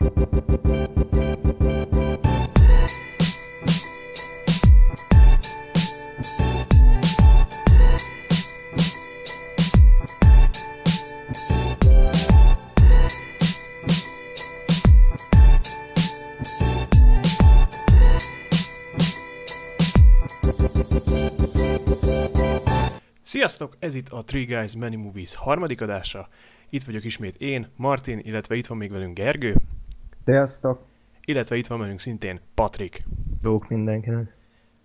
Sziasztok! Ez itt a Three Guys Many Movies harmadik adása. Itt vagyok ismét én, Martin, illetve itt van még velünk Gergő. Sziasztok! Illetve itt van velünk szintén Patrik. Jók mindenkinek.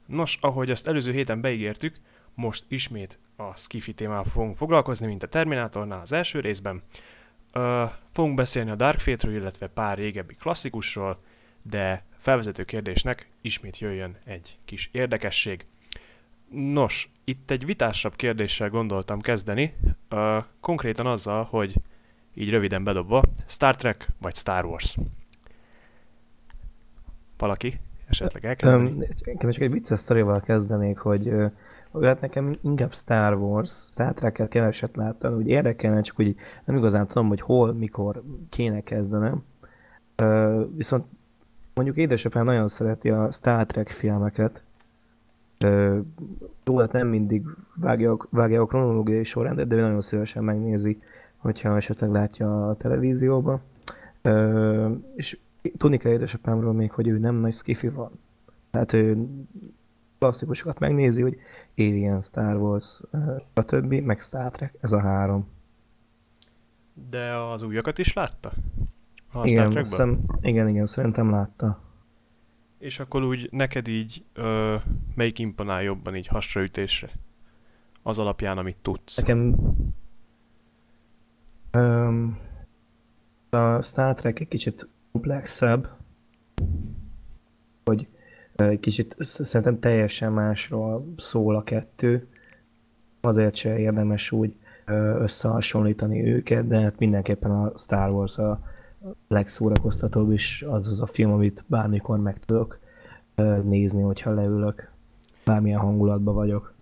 Nos, ahogy azt előző héten beígértük, most ismét a Skiffy témával fogunk foglalkozni, mint a Terminátornál az első részben. Uh, fogunk beszélni a Dark Fate-ről, illetve pár régebbi klasszikusról, de felvezető kérdésnek ismét jöjjön egy kis érdekesség. Nos, itt egy vitásabb kérdéssel gondoltam kezdeni, uh, konkrétan azzal, hogy így röviden bedobva, Star Trek vagy Star Wars? Valaki esetleg elkezdeni? Um, csak egy vicces sztorival kezdenék, hogy hát nekem inkább Star Wars, Star Trek-et keveset láttam, úgy érdekelne, csak úgy nem igazán tudom, hogy hol, mikor kéne kezdenem. Uh, viszont mondjuk édesapám nagyon szereti a Star Trek filmeket, jó, hát nem mindig vágja, vágja a kronológiai sorrendet, de ő nagyon szívesen megnézi, hogyha esetleg látja a televízióban. Ö, és tudni kell édesapámról még, hogy ő nem nagy skifi van. Tehát ő klasszikusokat megnézi, hogy Alien, Star Wars, stb. meg Star Trek, ez a három. De az újakat is látta? A igen, szem, igen, igen, szerintem látta. És akkor úgy neked így ö, melyik imponál jobban így hasraütésre? Az alapján, amit tudsz. Nekem um, a Star Trek egy kicsit komplexebb, hogy egy kicsit szerintem teljesen másról szól a kettő. Azért se érdemes úgy összehasonlítani őket, de hát mindenképpen a Star Wars a legszórakoztatóbb is az az a film, amit bármikor meg tudok nézni, hogyha leülök. Bármilyen hangulatban vagyok.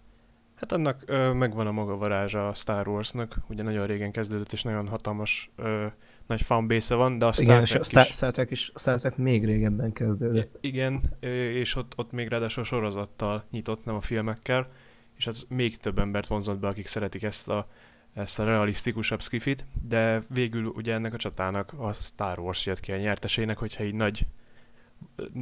Hát annak ö, megvan a maga varázsa a Star Warsnak, ugye nagyon régen kezdődött, és nagyon hatalmas ö, nagy fanbase van, de a Star igen, Trek Star, is... Star Trek is, Star Trek még régebben kezdődött. Igen, és ott, ott még ráadásul sorozattal nyitott, nem a filmekkel, és az még több embert vonzott be, akik szeretik ezt a ezt a realisztikusabb skifit, de végül ugye ennek a csatának a Star Wars jött ki a nyertesének, hogyha így nagy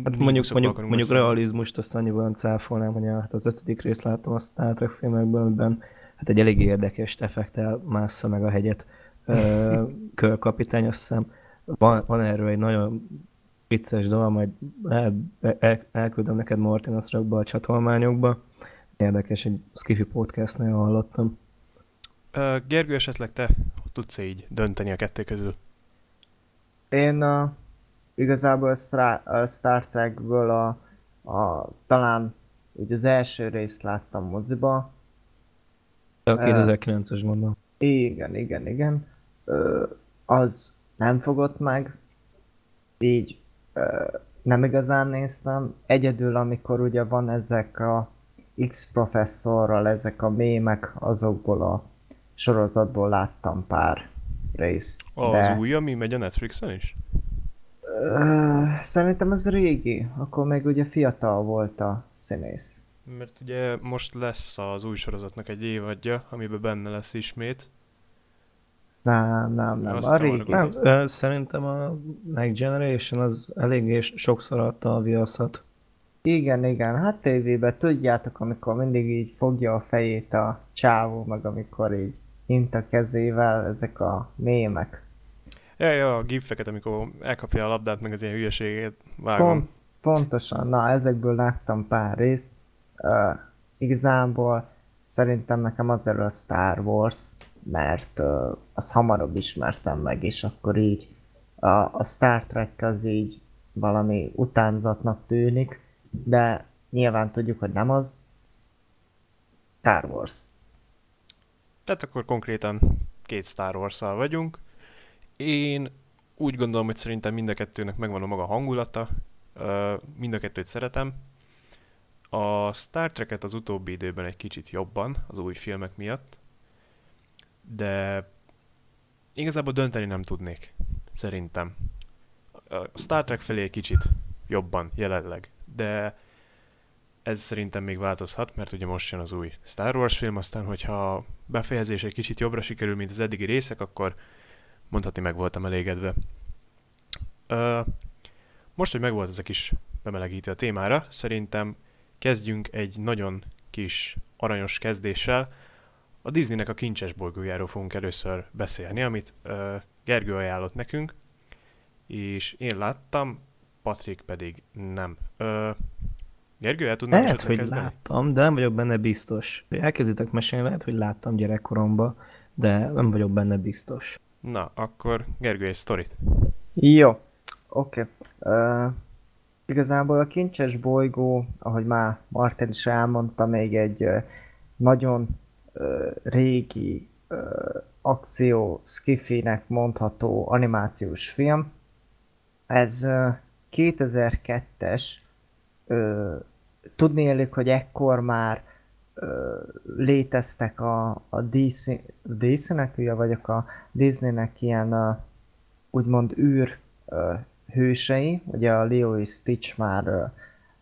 Hát mondjuk, mondjuk, mondjuk realizmust azt annyiban cáfolnám, hogy hát az ötödik részt láttam a Star Trek filmekben, amiben hát egy elég érdekes effektel mássza meg a hegyet körkapitány, azt hiszem. Van, van erről egy nagyon vicces dolog, majd el, el, elküldöm neked Martin, azt rakba a csatolmányokba. Érdekes, egy Skiffy podcastnél hallottam. Uh, Gergő, esetleg te tudsz -e így dönteni a kettő közül? Én a, igazából a Star, Trekből a, a, talán úgy az első részt láttam moziba. A 2009-es mondom. Igen, igen, igen. Ö, az nem fogott meg. Így ö, nem igazán néztem. Egyedül, amikor ugye van ezek a X professzorral, ezek a mémek, azokból a sorozatból láttam pár részt. Az de... új, ami megy a Netflixen is? Uh, szerintem az régi, akkor még ugye fiatal volt a színész. Mert ugye most lesz az új sorozatnak egy évadja, amiben benne lesz ismét. Nem, nem, nem. a régi. Nem, szerintem a Next Generation az eléggé sokszor adta a viaszat. Igen, igen, hát tévében tudjátok, amikor mindig így fogja a fejét a csávó, meg amikor így int a kezével, ezek a mémek. Ja, ja, a gifeket, amikor elkapja a labdát, meg az ilyen hülyeséget vágom. Pont, pontosan, na ezekből láttam pár részt. Uh, igazából szerintem nekem az a Star Wars, mert uh, az hamarabb ismertem meg, és akkor így a, a Star Trek az így valami utánzatnak tűnik, de nyilván tudjuk, hogy nem az. Star Wars. Tehát akkor konkrétan két Star wars vagyunk. Én úgy gondolom, hogy szerintem mind a kettőnek megvan a maga hangulata, mind a kettőt szeretem. A Star Trek-et az utóbbi időben egy kicsit jobban, az új filmek miatt, de igazából dönteni nem tudnék, szerintem. A Star Trek felé egy kicsit jobban jelenleg, de ez szerintem még változhat, mert ugye most jön az új Star Wars film, aztán hogyha a befejezés egy kicsit jobbra sikerül, mint az eddigi részek, akkor mondhatni meg voltam elégedve. Most, hogy megvolt ez a kis bemelegítő a témára, szerintem kezdjünk egy nagyon kis aranyos kezdéssel. A Disneynek a kincses bolygójáról fogunk először beszélni, amit Gergő ajánlott nekünk, és én láttam, Patrik pedig nem. Gergő, el tudnám Lehet, hogy kezdeni? láttam, de nem vagyok benne biztos. Elkezditek mesélni, lehet, hogy láttam gyerekkoromban, de nem vagyok benne biztos. Na, akkor Gergő egy sztorit. Jó, oké. Okay. Uh, igazából a kincses bolygó, ahogy már Martin is elmondta, még egy uh, nagyon uh, régi uh, akció skifinek mondható animációs film. Ez uh, 2002-es tudni élik, hogy ekkor már ö, léteztek a, a DC, DC-nek, ugye vagyok a Disneynek ilyen ö, úgymond űr ö, hősei, ugye a Leo és Stitch már ö,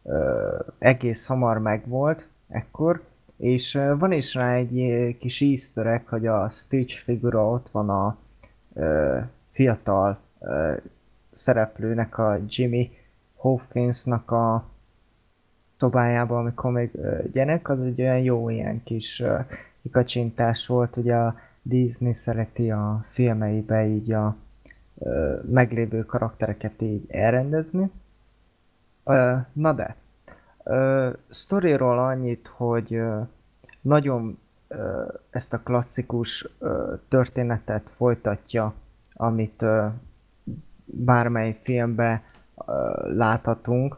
ö, egész hamar megvolt ekkor, és ö, van is rá egy kis easter egg, hogy a Stitch figura ott van a ö, fiatal ö, szereplőnek, a Jimmy Hopkinsnak a szobájában, amikor még gyerek, az egy olyan jó ilyen kis kikacsintás volt, ugye a Disney szereti a filmeibe így a meglévő karaktereket így elrendezni. Na de, sztoriról annyit, hogy nagyon ezt a klasszikus történetet folytatja, amit bármely filmbe láthatunk,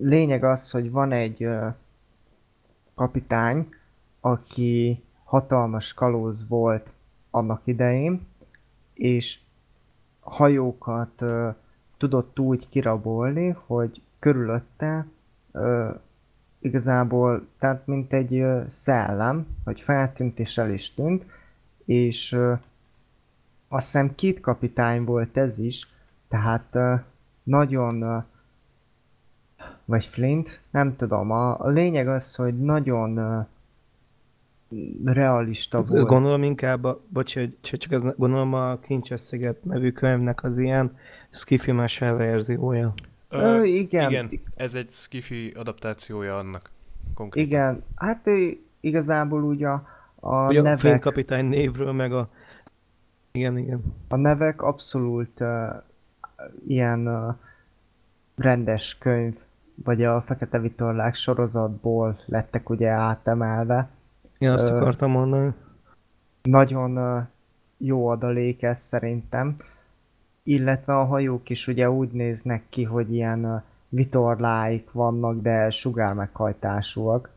lényeg az, hogy van egy kapitány, aki hatalmas kalóz volt annak idején, és hajókat uh, tudott úgy kirabolni, hogy körülötte uh, igazából, tehát mint egy uh, szellem, hogy feltűnt és el is tűnt, és uh, azt hiszem két kapitány volt ez is, tehát uh, nagyon uh, vagy Flint, nem tudom. A, a lényeg az, hogy nagyon uh, realista az volt. Gondolom inkább, a, bocs, hogy csak ez, gondolom a Kincses Sziget nevű könyvnek az ilyen skifi verziója. Ö, Ö, igen. Igen, ez egy skifi adaptációja annak. Konkrétan. Igen, hát igazából úgy a, a Ugye nevek... A kapitány névről, meg a... Igen, igen. A nevek abszolút uh, ilyen uh, rendes könyv vagy a Fekete Vitorlák sorozatból lettek ugye átemelve. Én azt Ö, akartam mondani. Nagyon jó adalék ez szerintem. Illetve a hajók is ugye úgy néznek ki, hogy ilyen vitorláik vannak, de sugár meghajtásúak.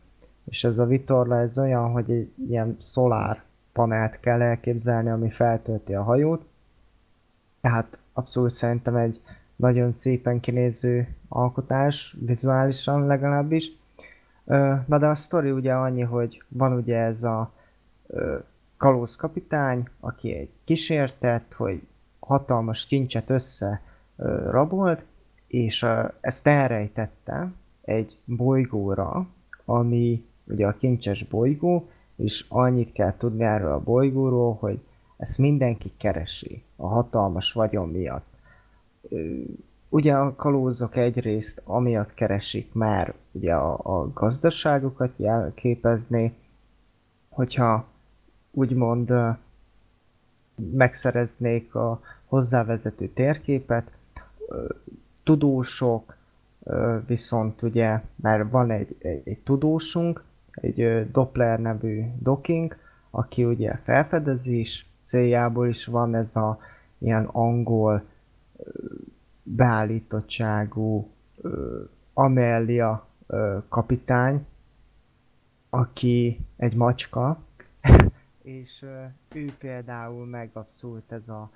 És ez a vitorla ez olyan, hogy egy ilyen szolár panelt kell elképzelni, ami feltölti a hajót. Tehát abszolút szerintem egy nagyon szépen kinéző alkotás, vizuálisan legalábbis. Na de a sztori ugye annyi, hogy van ugye ez a kalóz kapitány, aki egy kísértett, hogy hatalmas kincset össze rabolt, és ezt elrejtette egy bolygóra, ami ugye a kincses bolygó, és annyit kell tudni erről a bolygóról, hogy ezt mindenki keresi a hatalmas vagyon miatt ugye a kalózok egyrészt amiatt keresik már ugye a, a gazdaságokat jelképezni, hogyha úgymond megszereznék a hozzávezető térképet, tudósok, viszont ugye, mert van egy, egy, egy tudósunk, egy Doppler nevű doking, aki ugye felfedezés céljából is van ez a ilyen angol beállítottságú Amelia kapitány, aki egy macska, és ő például meg abszolút ez a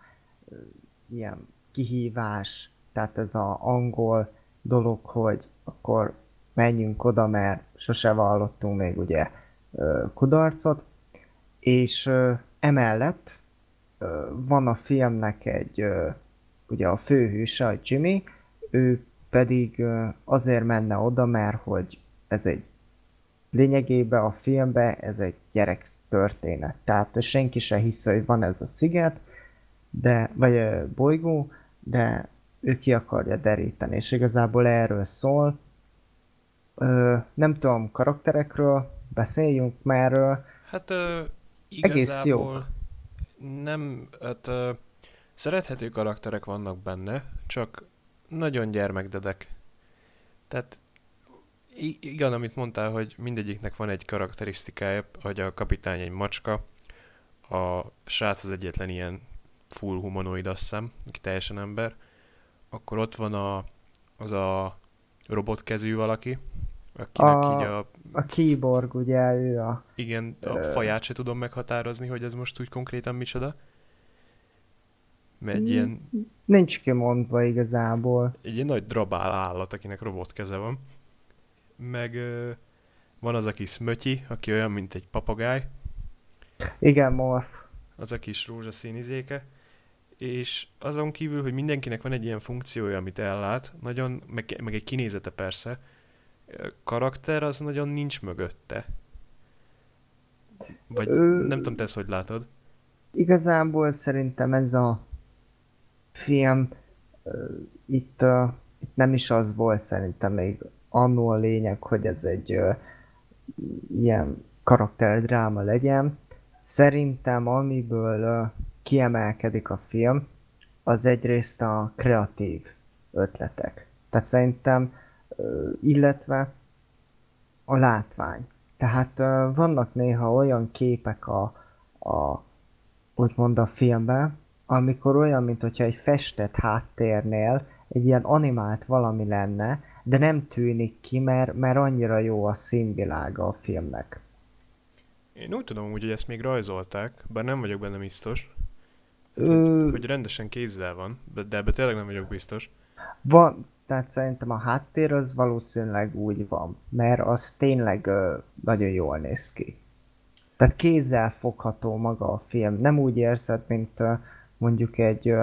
ilyen kihívás, tehát ez a angol dolog, hogy akkor menjünk oda, mert sose vallottunk még ugye kudarcot, és emellett van a filmnek egy, ugye a főhőse, a Jimmy, ő pedig azért menne oda, mert hogy ez egy lényegében a filmben ez egy gyerek történet. Tehát senki se hisz, hogy van ez a sziget, de, vagy bolygó, de ő ki akarja deríteni, és igazából erről szól. Ö, nem tudom, karakterekről beszéljünk már. Hát ö, igazából egész jó. nem, hát ö, szerethető karakterek vannak benne, csak nagyon gyermekdedek. Tehát igen, amit mondtál, hogy mindegyiknek van egy karakterisztikája, hogy a kapitány egy macska, a srác az egyetlen ilyen full humanoid, azt hiszem, aki teljesen ember. Akkor ott van a, az a robotkezű valaki, akinek a, így a... A keyborg, ugye ő a... Igen, a ö... faját se tudom meghatározni, hogy ez most úgy konkrétan micsoda. Mert egy ilyen... Nincs kimondva igazából. Egy ilyen nagy drabál állat, akinek robotkeze van. Meg ö, van az a kis Smötyi, aki olyan, mint egy papagáj. Igen, morf. Az a kis rózsaszín izéke és azon kívül, hogy mindenkinek van egy ilyen funkciója, amit ellát, nagyon, meg, meg egy kinézete persze, karakter az nagyon nincs mögötte. Vagy Ö... nem tudom, te ezt hogy látod? Igazából szerintem ez a film itt, itt nem is az volt szerintem még annó a lényeg, hogy ez egy ilyen karakterdráma legyen. Szerintem amiből kiemelkedik a film, az egyrészt a kreatív ötletek. Tehát szerintem, illetve a látvány. Tehát vannak néha olyan képek a, a úgymond a filmben, amikor olyan, mint hogyha egy festett háttérnél egy ilyen animált valami lenne, de nem tűnik ki, mert, mert annyira jó a színvilága a filmnek. Én úgy tudom, hogy ezt még rajzolták, bár nem vagyok benne biztos. Ö... Hogy, hogy rendesen kézzel van, de ebbe tényleg nem vagyok biztos. Van, tehát szerintem a háttér az valószínűleg úgy van, mert az tényleg ö, nagyon jól néz ki. Tehát kézzel fogható maga a film. Nem úgy érzed, mint mondjuk egy,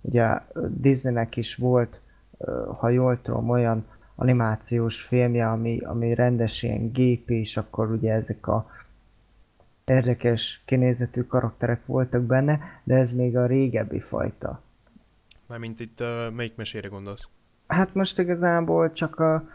ugye Disneynek is volt, ha jól tudom, olyan animációs filmje, ami, ami rendes ilyen gép, és akkor ugye ezek a érdekes kinézetű karakterek voltak benne, de ez még a régebbi fajta. Mármint itt uh, melyik mesére gondolsz? Hát most igazából csak a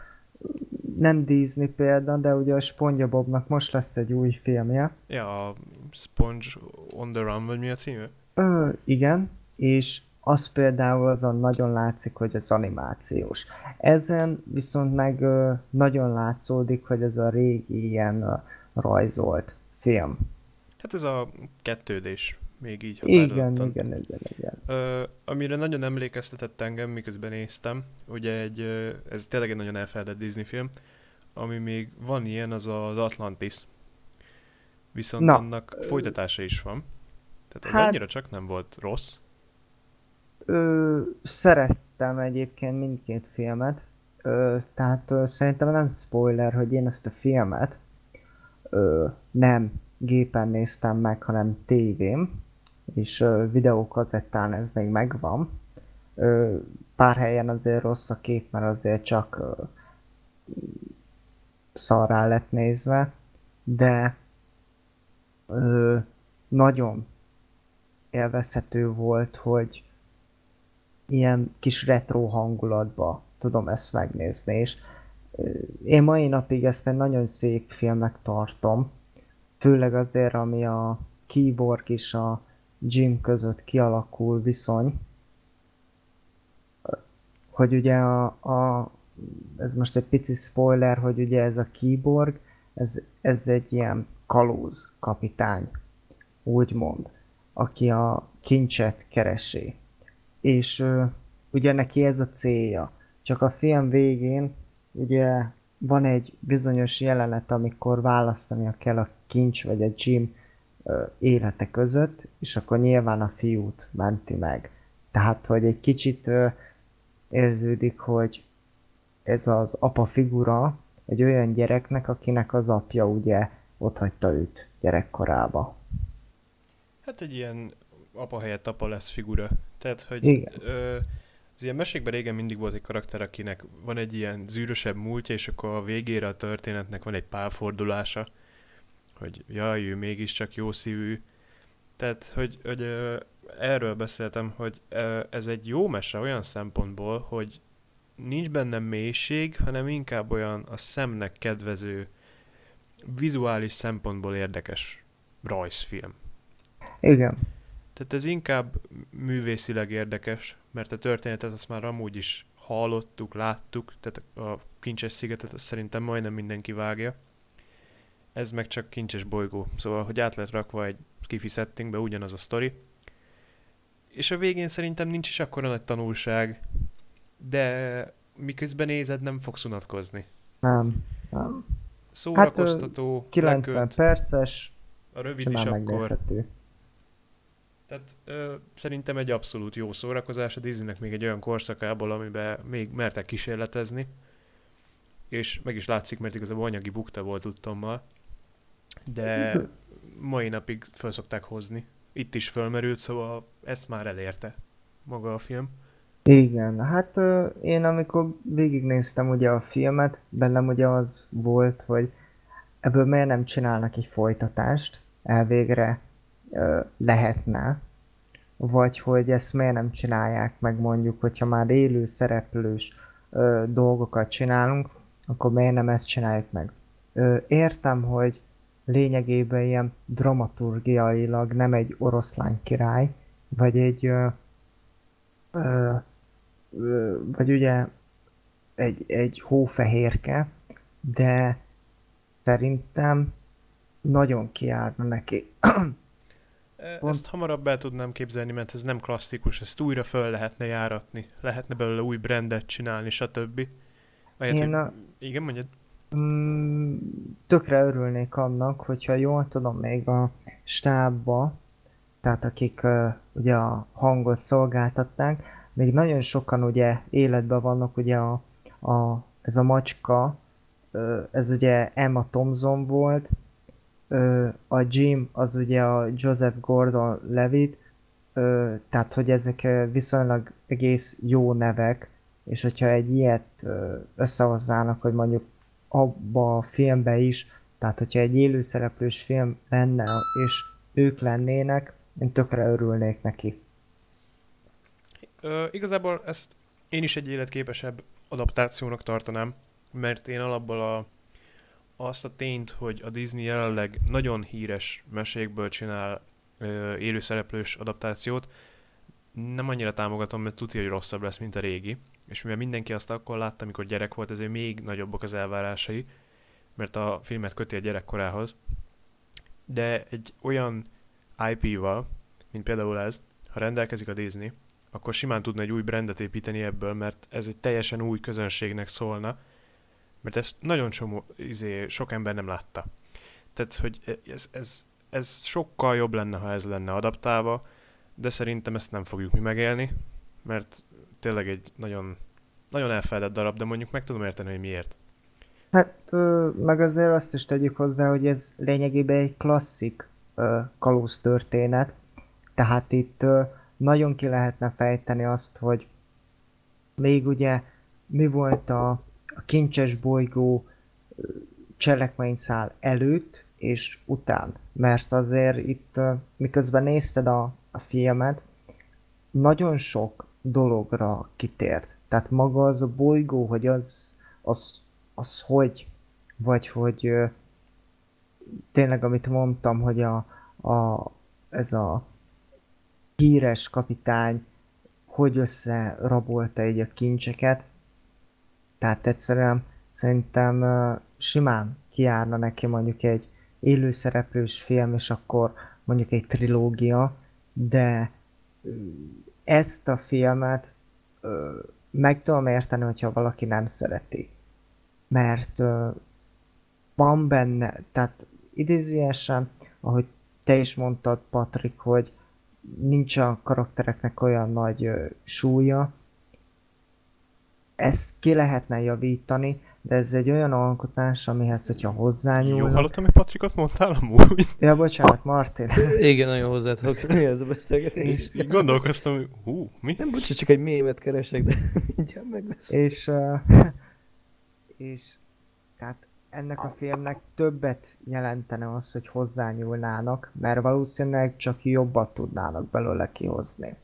nem Disney példa, de ugye a SpongeBobnak most lesz egy új filmje. Ja, a Sponge on the Run, vagy mi a címe? Ö, igen, és az például azon nagyon látszik, hogy az animációs. Ezen viszont meg ö, nagyon látszódik, hogy ez a régi ilyen ö, rajzolt film. Hát ez a kettődés még így Igen, igen, igen, igen. Ö, amire nagyon emlékeztetett engem, miközben néztem, ugye egy, ez tényleg egy nagyon elfeledett Disney film, ami még van ilyen, az az Atlantis. Viszont Na, annak folytatása is van. Tehát hát, annyira csak nem volt rossz. Ö, szerettem egyébként mindkét filmet. Ö, tehát ö, szerintem nem spoiler, hogy én ezt a filmet ö, nem gépen néztem meg, hanem tévén, és ö, videókazettán ez még megvan. Ö, pár helyen azért rossz a kép, mert azért csak ö, szarrá lett nézve, de ö, nagyon élvezhető volt, hogy ilyen kis retro hangulatba tudom ezt megnézni, és én mai napig ezt egy nagyon szép filmnek tartom, főleg azért, ami a Keyborg és a Jim között kialakul viszony, hogy ugye a, a ez most egy pici spoiler, hogy ugye ez a Keyborg, ez, ez egy ilyen kalóz kapitány, úgymond, aki a kincset keresi. És ugye neki ez a célja. Csak a film végén ugye van egy bizonyos jelenet, amikor választania kell a kincs vagy a Jim élete között, és akkor nyilván a fiút menti meg. Tehát, hogy egy kicsit érződik, hogy ez az apa figura, egy olyan gyereknek, akinek az apja ugye ott hagyta őt gyerekkorába. Hát egy ilyen apa helyett apa lesz figura. Tehát, hogy Igen. Ö, az ilyen mesékben régen mindig volt egy karakter, akinek van egy ilyen zűrösebb múltja, és akkor a végére a történetnek van egy pálfordulása, hogy jaj, ő mégiscsak jó szívű. Tehát, hogy, hogy ö, erről beszéltem, hogy ö, ez egy jó mese olyan szempontból, hogy nincs benne mélység, hanem inkább olyan a szemnek kedvező, vizuális szempontból érdekes rajzfilm. Igen. Tehát ez inkább művészileg érdekes, mert a történetet azt már amúgy is hallottuk, láttuk, tehát a kincses szigetet azt szerintem majdnem mindenki vágja. Ez meg csak kincses bolygó, szóval, hogy át lett rakva egy kifi settingbe, ugyanaz a sztori. És a végén szerintem nincs is akkora nagy tanulság, de miközben nézed, nem fogsz unatkozni. Nem, nem. Szórakoztató, hát, 90 lekölt, perces, a rövid is akkor. Tehát ö, szerintem egy abszolút jó szórakozás a Disneynek még egy olyan korszakából, amiben még mertek kísérletezni, és meg is látszik, mert igazából anyagi bukta volt tudtommal, de mai napig fel szokták hozni. Itt is fölmerült, szóval ezt már elérte maga a film. Igen, hát ö, én amikor végignéztem ugye a filmet, bennem ugye az volt, hogy ebből miért nem csinálnak egy folytatást, elvégre lehetne, vagy hogy ezt miért nem csinálják meg mondjuk, hogyha már élő szereplős ö, dolgokat csinálunk, akkor miért nem ezt csináljuk meg. Ö, értem, hogy lényegében ilyen dramaturgiailag nem egy oroszlán király, vagy egy ö, ö, vagy ugye egy, egy hófehérke, de szerintem nagyon kiárna neki. Pont. Ezt hamarabb el tudnám képzelni, mert ez nem klasszikus, ezt újra föl lehetne járatni, lehetne belőle új brandet csinálni, stb. Ahelyett, Én a... Igen, mondjad. Mm, tökre örülnék annak, hogyha jól tudom, még a stábba, tehát akik uh, ugye a hangot szolgáltatták, még nagyon sokan ugye életben vannak, ugye a, a, ez a macska, uh, ez ugye Emma Thompson volt, a Jim az ugye a Joseph Gordon Levitt, tehát hogy ezek viszonylag egész jó nevek, és hogyha egy ilyet összehozzának, hogy mondjuk abba a filmbe is, tehát hogyha egy élőszereplős film lenne, és ők lennének, én tökre örülnék neki. Ö, igazából ezt én is egy életképesebb adaptációnak tartanám, mert én alapból a azt a tényt, hogy a Disney jelenleg nagyon híres mesékből csinál ö, élőszereplős adaptációt, nem annyira támogatom, mert tudja, hogy rosszabb lesz, mint a régi. És mivel mindenki azt akkor látta, amikor gyerek volt, ezért még nagyobbak az elvárásai, mert a filmet köti a gyerekkorához. De egy olyan IP-val, mint például ez, ha rendelkezik a Disney, akkor simán tudna egy új brandet építeni ebből, mert ez egy teljesen új közönségnek szólna, mert ezt nagyon csomó, izé, sok ember nem látta. Tehát, hogy ez, ez, ez sokkal jobb lenne, ha ez lenne adaptálva, de szerintem ezt nem fogjuk mi megélni, mert tényleg egy nagyon, nagyon elfeledett darab, de mondjuk meg tudom érteni, hogy miért. Hát, meg azért azt is tegyük hozzá, hogy ez lényegében egy klasszik kalóz történet, tehát itt nagyon ki lehetne fejteni azt, hogy még ugye mi volt a a kincses bolygó cselekményszál előtt és után. Mert azért itt, miközben nézted a, a filmet, nagyon sok dologra kitért. Tehát maga az a bolygó, hogy az, az, az hogy, vagy hogy tényleg amit mondtam, hogy a, a, ez a híres kapitány hogy összerabolta egy a kincseket, tehát egyszerűen szerintem simán kiárna neki mondjuk egy élőszereplős film, és akkor mondjuk egy trilógia, de ezt a filmet meg tudom érteni, hogyha valaki nem szereti. Mert van benne, tehát idézőjesen, ahogy te is mondtad, Patrik, hogy nincs a karaktereknek olyan nagy súlya, ezt ki lehetne javítani, de ez egy olyan alkotás, amihez, hogyha hozzányúlnak... Jó hallottam, hogy Patrikot mondtál amúgy? Ja, bocsánat, Martin. Igen, nagyon hozzá tudok mi ez a beszélgetés. Így gondolkoztam, hogy hú, mi? Nem, bocsánat, csak egy mémet keresek, de mindjárt meg lesz. És, uh, és tehát ennek a filmnek többet jelentene az, hogy hozzányúlnának, mert valószínűleg csak jobbat tudnának belőle kihozni.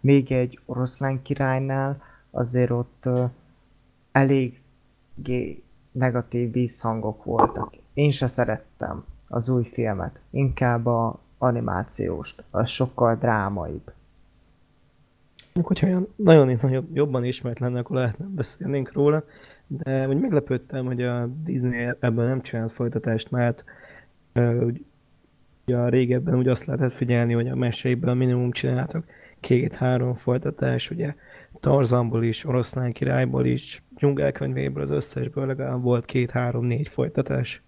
Még egy oroszlán királynál azért ott elég negatív vízhangok voltak. Én se szerettem az új filmet, inkább a animációs, az sokkal drámaibb. Hogyha olyan nagyon, nagyon jobban ismert lenne, akkor lehetne beszélnénk róla, de úgy meglepődtem, hogy a Disney ebben nem csinált folytatást, mert úgy, ugye a régebben úgy azt lehetett figyelni, hogy a meséiből minimum csináltak két-három folytatás, ugye Tarzanból is, Oroszlán királyból is, dzsungelkönyvéből, az összesből legalább volt két-három-négy folytatás.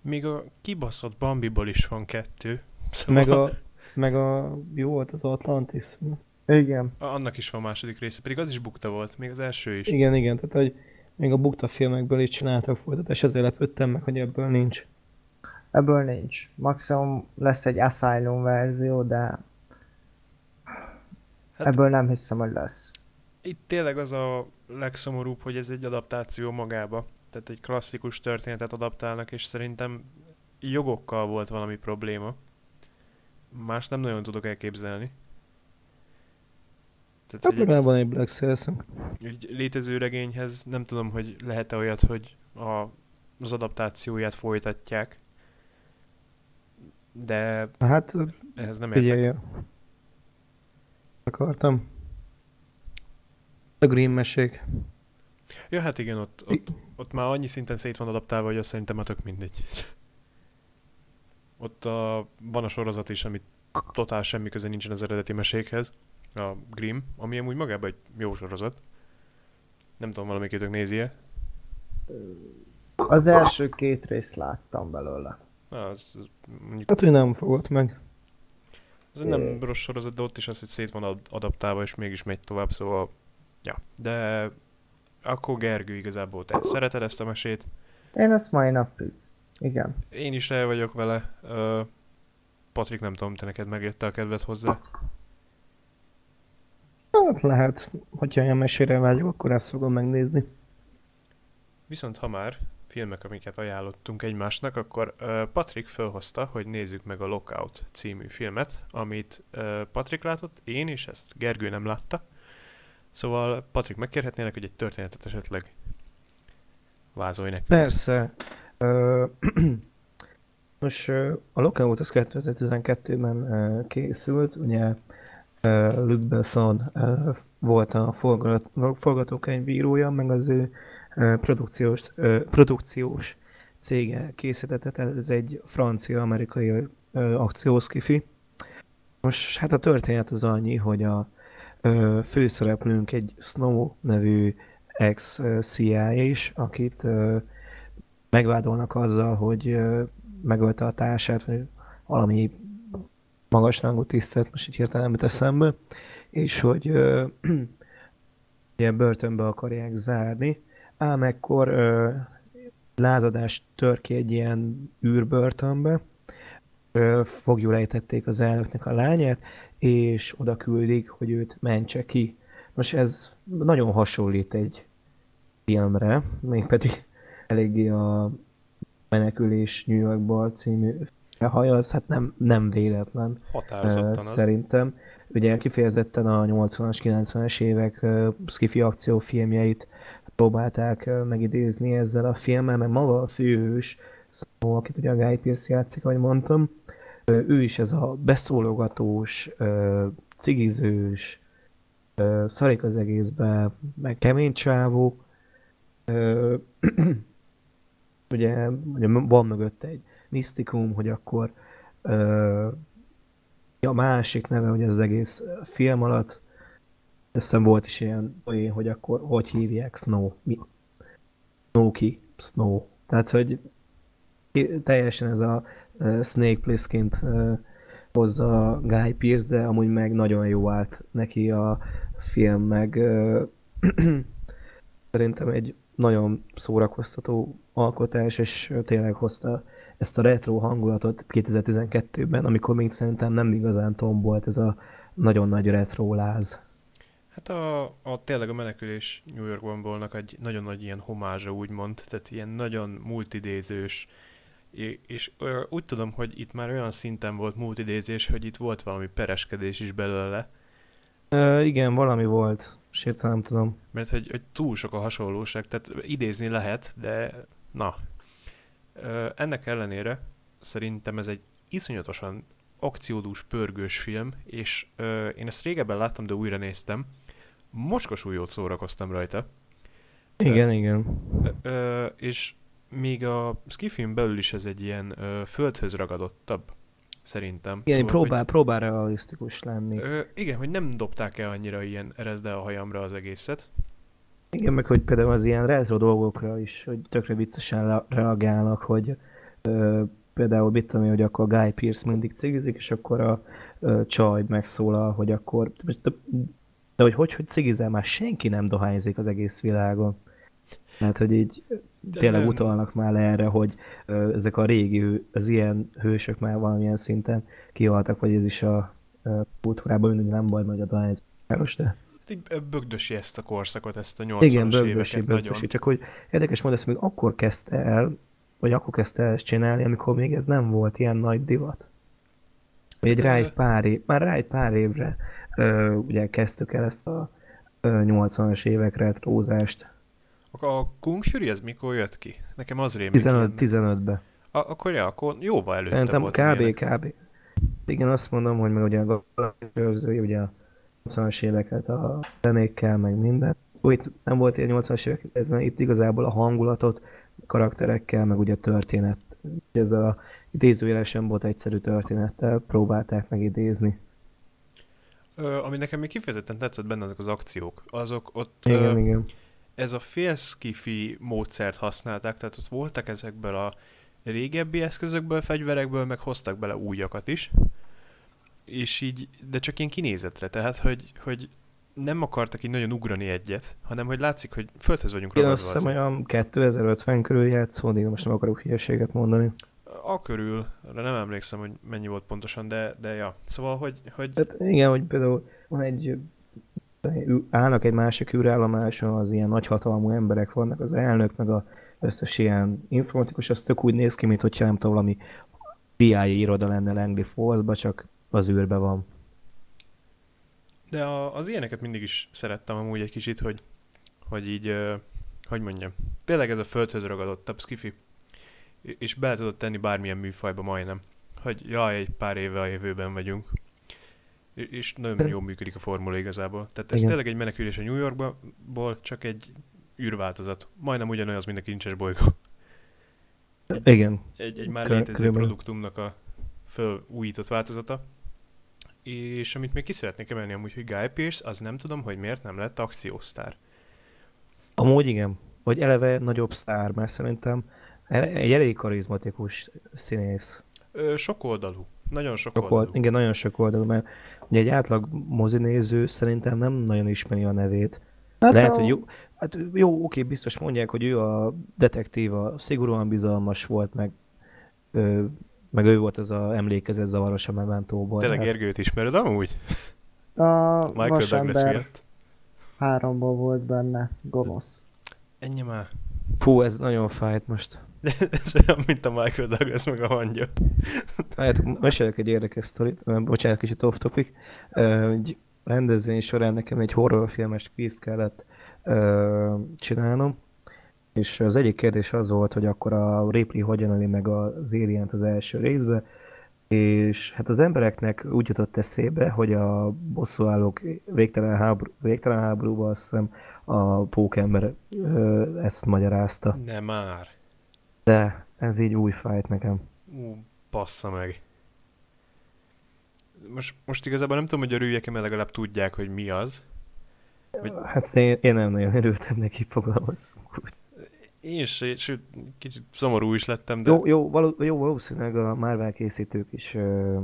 Még a kibaszott Bambiból is van kettő. Szóval... Meg, a, meg a, jó volt az Atlantis. Igen. Annak is van második része, pedig az is bukta volt, még az első is. Igen, igen, tehát hogy még a bukta filmekből is csináltak folytatást, ezért lepődtem meg, hogy ebből nincs. Ebből nincs. Maximum lesz egy Asylum verzió, de hát, ebből nem hiszem, hogy lesz. Itt tényleg az a legszomorúbb, hogy ez egy adaptáció magába. Tehát egy klasszikus történetet adaptálnak, és szerintem jogokkal volt valami probléma. Más nem nagyon tudok elképzelni. Tehát, hogy van egy Black sails Egy létező regényhez nem tudom, hogy lehet-e olyat, hogy a, az adaptációját folytatják. De hát, ehhez nem értek. Akartam. A Green mesék. Ja, hát igen, ott, ott, ott már annyi szinten szét van adaptálva, hogy azt szerintem már tök mindegy. Ott a, van a sorozat is, amit totál semmi köze nincsen az eredeti mesékhez, a Grimm, ami amúgy magában egy jó sorozat. Nem tudom, valamelyikőtök nézi-e? Az első két részt láttam belőle. Az, az mondjuk... Hát, hogy nem fogott meg. Ez nem rossz sorozat, de ott is az, hogy szét van adaptálva, és mégis megy tovább, szóval... Ja, de akkor Gergő igazából te szereted ezt a mesét? Én azt mai napig. Igen. Én is el vagyok vele. Uh, Patrik, nem tudom, te neked megjött a kedved hozzá? Hát lehet, hogyha ilyen mesére vágyok, akkor ezt fogom megnézni. Viszont ha már filmek, amiket ajánlottunk egymásnak, akkor Patrik felhozta, hogy nézzük meg a Lockout című filmet, amit Patrik látott, én, és ezt Gergő nem látta. Szóval Patrik, megkérhetnének, hogy egy történetet esetleg vázolj neki. Persze. most a Lockout az 2012-ben készült, ugye Luc Besson volt a forgatókönyvírója, meg az ő produkciós, produkciós cége készítette, ez egy francia-amerikai akciószkifi. Most hát a történet az annyi, hogy a főszereplőnk egy Snow nevű ex-CIA is, akit megvádolnak azzal, hogy megölte a társát, vagy valami magas rangú tisztelt, most így hirtelen nem eszembe, és hogy ilyen börtönbe akarják zárni, ám ekkor ö, lázadás tör ki egy ilyen űrbörtönbe, fogjul ejtették az elnöknek a lányát, és oda küldik, hogy őt mentse ki. Most ez nagyon hasonlít egy filmre, mégpedig eléggé a Menekülés New Yorkból című hajaz, hát nem, nem véletlen. Határozottan Szerintem. Ugye kifejezetten a 80-as, 90-es évek uh, skifi akciófilmjeit próbálták megidézni ezzel a filmmel, mert maga a főhős, szó, akit ugye a Guy Pearce játszik, ahogy mondtam, ő is ez a beszólogatós, cigizős, szarik az egészbe, meg kemény csávó. ugye, ugye van mögötte egy misztikum, hogy akkor a másik neve, hogy az egész film alatt összem volt is ilyen olyan, hogy akkor hogy hívják Snow, mi? Snowki, Snow. Tehát, hogy teljesen ez a Snake Plissként hozza Guy Pearce, de amúgy meg nagyon jó állt neki a film, meg szerintem egy nagyon szórakoztató alkotás, és tényleg hozta ezt a retro hangulatot 2012-ben, amikor még szerintem nem igazán tombolt ez a nagyon nagy retro láz. Hát a, a tényleg a menekülés New Yorkban volnak egy nagyon nagy ilyen homázsa, úgymond, tehát ilyen nagyon multidézős, és úgy tudom, hogy itt már olyan szinten volt multidézés, hogy itt volt valami pereskedés is belőle. Ö, igen, valami volt, és nem tudom. Mert hogy, hogy túl sok a hasonlóság, tehát idézni lehet, de na. Ö, ennek ellenére szerintem ez egy iszonyatosan akciódús, pörgős film, és ö, én ezt régebben láttam, de újra néztem. Mocskos jót szórakoztam rajta. Igen, ö, igen. Ö, és még a skifin belül is ez egy ilyen ö, földhöz ragadottabb, szerintem. Igen, szóval, próbál, hogy, próbál realisztikus lenni. Ö, igen, hogy nem dobták el annyira ilyen erezde a hajamra az egészet. Igen, meg hogy például az ilyen retro dolgokra is, hogy tökre viccesen reagálnak, hogy ö, például mit tudom én, hogy akkor Guy Pierce mindig cigizik, és akkor a ö, csaj megszólal, hogy akkor de hogy hogy, hogy cigizel, már senki nem dohányzik az egész világon. Tehát, hogy így de tényleg nem. utalnak már erre, hogy ö, ezek a régi, az ilyen hősök már valamilyen szinten kihaltak, vagy ez is a kultúrában mindig nem baj nagy a dohányzás, de... Hát bögdösi ezt a korszakot, ezt a 80-as Igen, bögdösi, éveket bögdösi. nagyon. Csak hogy érdekes módon ezt még akkor kezdte el, vagy akkor kezdte el ezt csinálni, amikor még ez nem volt ilyen nagy divat. Vagy egy rá egy pár év, már rá egy pár évre ö, ugye kezdtük el ezt a 80-as évek retrózást. A Kung Fury ez mikor jött ki? Nekem az rémlik. 15, 15-be. A, akkor ja, akkor jóval előtte Szerintem volt. kb, ilyenek. kb. Igen, azt mondom, hogy meg ugye a Galaxy ugye a 80-as éveket a zenékkel, meg minden. Itt nem volt ilyen 80-as évek, ez itt igazából a hangulatot, karakterekkel, meg ugye a történet. Ezzel a idézőjelesen volt egyszerű történettel próbálták megidézni. Ö, ami nekem még kifejezetten tetszett benne, azok az akciók. Azok ott... Igen, ö, igen. Ez a félszkifi módszert használták, tehát ott voltak ezekből a régebbi eszközökből, fegyverekből, meg hoztak bele újakat is. És így, de csak ilyen kinézetre, tehát hogy, hogy nem akartak így nagyon ugrani egyet, hanem hogy látszik, hogy földhöz vagyunk ragadva. Én azt hiszem olyan 2050 körül játszódik, most nem akarok hülyeséget mondani. A körül, nem emlékszem, hogy mennyi volt pontosan, de, de ja. Szóval, hogy... hogy... Hát igen, hogy például van egy állnak egy másik űrállomáson, az ilyen nagyhatalmú emberek vannak, az elnök, meg a összes ilyen informatikus, az tök úgy néz ki, mint hogyha nem tudom, valami CIA iroda lenne Langley falls csak az űrbe van. De a, az ilyeneket mindig is szerettem amúgy egy kicsit, hogy, hogy így, hogy mondjam, tényleg ez a földhöz ragadottabb skifi, és bele tudod tenni bármilyen műfajba majdnem, hogy jaj, egy pár éve a jövőben vagyunk, és nagyon jól működik a formula igazából. Tehát ez Igen. tényleg egy menekülés a New Yorkból, csak egy űrváltozat. Majdnem ugyanolyan, mint a kincses bolygó. Egy, Igen. Egy, egy már létező Körülbelül. produktumnak a fölújított változata. És amit még ki szeretnék emelni amúgy, hogy Guy Pearce, az nem tudom, hogy miért nem lett akciósztár. Amúgy igen. Vagy eleve nagyobb sztár, mert szerintem egy elég karizmatikus színész. Ö, sok oldalú. Nagyon sok, sok oldalú. Old, igen, nagyon sok oldalú, mert ugye egy átlag mozinéző szerintem nem nagyon ismeri a nevét. Hát Lehet, a... hogy jó, hát jó, oké, biztos mondják, hogy ő a detektíva, szigorúan bizalmas volt, meg ö, meg ő volt az a emlékezett zavaros a Mementóból. Tényleg hát... Gergőt ismered amúgy? A Michael Douglas miatt. Háromból volt benne gonosz. Ennyi már. Fú, ez nagyon fájt most. Ez olyan, mint a Michael Douglas meg a hangya. Hát, mesélek egy érdekes sztorit, bocsánat, kicsit off topic. Egy rendezvény során nekem egy horrorfilmes kvízt kellett csinálnom, és az egyik kérdés az volt, hogy akkor a Ripley hogyan öli meg az alien az első részbe, és hát az embereknek úgy jutott eszébe, hogy a bosszúállók végtelen, háború, végtelen háborúban azt hiszem a pókember ezt magyarázta. Nem már. De ez így új fájt nekem. Ú, passza meg. Most, most igazából nem tudom, hogy örüljek-e, mert legalább tudják, hogy mi az. Hogy... Hát én, én nem nagyon örültem neki, fogalmazunk úgy. Én is, sőt, kicsit szomorú is lettem, de... Jó, jó, való, jó valószínűleg a Marvel készítők is uh,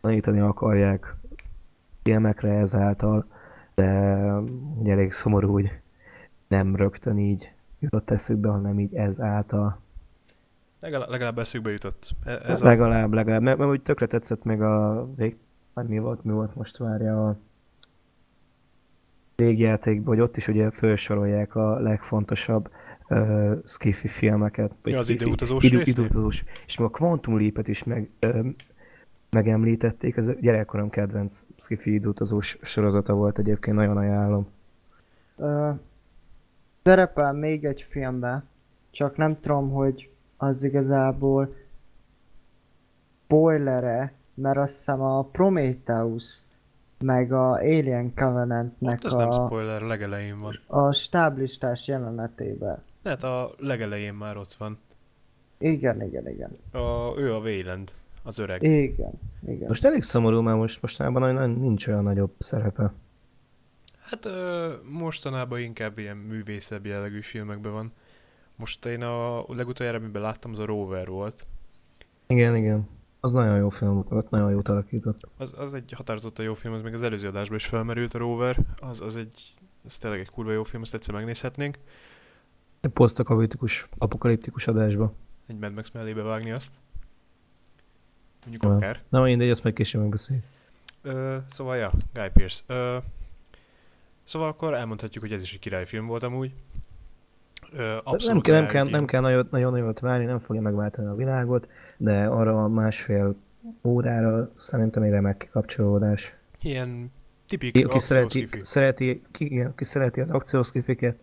tanítani akarják filmekre ezáltal, de ugye elég szomorú, hogy nem rögtön így jutott eszükbe, hanem így ez által. Legalább, legalább eszükbe jutott. E, ez legalább, a... legalább, mert, mert úgy tökre tetszett még a vég... mi volt, mi volt most várja a végjátékban, hogy ott is ugye felsorolják a legfontosabb uh, skifi filmeket. Ja, az időutazós idő, időutazós. És még a Quantum Leap-et is meg, uh, megemlítették, ez gyerekkorom kedvenc skifi időutazós sorozata volt egyébként, nagyon ajánlom. Uh, szerepel még egy filmben, csak nem tudom, hogy az igazából spoilere, mert azt hiszem a Prometheus meg a Alien Covenantnek hát, a... nem spoiler, legelején van. A stáblistás jelenetében. Hát a legelején már ott van. Igen, igen, igen. A, ő a Wayland, az öreg. Igen, igen. Most elég szomorú, mert most mostanában nincs olyan nagyobb szerepe. Hát ö, mostanában inkább ilyen művészebb jellegű filmekben van. Most én a legutoljára, amiben láttam, az a Rover volt. Igen, igen. Az nagyon jó film volt, nagyon jó alakított. Az, az egy határozottan jó film, az még az előző adásban is felmerült a Rover. Az, az egy, ez tényleg egy kurva jó film, ezt egyszer megnézhetnénk. Egy posztapokaliptikus, apokaliptikus adásba. Egy Mad Max mellébe vágni azt. Mondjuk Na. akár. Na mindegy, ezt meg később megbeszéljük. szóval ja, Guy Pearce. Ö, szóval akkor elmondhatjuk, hogy ez is egy királyfilm volt amúgy. Ö, nem, kell, nem, kell, nem kell nagyon, nagyon nagyot várni, nem fogja megváltani a világot, de arra a másfél órára szerintem egy remek kikapcsolódás. Ilyen tipikus ki, szereti, szereti, ki, ki szereti az akciószkifiket,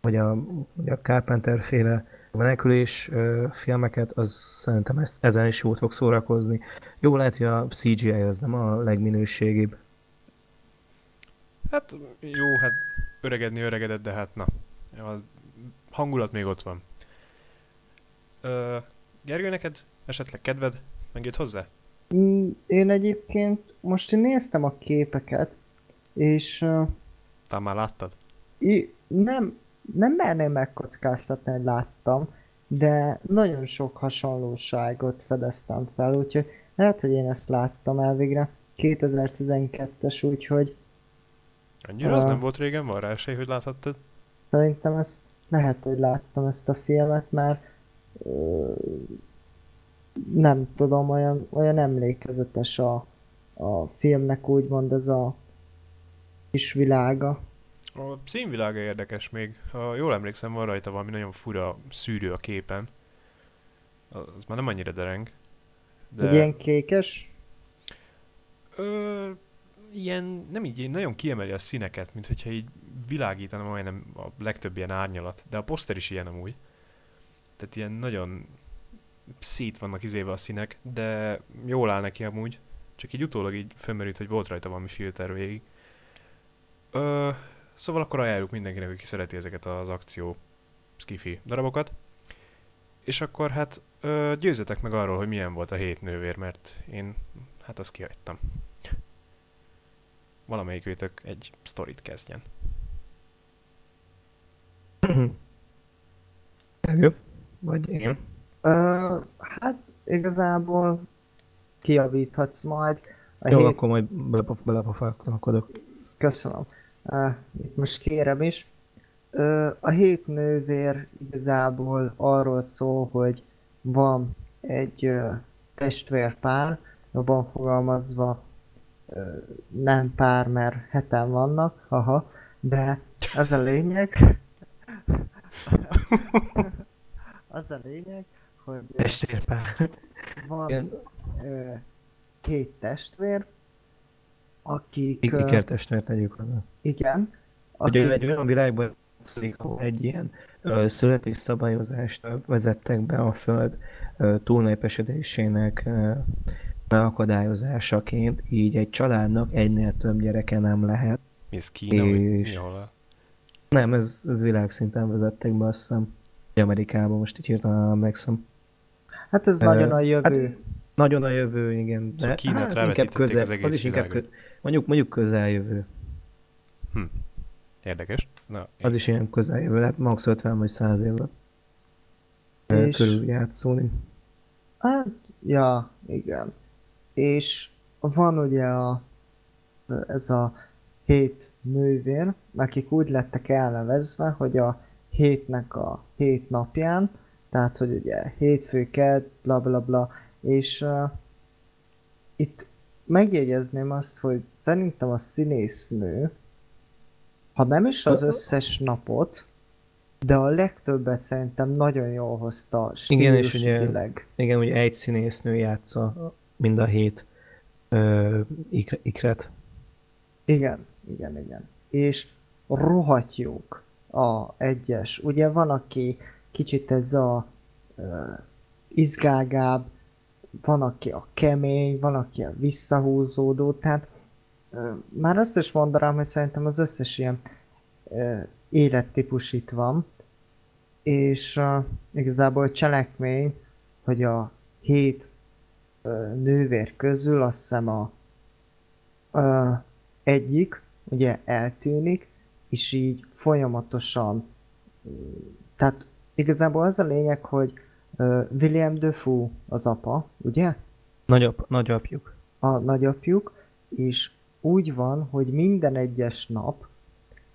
vagy a, vagy a Carpenter féle menekülés ö, filmeket, az szerintem ezt, ezen is jót fog szórakozni. Jó lehet, hogy a CGI az nem a legminőségibb. Hát jó, hát öregedni öregedett, de hát na, a hangulat még ott van. Ö, Gergő, neked esetleg kedved megjött hozzá? Mm, én egyébként most én néztem a képeket, és... Uh, Te már láttad? I, nem, nem merném megkockáztatni, hogy láttam, de nagyon sok hasonlóságot fedeztem fel, úgyhogy lehet, hogy én ezt láttam elvégre. 2012-es, úgyhogy... Annyira uh, az nem volt régen, van rá esély, hogy láthattad? Szerintem ezt lehet, hogy láttam ezt a filmet, mert uh, nem tudom, olyan, olyan emlékezetes a, a filmnek úgymond ez a kis világa. A színvilága érdekes még. Ha jól emlékszem, van rajta valami nagyon fura szűrő a képen. Az már nem annyira dereng. De... Egy ilyen kékes? Ö, ilyen, nem így, nagyon kiemeli a színeket, mint hogyha így világítana majdnem a legtöbb ilyen árnyalat. De a poszter is ilyen amúgy. Tehát ilyen nagyon szét vannak izéve a színek, de jól áll neki amúgy. Csak így utólag így felmerült, hogy volt rajta valami filter végig. Ö, szóval akkor ajánljuk mindenkinek, aki szereti ezeket az akció skifi darabokat. És akkor hát ö, győzetek meg arról, hogy milyen volt a hét nővér, mert én hát azt kihagytam. Valamelyik őtök egy sztorit kezdjen. Jó. Vagy én. Uh, hát igazából kiavíthatsz majd. A Jó, hét... akkor majd belepofártalkodok. Köszönöm. Uh, itt most kérem is. Uh, a hét nővér igazából arról szól, hogy van egy uh, testvérpár, jobban fogalmazva nem pár, mert heten vannak, haha, de ez a lényeg. az a lényeg, hogy testvérpár. van ö, két testvér, akik... Ikertestvér tegyük oda. Igen. Akik... Ugye egy olyan világban egy ilyen ö, születésszabályozást vezettek be a Föld túlnépesedésének megakadályozásaként, így egy családnak egynél több gyereke nem lehet. Mi ez Kína, és... Nem, ez, ez világszinten vezettek be, azt hiszem. Amerikában most így hirtelen emlékszem. Hát ez uh, nagyon a jövő. Hát, nagyon a jövő, igen. De szóval hát, inkább közel, az, az is inkább kö, mondjuk, mondjuk közeljövő. Hm. Érdekes. Na, az is ilyen közeljövő, hát max 50 vagy 100 évvel és... körül játszóni. Hát, ja, igen. És van ugye a, ez a hét nővér, akik úgy lettek elnevezve, hogy a hétnek a hét napján, tehát hogy ugye hétfő, kedd, bla bla bla, és uh, itt megjegyezném azt, hogy szerintem a színésznő, ha nem is az összes napot, de a legtöbbet szerintem nagyon jól hozta igen, és ugye, igen, ugye egy színésznő játsza mind a hét ö, ikre, ikret. Igen, igen, igen. És rohadt a egyes. Ugye van, aki kicsit ez a ö, izgágább, van, aki a kemény, van, aki a visszahúzódó, tehát ö, már azt is mondanám, hogy szerintem az összes ilyen ö, élettípus itt van, és uh, igazából a cselekmény, hogy a hét nővér közül azt hiszem a uh, egyik ugye eltűnik, és így folyamatosan tehát igazából az a lényeg, hogy William Defoe az apa, ugye? Nagyap, nagyapjuk. A nagyapjuk, és úgy van, hogy minden egyes nap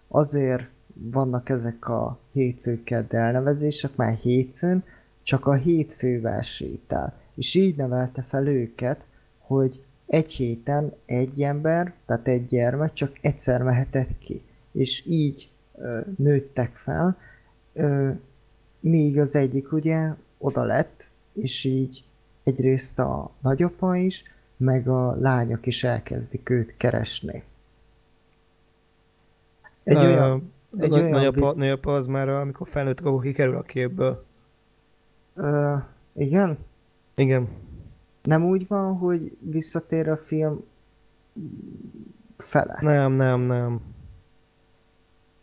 azért vannak ezek a hétfőked elnevezések, már hétfőn, csak a hétfővel sétál. És így nevelte fel őket, hogy egy héten egy ember, tehát egy gyermek csak egyszer mehetett ki. És így ö, nőttek fel, ö, míg az egyik ugye oda lett, és így egyrészt a nagyapa is, meg a lányok is elkezdik őt keresni. Egy uh, olyan egy nagy, olyan nagyapa, nagyapa az már, amikor felnőtt, akkor kikerül a képből. Ö, igen? Igen. Nem úgy van, hogy visszatér a film fele? Nem, nem, nem.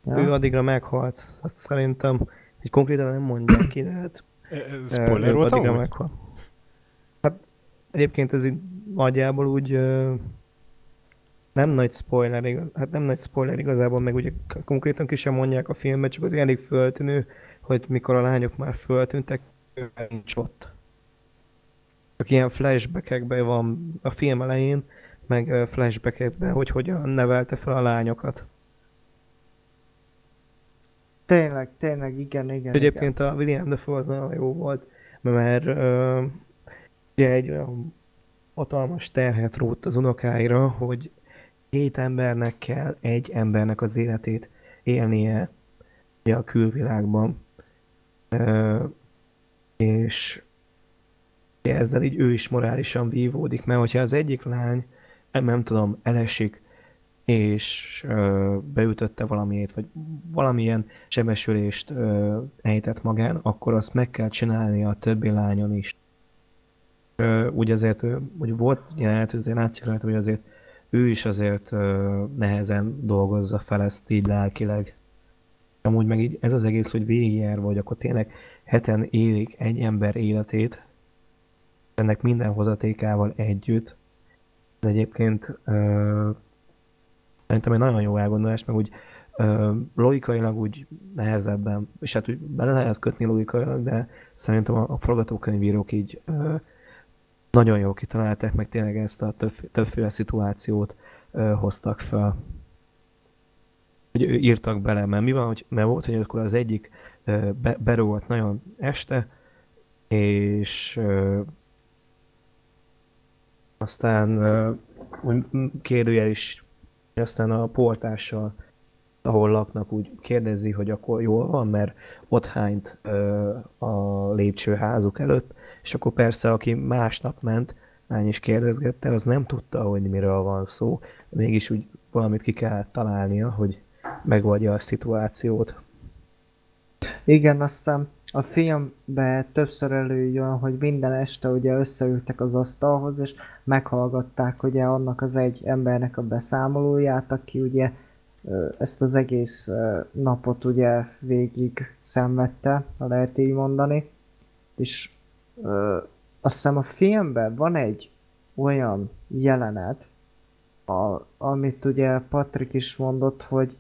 Ja. Ő addigra meghalt. Azt szerintem, hogy konkrétan nem mondják ki, de hát... Spoiler volt addigra meghalt. Hát egyébként ez így nagyjából úgy nem nagy spoiler, igaz, hát nem nagy spoiler igazából, meg ugye konkrétan ki sem mondják a filmet, csak az elég föltűnő, hogy mikor a lányok már föltűntek, ő nincs ott. Csak ilyen flashbackekben van a film elején, meg flashbackekben, hogy hogyan nevelte fel a lányokat. Tényleg, tényleg, igen, igen. Egyébként igen. a William Dafoe az nagyon jó volt, mert uh, ugye egy olyan hatalmas terhet rótt az unokáira, hogy két embernek kell egy embernek az életét élnie a külvilágban. és ezzel így ő is morálisan vívódik, mert hogyha az egyik lány, nem tudom, elesik, és ö, beütötte valamiét, vagy valamilyen sebesülést ö, ejtett magán, akkor azt meg kell csinálni a többi lányon is. Ö, úgy azért, hogy volt jelenet, azért látszik rajta, hogy azért ő is azért nehezen dolgozza fel ezt így lelkileg. Amúgy meg így ez az egész, hogy végigjár vagy, akkor tényleg heten élik egy ember életét, ennek minden hozatékával együtt. Ez egyébként ö, szerintem egy nagyon jó elgondolás, meg úgy ö, logikailag úgy nehezebben, és hát úgy bele lehet kötni logikailag, de szerintem a, a forgatókönyvírók így ö, nagyon jó kitalálták, meg tényleg ezt a több, többféle szituációt ö, hoztak fel. Hogy írtak bele, mert mi van, hogy, mert volt, hogy akkor az egyik ö, be, berúgott nagyon este, és ö, aztán ö, kérdőjel is, aztán a portással, ahol laknak, úgy kérdezi, hogy akkor jól van, mert ott hányt a lépcsőházuk előtt, és akkor persze, aki másnap ment, lány is kérdezgette, az nem tudta, hogy miről van szó, mégis úgy valamit ki kell találnia, hogy megoldja a szituációt. Igen, azt hiszem a filmben többször előjön, hogy minden este ugye összeültek az asztalhoz, és meghallgatták ugye annak az egy embernek a beszámolóját, aki ugye ezt az egész napot ugye végig szenvedte, ha lehet így mondani. És ö, azt hiszem a filmben van egy olyan jelenet, a, amit ugye Patrik is mondott, hogy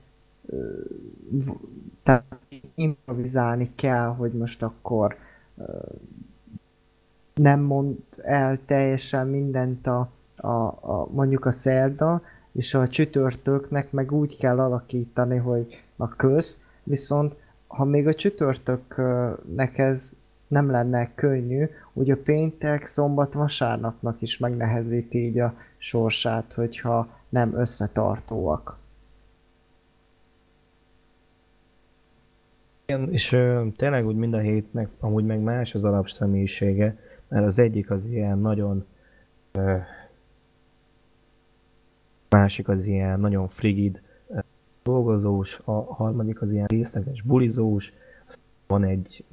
tehát improvizálni kell, hogy most akkor nem mond el teljesen mindent a, a, a mondjuk a szerda, és a csütörtöknek meg úgy kell alakítani, hogy a köz, viszont ha még a csütörtöknek ez nem lenne könnyű, úgy a péntek, szombat, vasárnapnak is megnehezíti így a sorsát, hogyha nem összetartóak. Igen, és ö, tényleg úgy mind a hétnek amúgy meg más az alapszemélyisége, mert az egyik az ilyen nagyon ö, másik az ilyen nagyon frigid ö, dolgozós, a harmadik az ilyen részleges bulizós, van egy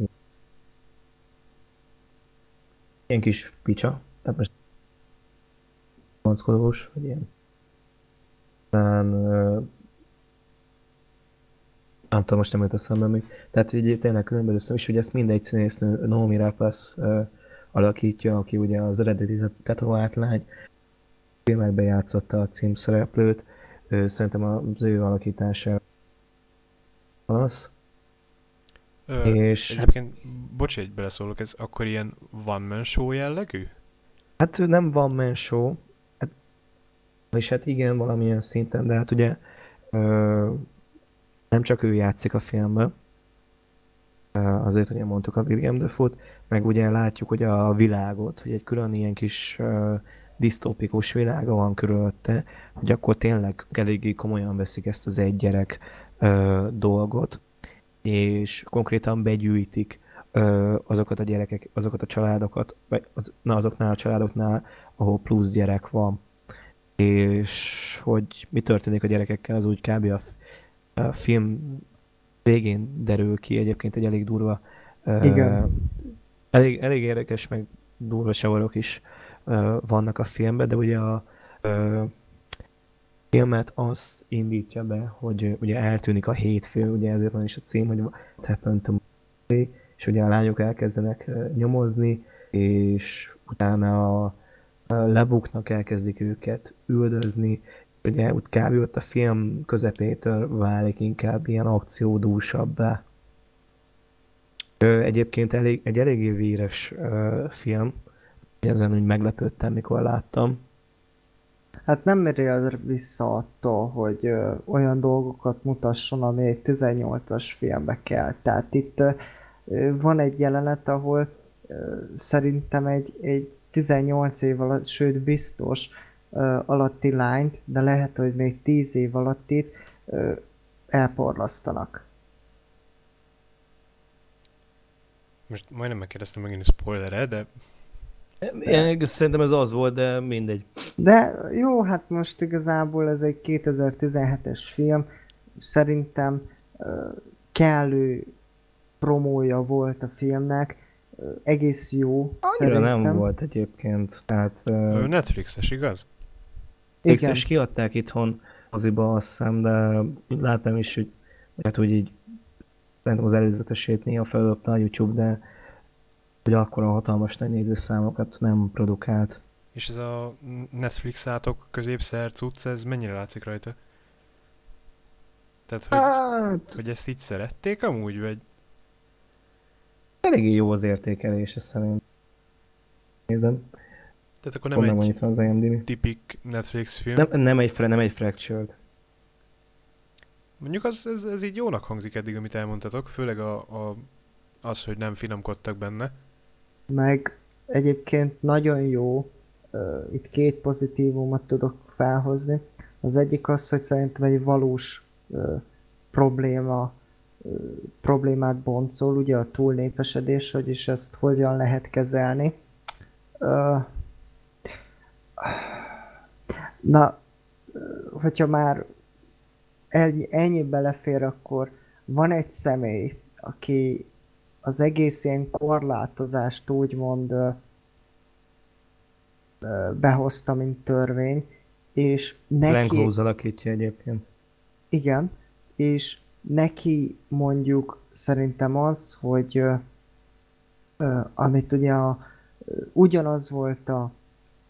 ilyen kis picsa, tehát most mackolós, vagy ilyen aztán nem tudom, most nem jött eszembe még. Tehát hogy tényleg különböző és ugye ezt mindegy színésznő Naomi Rapace uh, alakítja, aki ugye az eredeti tetovált lány, filmekben játszotta a címszereplőt, uh, szerintem az ő alakítása az. Ö, és egyébként, bocs, egy beleszólok, ez akkor ilyen one man show jellegű? Hát nem van man show, hát, és hát igen, valamilyen szinten, de hát ugye ö, nem csak ő játszik a filmben, azért ugye mondtuk a William dafoe meg ugye látjuk hogy a világot, hogy egy külön ilyen kis uh, disztópikus világa van körülötte, hogy akkor tényleg eléggé komolyan veszik ezt az egy gyerek uh, dolgot, és konkrétan begyűjtik uh, azokat a gyerekek, azokat a családokat, vagy az, na, azoknál a családoknál, ahol plusz gyerek van. És hogy mi történik a gyerekekkel, az úgy kb. a a film végén derül ki egyébként egy elég durva, Igen. Elég, elég érdekes, meg durva savarok is vannak a filmben, de ugye a filmet azt indítja be, hogy ugye eltűnik a hétfő, ugye ezért van is a cím, hogy Happened to és ugye a lányok elkezdenek nyomozni, és utána a, lebuknak, elkezdik őket üldözni, ugye úgy kb. ott a film közepétől válik inkább ilyen akciódúsabbá. Egyébként elég, egy eléggé véres uh, film, ezen úgy meglepődtem, mikor láttam. Hát nem ér vissza attól, hogy ö, olyan dolgokat mutasson, ami egy 18-as filmbe kell. Tehát itt ö, van egy jelenet, ahol ö, szerintem egy, egy 18 év alatt, sőt biztos, alatti lányt, de lehet, hogy még 10 év alattit elporlasztanak. Most majdnem megkérdeztem megint a spoiler de... Én szerintem ez az volt, de mindegy. De jó, hát most igazából ez egy 2017-es film. Szerintem kellő promója volt a filmnek. Egész jó. Annyira szerintem. nem volt egyébként. Tehát, uh... Netflixes, igaz? Igen. És kiadták itthon moziba azt hiszem, de láttam is, hogy hát, hogy így szerintem az előzetesét néha feldobta a YouTube, de hogy akkor a hatalmas nagy nézőszámokat nem produkált. És ez a Netflix átok középszer cucc, ez mennyire látszik rajta? Tehát, hogy, hát... hogy ezt így szerették amúgy, vagy? Eléggé jó az értékelése szerint. Nézem. Tehát akkor nem Pont egy van az IMDb. tipik Netflix film. Nem, nem, egy, nem egy fractured. Mondjuk az, ez, ez így jónak hangzik eddig, amit elmondtatok, főleg a, a, az, hogy nem finomkodtak benne. Meg egyébként nagyon jó, uh, itt két pozitívumot tudok felhozni. Az egyik az, hogy szerintem egy valós uh, probléma, uh, problémát boncol, ugye a túlnépesedés, hogy is ezt hogyan lehet kezelni. Uh, Na, hogyha már ennyi, ennyi belefér, akkor van egy személy, aki az egész ilyen korlátozást úgymond behozta, mint törvény, és neki... Glenn alakítja egyébként. Igen, és neki mondjuk szerintem az, hogy ö, amit ugye a, ugyanaz volt a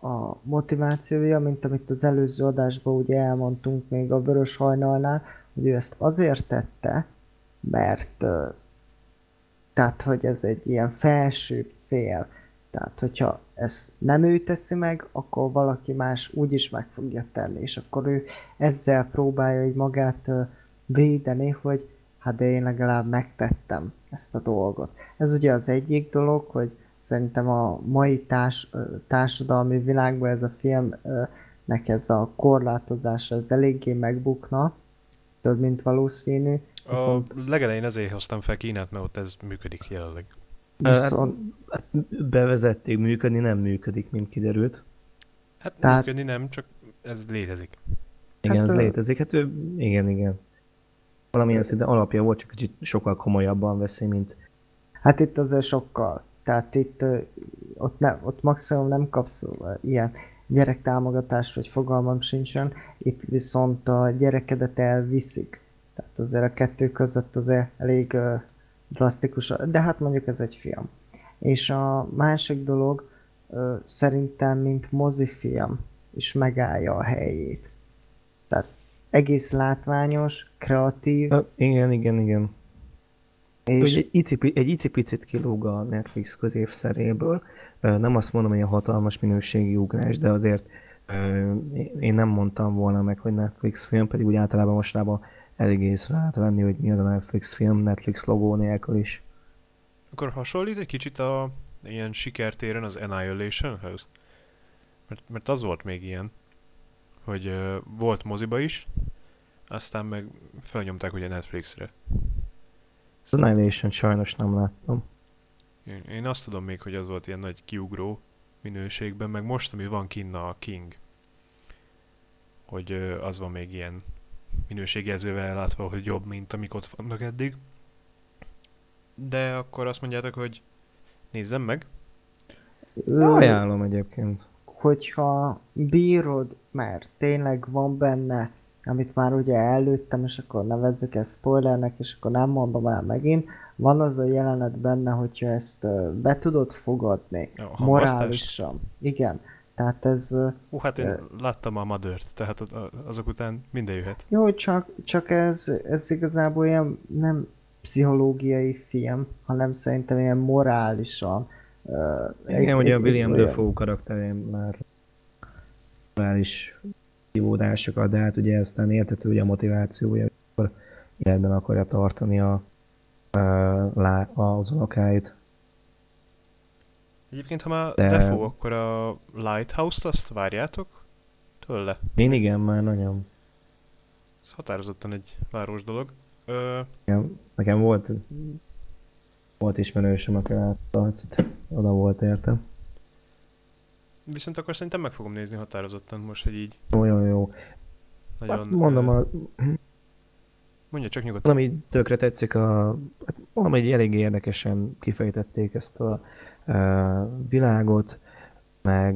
a motivációja, mint amit az előző adásban ugye elmondtunk még a Vörös Hajnalnál, hogy ő ezt azért tette, mert tehát, hogy ez egy ilyen felsőbb cél. Tehát, hogyha ezt nem ő teszi meg, akkor valaki más úgy is meg fogja tenni, és akkor ő ezzel próbálja így magát védeni, hogy hát de én legalább megtettem ezt a dolgot. Ez ugye az egyik dolog, hogy szerintem a mai társ, társadalmi világban ez a filmnek ez a korlátozása az eléggé megbukna, több mint valószínű. Viszont... A legelején ezért hoztam fel Kínát, mert ott ez működik jelenleg. Viszont... Hát, bevezették, működni nem működik, mint kiderült. Hát Tehát... működni nem, csak ez létezik. Igen, hát, ez létezik. Hát ő, igen, igen. Valamilyen szinten alapja volt, csak kicsit sokkal komolyabban veszi, mint... Hát itt azért sokkal. Tehát itt ott, ne, ott maximum nem kapsz ilyen gyerektámogatást, vagy fogalmam sincsen, itt viszont a gyerekedet elviszik. Tehát azért a kettő között azért elég uh, drasztikus, de hát mondjuk ez egy film. És a másik dolog szerintem, mint mozifilm is megállja a helyét. Tehát egész látványos, kreatív. Uh, igen, igen, igen. És... Egy, icipi, egy icipicit kilóg a Netflix középszeréből. Nem azt mondom, hogy a hatalmas minőségi ugrás, de azért én nem mondtam volna meg, hogy Netflix film, pedig úgy általában mostában elég észre lehet venni, hogy mi az a Netflix film, Netflix logó nélkül is. Akkor hasonlít egy kicsit a ilyen sikertéren az Annihilation-höz? Mert, mert az volt még ilyen, hogy uh, volt moziba is, aztán meg felnyomták ugye Netflixre. Az Annihilation sajnos nem láttam. Én, én azt tudom még, hogy az volt ilyen nagy kiugró minőségben, meg most, ami van kinna a King, hogy az van még ilyen minőségjelzővel látva, hogy jobb, mint amik ott vannak eddig. De akkor azt mondjátok, hogy nézzem meg. Ajánlom egyébként. Hogyha bírod, mert tényleg van benne, amit már ugye előttem, és akkor nevezzük ezt spoilernek, és akkor nem mondom el megint, van az a jelenet benne, hogyha ezt be tudod fogadni, Jó, morálisan. Igen, tehát ez... Hú, hát én uh, láttam a Madört, tehát azok után minden jöhet. Jó, csak, csak ez, ez igazából ilyen nem pszichológiai film, hanem szerintem ilyen morálisan. Uh, Igen, ugye a William. Dafoe karakterén már morális kivódásokat, de hát ugye aztán értető ugye a motivációja, akkor életben akarja tartani a, a, az unokáit. Egyébként, ha már De... Defoe, akkor a Lighthouse-t azt várjátok tőle? Én igen, már nagyon. Ez határozottan egy város dolog. Ö... Nekem, nekem volt, volt ismerősöm, aki látta azt, oda volt értem. Viszont akkor szerintem meg fogom nézni határozottan most, hogy így. Jó, jó. Nagyon, hát mondom, a... Mondja csak nyugodtan. Valami tökre tetszik a... Hát mondom, hogy elég érdekesen kifejtették ezt a világot, meg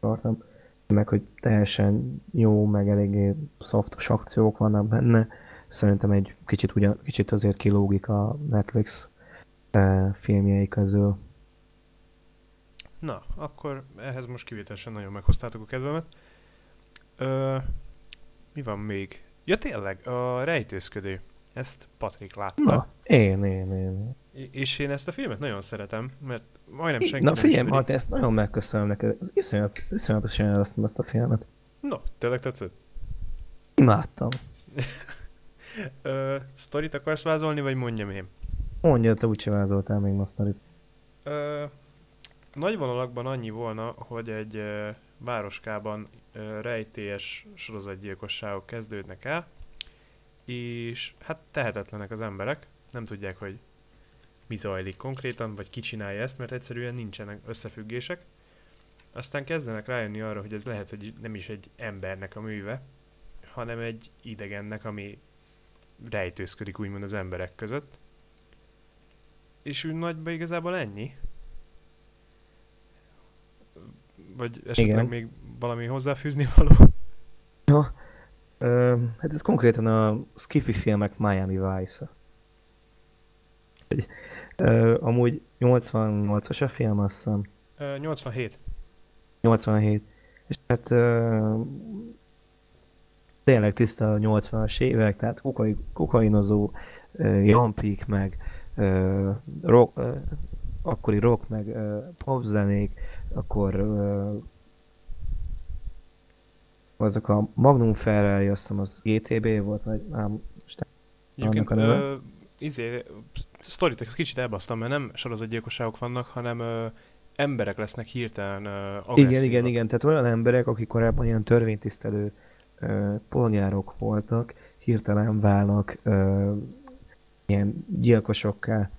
tartom, meg hogy teljesen jó, meg eléggé softos akciók vannak benne. Szerintem egy kicsit, ugyan, kicsit azért kilógik a Netflix filmjei közül. Na, akkor ehhez most kivételesen nagyon meghoztátok a kedvemet. Ö, mi van még? Ja tényleg, a rejtőzködő. Ezt Patrik látta. Na, én, én, én. És én ezt a filmet nagyon szeretem, mert majdnem senki Na figyelj, hát ezt nagyon megköszönöm neked. Az iszonyat, iszonyatosan elhoztam ezt a filmet. No, tényleg tetszett? Imádtam. Ö, sztorit akarsz vázolni, vagy mondjam én? Mondja, te úgyse vázoltál még ma sztorit. Ö, nagy vonalakban annyi volna, hogy egy ö, városkában ö, rejtélyes sorozatgyilkosságok kezdődnek el, és hát tehetetlenek az emberek, nem tudják, hogy mi zajlik konkrétan, vagy ki csinálja ezt, mert egyszerűen nincsenek összefüggések. Aztán kezdenek rájönni arra, hogy ez lehet, hogy nem is egy embernek a műve, hanem egy idegennek, ami rejtőzködik úgymond az emberek között. És úgy nagyban igazából ennyi. Vagy esetleg Igen. még valami hozzáfűzni való? Ja, ö, hát ez konkrétan a Skiffy filmek Miami Vice-a. Ö, amúgy 88-as a film, azt hiszem. Ö, 87. 87. És hát ö, tényleg tiszta a 80-as évek, tehát kokai, kokainozó, ö, jampik, meg ö, rock, ö, akkori rock, meg uh, pop zenék, akkor uh, azok a Magnum Ferrari, azt hiszem az GTB volt, vagy nem, Egyébként, ö, izé, sztorit kicsit elbasztam, mert nem sorozatgyilkosságok vannak, hanem ö, emberek lesznek hirtelen ö, Igen, igen, igen, tehát olyan emberek, akik korábban ilyen törvénytisztelő ö, polgárok voltak, hirtelen válnak ö, ilyen gyilkosokká.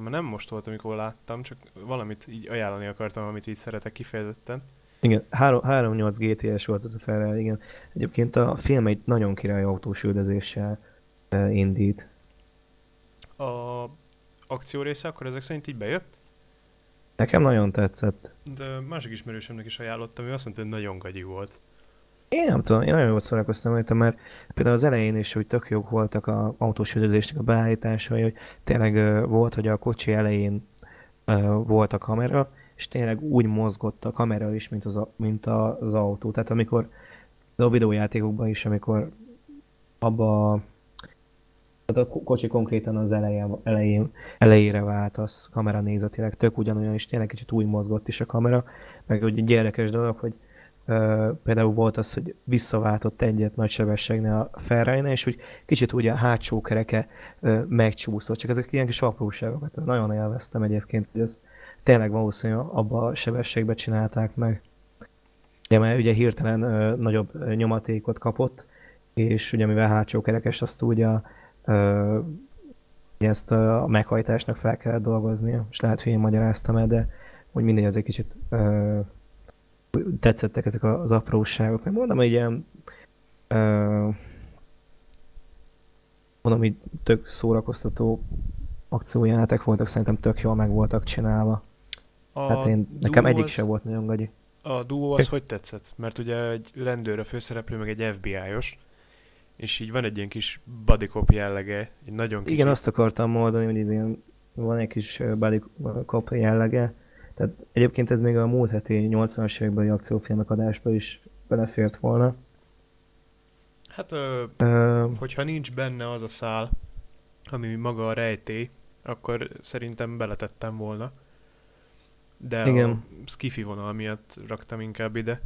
Már nem most volt, amikor láttam, csak valamit így ajánlani akartam, amit így szeretek kifejezetten. Igen, 3.8 GTS volt az a Ferrari, igen. Egyébként a film egy nagyon király autós üldözéssel uh, indít. A akció része akkor ezek szerint így bejött? Nekem nagyon tetszett. De másik ismerősömnek is ajánlottam, ő azt mondta, hogy nagyon gagyi volt. Én nem tudom, én nagyon jól szórakoztam rajta, mert például az elején is, hogy tök jók voltak a autós üldözésnek a beállításai, hogy tényleg volt, hogy a kocsi elején volt a kamera, és tényleg úgy mozgott a kamera is, mint az, mint az autó. Tehát amikor a videójátékokban is, amikor abba tehát a kocsi konkrétan az elején, elején, elejére vált az kamera nézetileg, tök ugyanolyan, és tényleg kicsit úgy mozgott is a kamera, meg egy érdekes dolog, hogy például volt az, hogy visszaváltott egyet nagy sebességnél a ferrari és úgy kicsit úgy a hátsó kereke megcsúszott, csak ezek ilyen kis apróságokat. Nagyon élveztem egyébként, hogy ez tényleg valószínűleg abba a sebességbe csinálták meg. Ugye, mert ugye hirtelen ö, nagyobb nyomatékot kapott, és ugye mivel hátsó kerekes, azt úgy a, ö, ezt a meghajtásnak fel kellett dolgoznia, és lehet, hogy én magyaráztam el, de úgy mindegy, az egy kicsit tetszettek ezek az apróságok. Meg mondom, hogy ilyen ö, mondom, hogy tök szórakoztató akciójáték voltak, szerintem tök jól meg voltak csinálva. A hát én, nekem egyik az, se volt nagyon gagyi. A duo az hogy tetszett? Mert ugye egy rendőr a főszereplő, meg egy FBI-os, és így van egy ilyen kis buddy cop jellege, egy nagyon kis... Igen, azt akartam mondani, hogy ilyen, van egy kis buddy cop jellege. Tehát egyébként ez még a múlt heti 80-as évekbeli akciófilmek adásba is belefért volna. Hát, ö, ö, hogyha nincs benne az a szál, ami maga a rejtély, akkor szerintem beletettem volna de Igen. a skifi vonal miatt raktam inkább ide.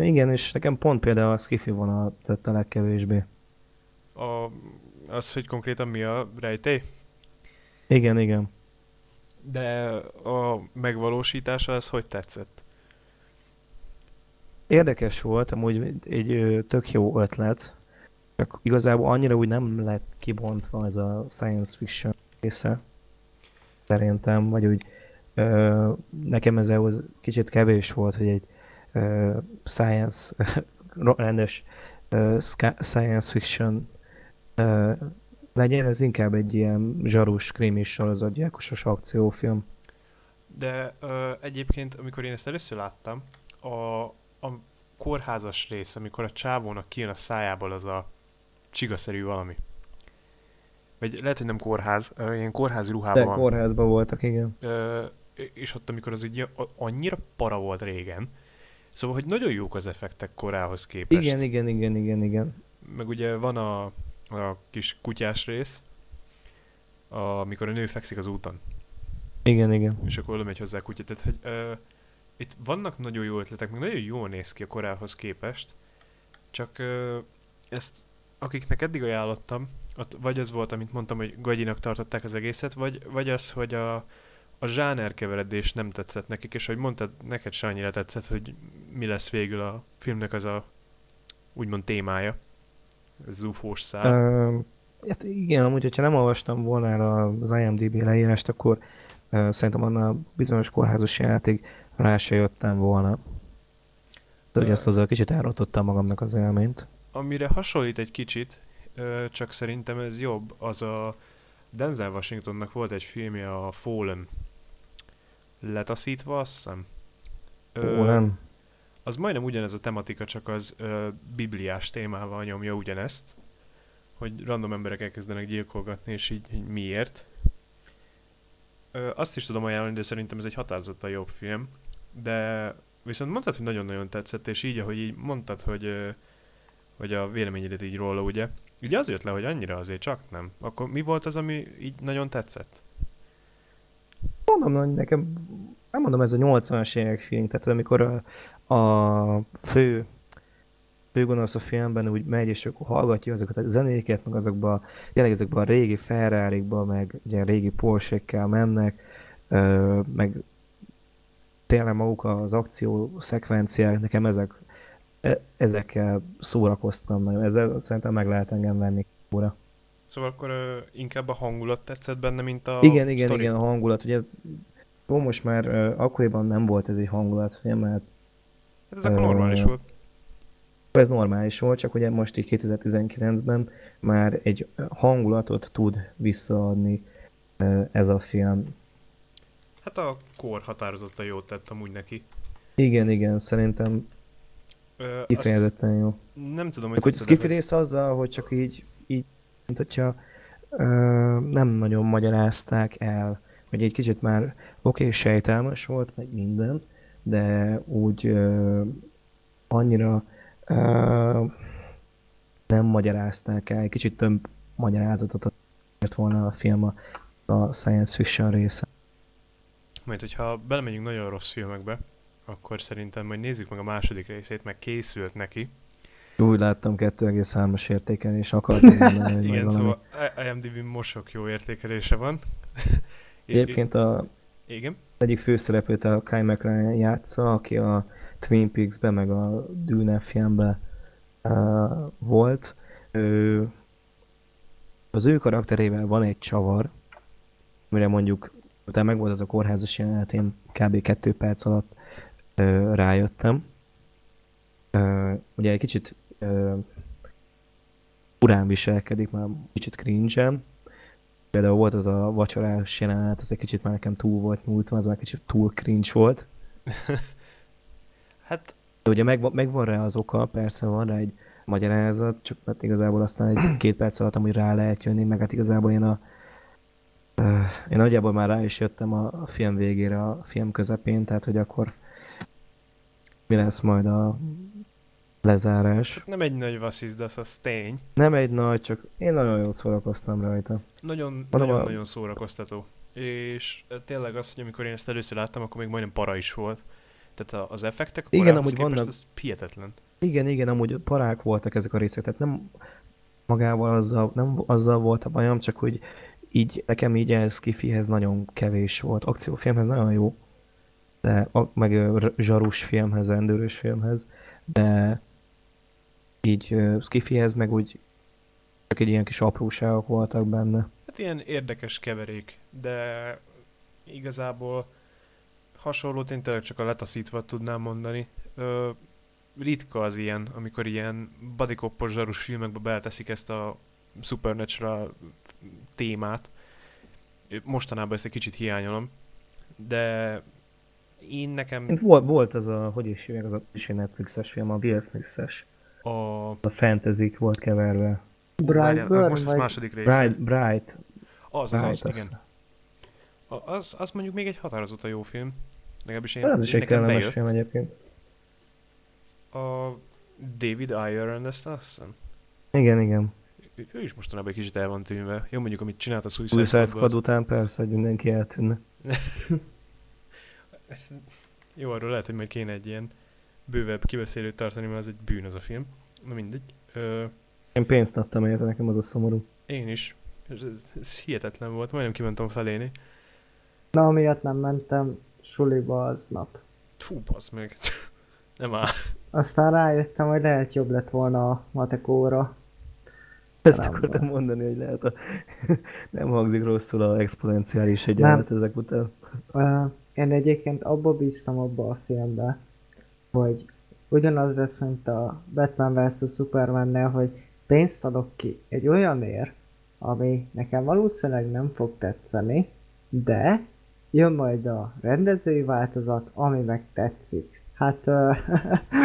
Igen, és nekem pont például a skifi vonal tett a legkevésbé. A, az, hogy konkrétan mi a rejtély? Igen, igen. De a megvalósítása az hogy tetszett? Érdekes volt, amúgy egy, tök jó ötlet, csak igazából annyira úgy nem lett kibontva ez a science fiction része. Szerintem, vagy úgy Ö, nekem ez ahhoz kicsit kevés volt, hogy egy ö, science, rendes ö, science fiction ö, legyen, ez inkább egy ilyen zsarus, krimis sorozatgyilkosos akciófilm. De ö, egyébként, amikor én ezt először láttam, a, a kórházas rész, amikor a csávónak kijön a szájából az a csigaszerű valami. Vagy lehet, hogy nem kórház, ilyen kórházi ruhában De kórházban voltak, igen. Ö, és ott amikor az így annyira para volt régen, szóval, hogy nagyon jók az effektek korához képest. Igen, igen, igen, igen, igen. Meg ugye van a, a kis kutyás rész, amikor a nő fekszik az úton. Igen, igen. És akkor oda megy hozzá a kutya. Tehát, hogy uh, itt vannak nagyon jó ötletek, meg nagyon jól néz ki a korához képest, csak uh, ezt akiknek eddig ajánlottam, ott vagy az volt, amit mondtam, hogy gagyinak tartották az egészet, vagy, vagy az, hogy a, a zsánerkeveredés nem tetszett nekik, és hogy mondtad, neked se annyira tetszett, hogy mi lesz végül a filmnek az a úgymond témája, ez ufós szál. Uh, hát igen, amúgy, hogyha nem olvastam volna el az IMDb leírást, akkor uh, szerintem annál bizonyos kórházos játék rá se jöttem volna. De hogy azt azzal kicsit elrontottam magamnak az élményt. Amire hasonlít egy kicsit, csak szerintem ez jobb, az a Denzel Washingtonnak volt egy filmje, a Fallen letaszítva, azt hiszem. Ó, nem. Az majdnem ugyanez a tematika, csak az ö, bibliás témával nyomja ugyanezt, hogy random emberek elkezdenek gyilkolgatni, és így, így miért. Ö, azt is tudom ajánlani, de szerintem ez egy határozottan jobb film, de viszont mondtad, hogy nagyon-nagyon tetszett, és így, ahogy így mondtad, hogy, ö, hogy a véleményedet így róla, ugye? Ugye az jött le, hogy annyira azért csak nem. Akkor mi volt az, ami így nagyon tetszett? mondom, hogy nekem, nem mondom, ez a 80-as évek film, tehát amikor a, a fő főgonosz a filmben úgy megy, és akkor hallgatja azokat a zenéket, meg azokba, tényleg ezekben a régi ferrari meg ugye régi porsche mennek, meg tényleg maguk az akció szekvenciák, nekem ezek, e, ezekkel szórakoztam nagyon. Ezzel szerintem meg lehet engem venni óra. Szóval akkor ö, inkább a hangulat tetszett benne, mint a Igen, igen, story. igen, a hangulat. Ugye ó, most már ö, akkoriban nem volt ez egy hangulatfilm, mert... Hát ez akkor normális volt. Ez normális volt, csak ugye most így 2019-ben már egy hangulatot tud visszaadni ez a film. Hát a kor határozottan jót tett amúgy neki. Igen, igen, szerintem Ö, kifejezetten jó. Nem tudom, hogy... Hogy Skiffy rész azzal, hogy csak így, így mint hogyha ö, nem nagyon magyarázták el, hogy egy kicsit már oké, okay, sejtelmes volt, meg minden, de úgy ö, annyira ö, nem magyarázták el, egy kicsit több magyarázatot adott volna a film a, a science fiction része. Majd, hogyha belemegyünk nagyon rossz filmekbe, akkor szerintem majd nézzük meg a második részét, meg készült neki. Úgy láttam 2,3-as értékelés, akartam mondani, hogy Igen, szóval IMDb mosok jó értékelése van. Egyébként a Igen? Egyik főszereplőt a Kai McLaren játsza, aki a Twin Peaks-ben, meg a Dune filmben uh, volt. Ő, az ő karakterével van egy csavar, mire mondjuk utána meg volt az a kórházas jelenet, én kb. kettő perc alatt ö, rájöttem. Ö, ugye egy kicsit ö, urán viselkedik, már kicsit cringe Például volt az a vacsorás jelenet, az egy kicsit már nekem túl volt nyújtva, az már kicsit túl cringe volt. hát... De ugye meg, megvan rá az oka, persze van rá egy magyarázat, csak hát igazából aztán egy két perc alatt amúgy rá lehet jönni, meg hát igazából én a én nagyjából már rá is jöttem a film végére, a film közepén, tehát hogy akkor mi lesz majd a lezárás. Nem egy nagy vasszizdasz, az tény. Nem egy nagy, csak én nagyon jól szórakoztam rajta. Nagyon, nagyon, a... nagyon szórakoztató. És tényleg az, hogy amikor én ezt először láttam, akkor még majdnem para is volt. Tehát az effektek a igen, amúgy vannak... ez hihetetlen. Igen, igen, amúgy parák voltak ezek a részek, tehát nem magával azzal, nem azzal volt a bajom, csak hogy így nekem így ez kifihez nagyon kevés volt. Akciófilmhez nagyon jó, de meg zsarus filmhez, rendőrös filmhez, de így skifihez meg úgy csak egy ilyen kis apróságok voltak benne. Hát ilyen érdekes keverék, de igazából hasonlót én tényleg csak a letaszítva tudnám mondani. Ö, ritka az ilyen, amikor ilyen bodykoppos zsarus filmekbe beleteszik ezt a Supernatural témát. Mostanában ezt egy kicsit hiányolom, de én nekem... Volt, volt az a, hogy is hívják, az a Netflixes film, a Will Smith-es. A... a fantasy volt keverve. Brightburn? Most az második rész. Bright, Bright. Az, az, Bright, az, igen. Az, az mondjuk még egy határozottan jó film. Legalábbis én, az is egy kellemes film egyébként. A David Ayer rendezte azt hiszem? Igen, igen ő is mostanában egy kicsit el van tűnve. Jó, mondjuk, amit csinált a Suicide, Suicide Squad, az... után persze, hogy mindenki eltűnne. Jó, arról lehet, hogy majd kéne egy ilyen bővebb kibeszélőt tartani, mert az egy bűn az a film. Na mindegy. Ö... Én pénzt adtam érte, nekem az a szomorú. Én is. Ez, ez, ez hihetetlen volt, majdnem kimentem feléni. Na, amiatt nem mentem suliba aznap. Fú, basz meg. nem áll. Aztán rájöttem, hogy lehet jobb lett volna a matekóra. Ezt akartam mondani, hogy lehet a... nem hangzik rosszul a exponenciális egyenlet ezek után. Én egyébként abba bíztam abba a filmbe, hogy ugyanaz lesz, mint a Batman vs. Superman-nél, hogy pénzt adok ki egy olyanért, ami nekem valószínűleg nem fog tetszeni, de jön majd a rendezői változat, ami meg tetszik. Hát uh,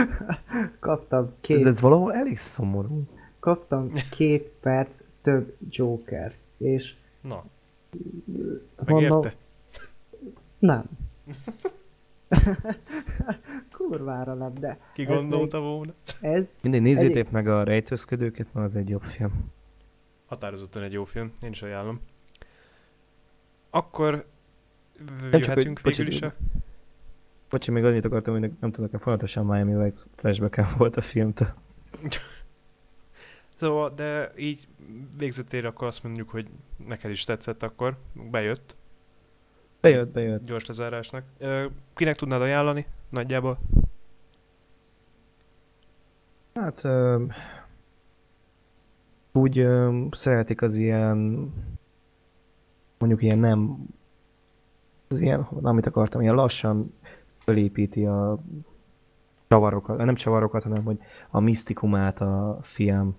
kaptam két... De ez valahol elég szomorú kaptam két perc több Jokert, és... Na. Megérte? Nem. Kurvára nem, de... Ki gondolta még... volna? Ez... Mindig nézzétek egy... meg a rejtőzködőket, mert az egy jobb film. Határozottan egy jó film, én is ajánlom. Akkor jöhetünk csak, végül is a... Bocsi, még annyit akartam, hogy nem tudok-e folyamatosan Miami Vice flashback volt a filmtől. szóval, de így végzetére akkor azt mondjuk, hogy neked is tetszett akkor, bejött. Bejött, bejött. Gyors lezárásnak. Kinek tudnád ajánlani nagyjából? Hát úgy szeretik az ilyen mondjuk ilyen nem az ilyen, amit akartam, ilyen lassan fölépíti a csavarokat, nem csavarokat, hanem hogy a misztikumát a film.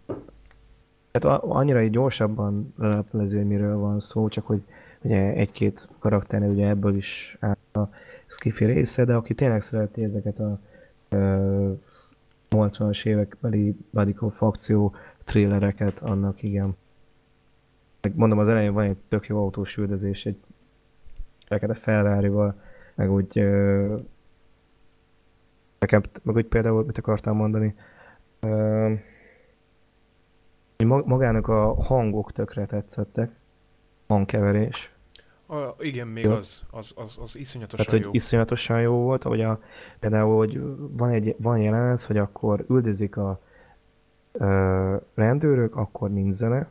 Tehát annyira egy gyorsabban leleplező, hogy miről van szó, csak hogy ugye egy-két karakter, ugye ebből is áll a skifi része, de aki tényleg szereti ezeket a ö, 80-as évekbeli Badikó fakció trélereket, annak igen. Mondom, az elején van egy tök jó autós üldözés, egy fekete ferrari meg úgy ö, nekem, meg úgy például mit akartam mondani, ö, magának a hangok tökre tetszettek, hangkeverés. A, igen, még az, az, az, az iszonyatosan Tehát, jó. hogy iszonyatosan jó volt, hogy a, például, hogy van, egy, van jelenet, hogy akkor üldözik a ö, rendőrök, akkor nincs zene,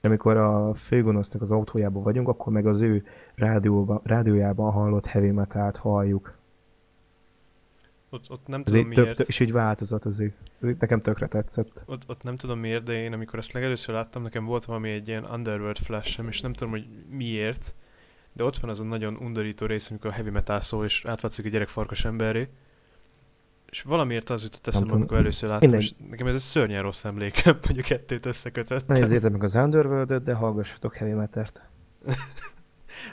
de amikor a főgonosznak az autójában vagyunk, akkor meg az ő rádióban, rádiójában hallott heavy metalt halljuk. Ott, ott nem tudom miért. Több, és így változat az ő. Nekem tökre tetszett. Ott, ott nem tudom miért, de én amikor ezt legelőször láttam, nekem volt valami egy ilyen Underworld flash és nem tudom, hogy miért, de ott van az a nagyon undorító rész, amikor a heavy metal szól, és átvatszik a gyerek farkas emberré. És valamiért az jutott eszembe, amikor először láttam, Minden... és nekem ez egy szörnyen rossz emlékem, hogy a kettőt összekötött. Nézzétek meg az underworld de hallgassatok heavy metert.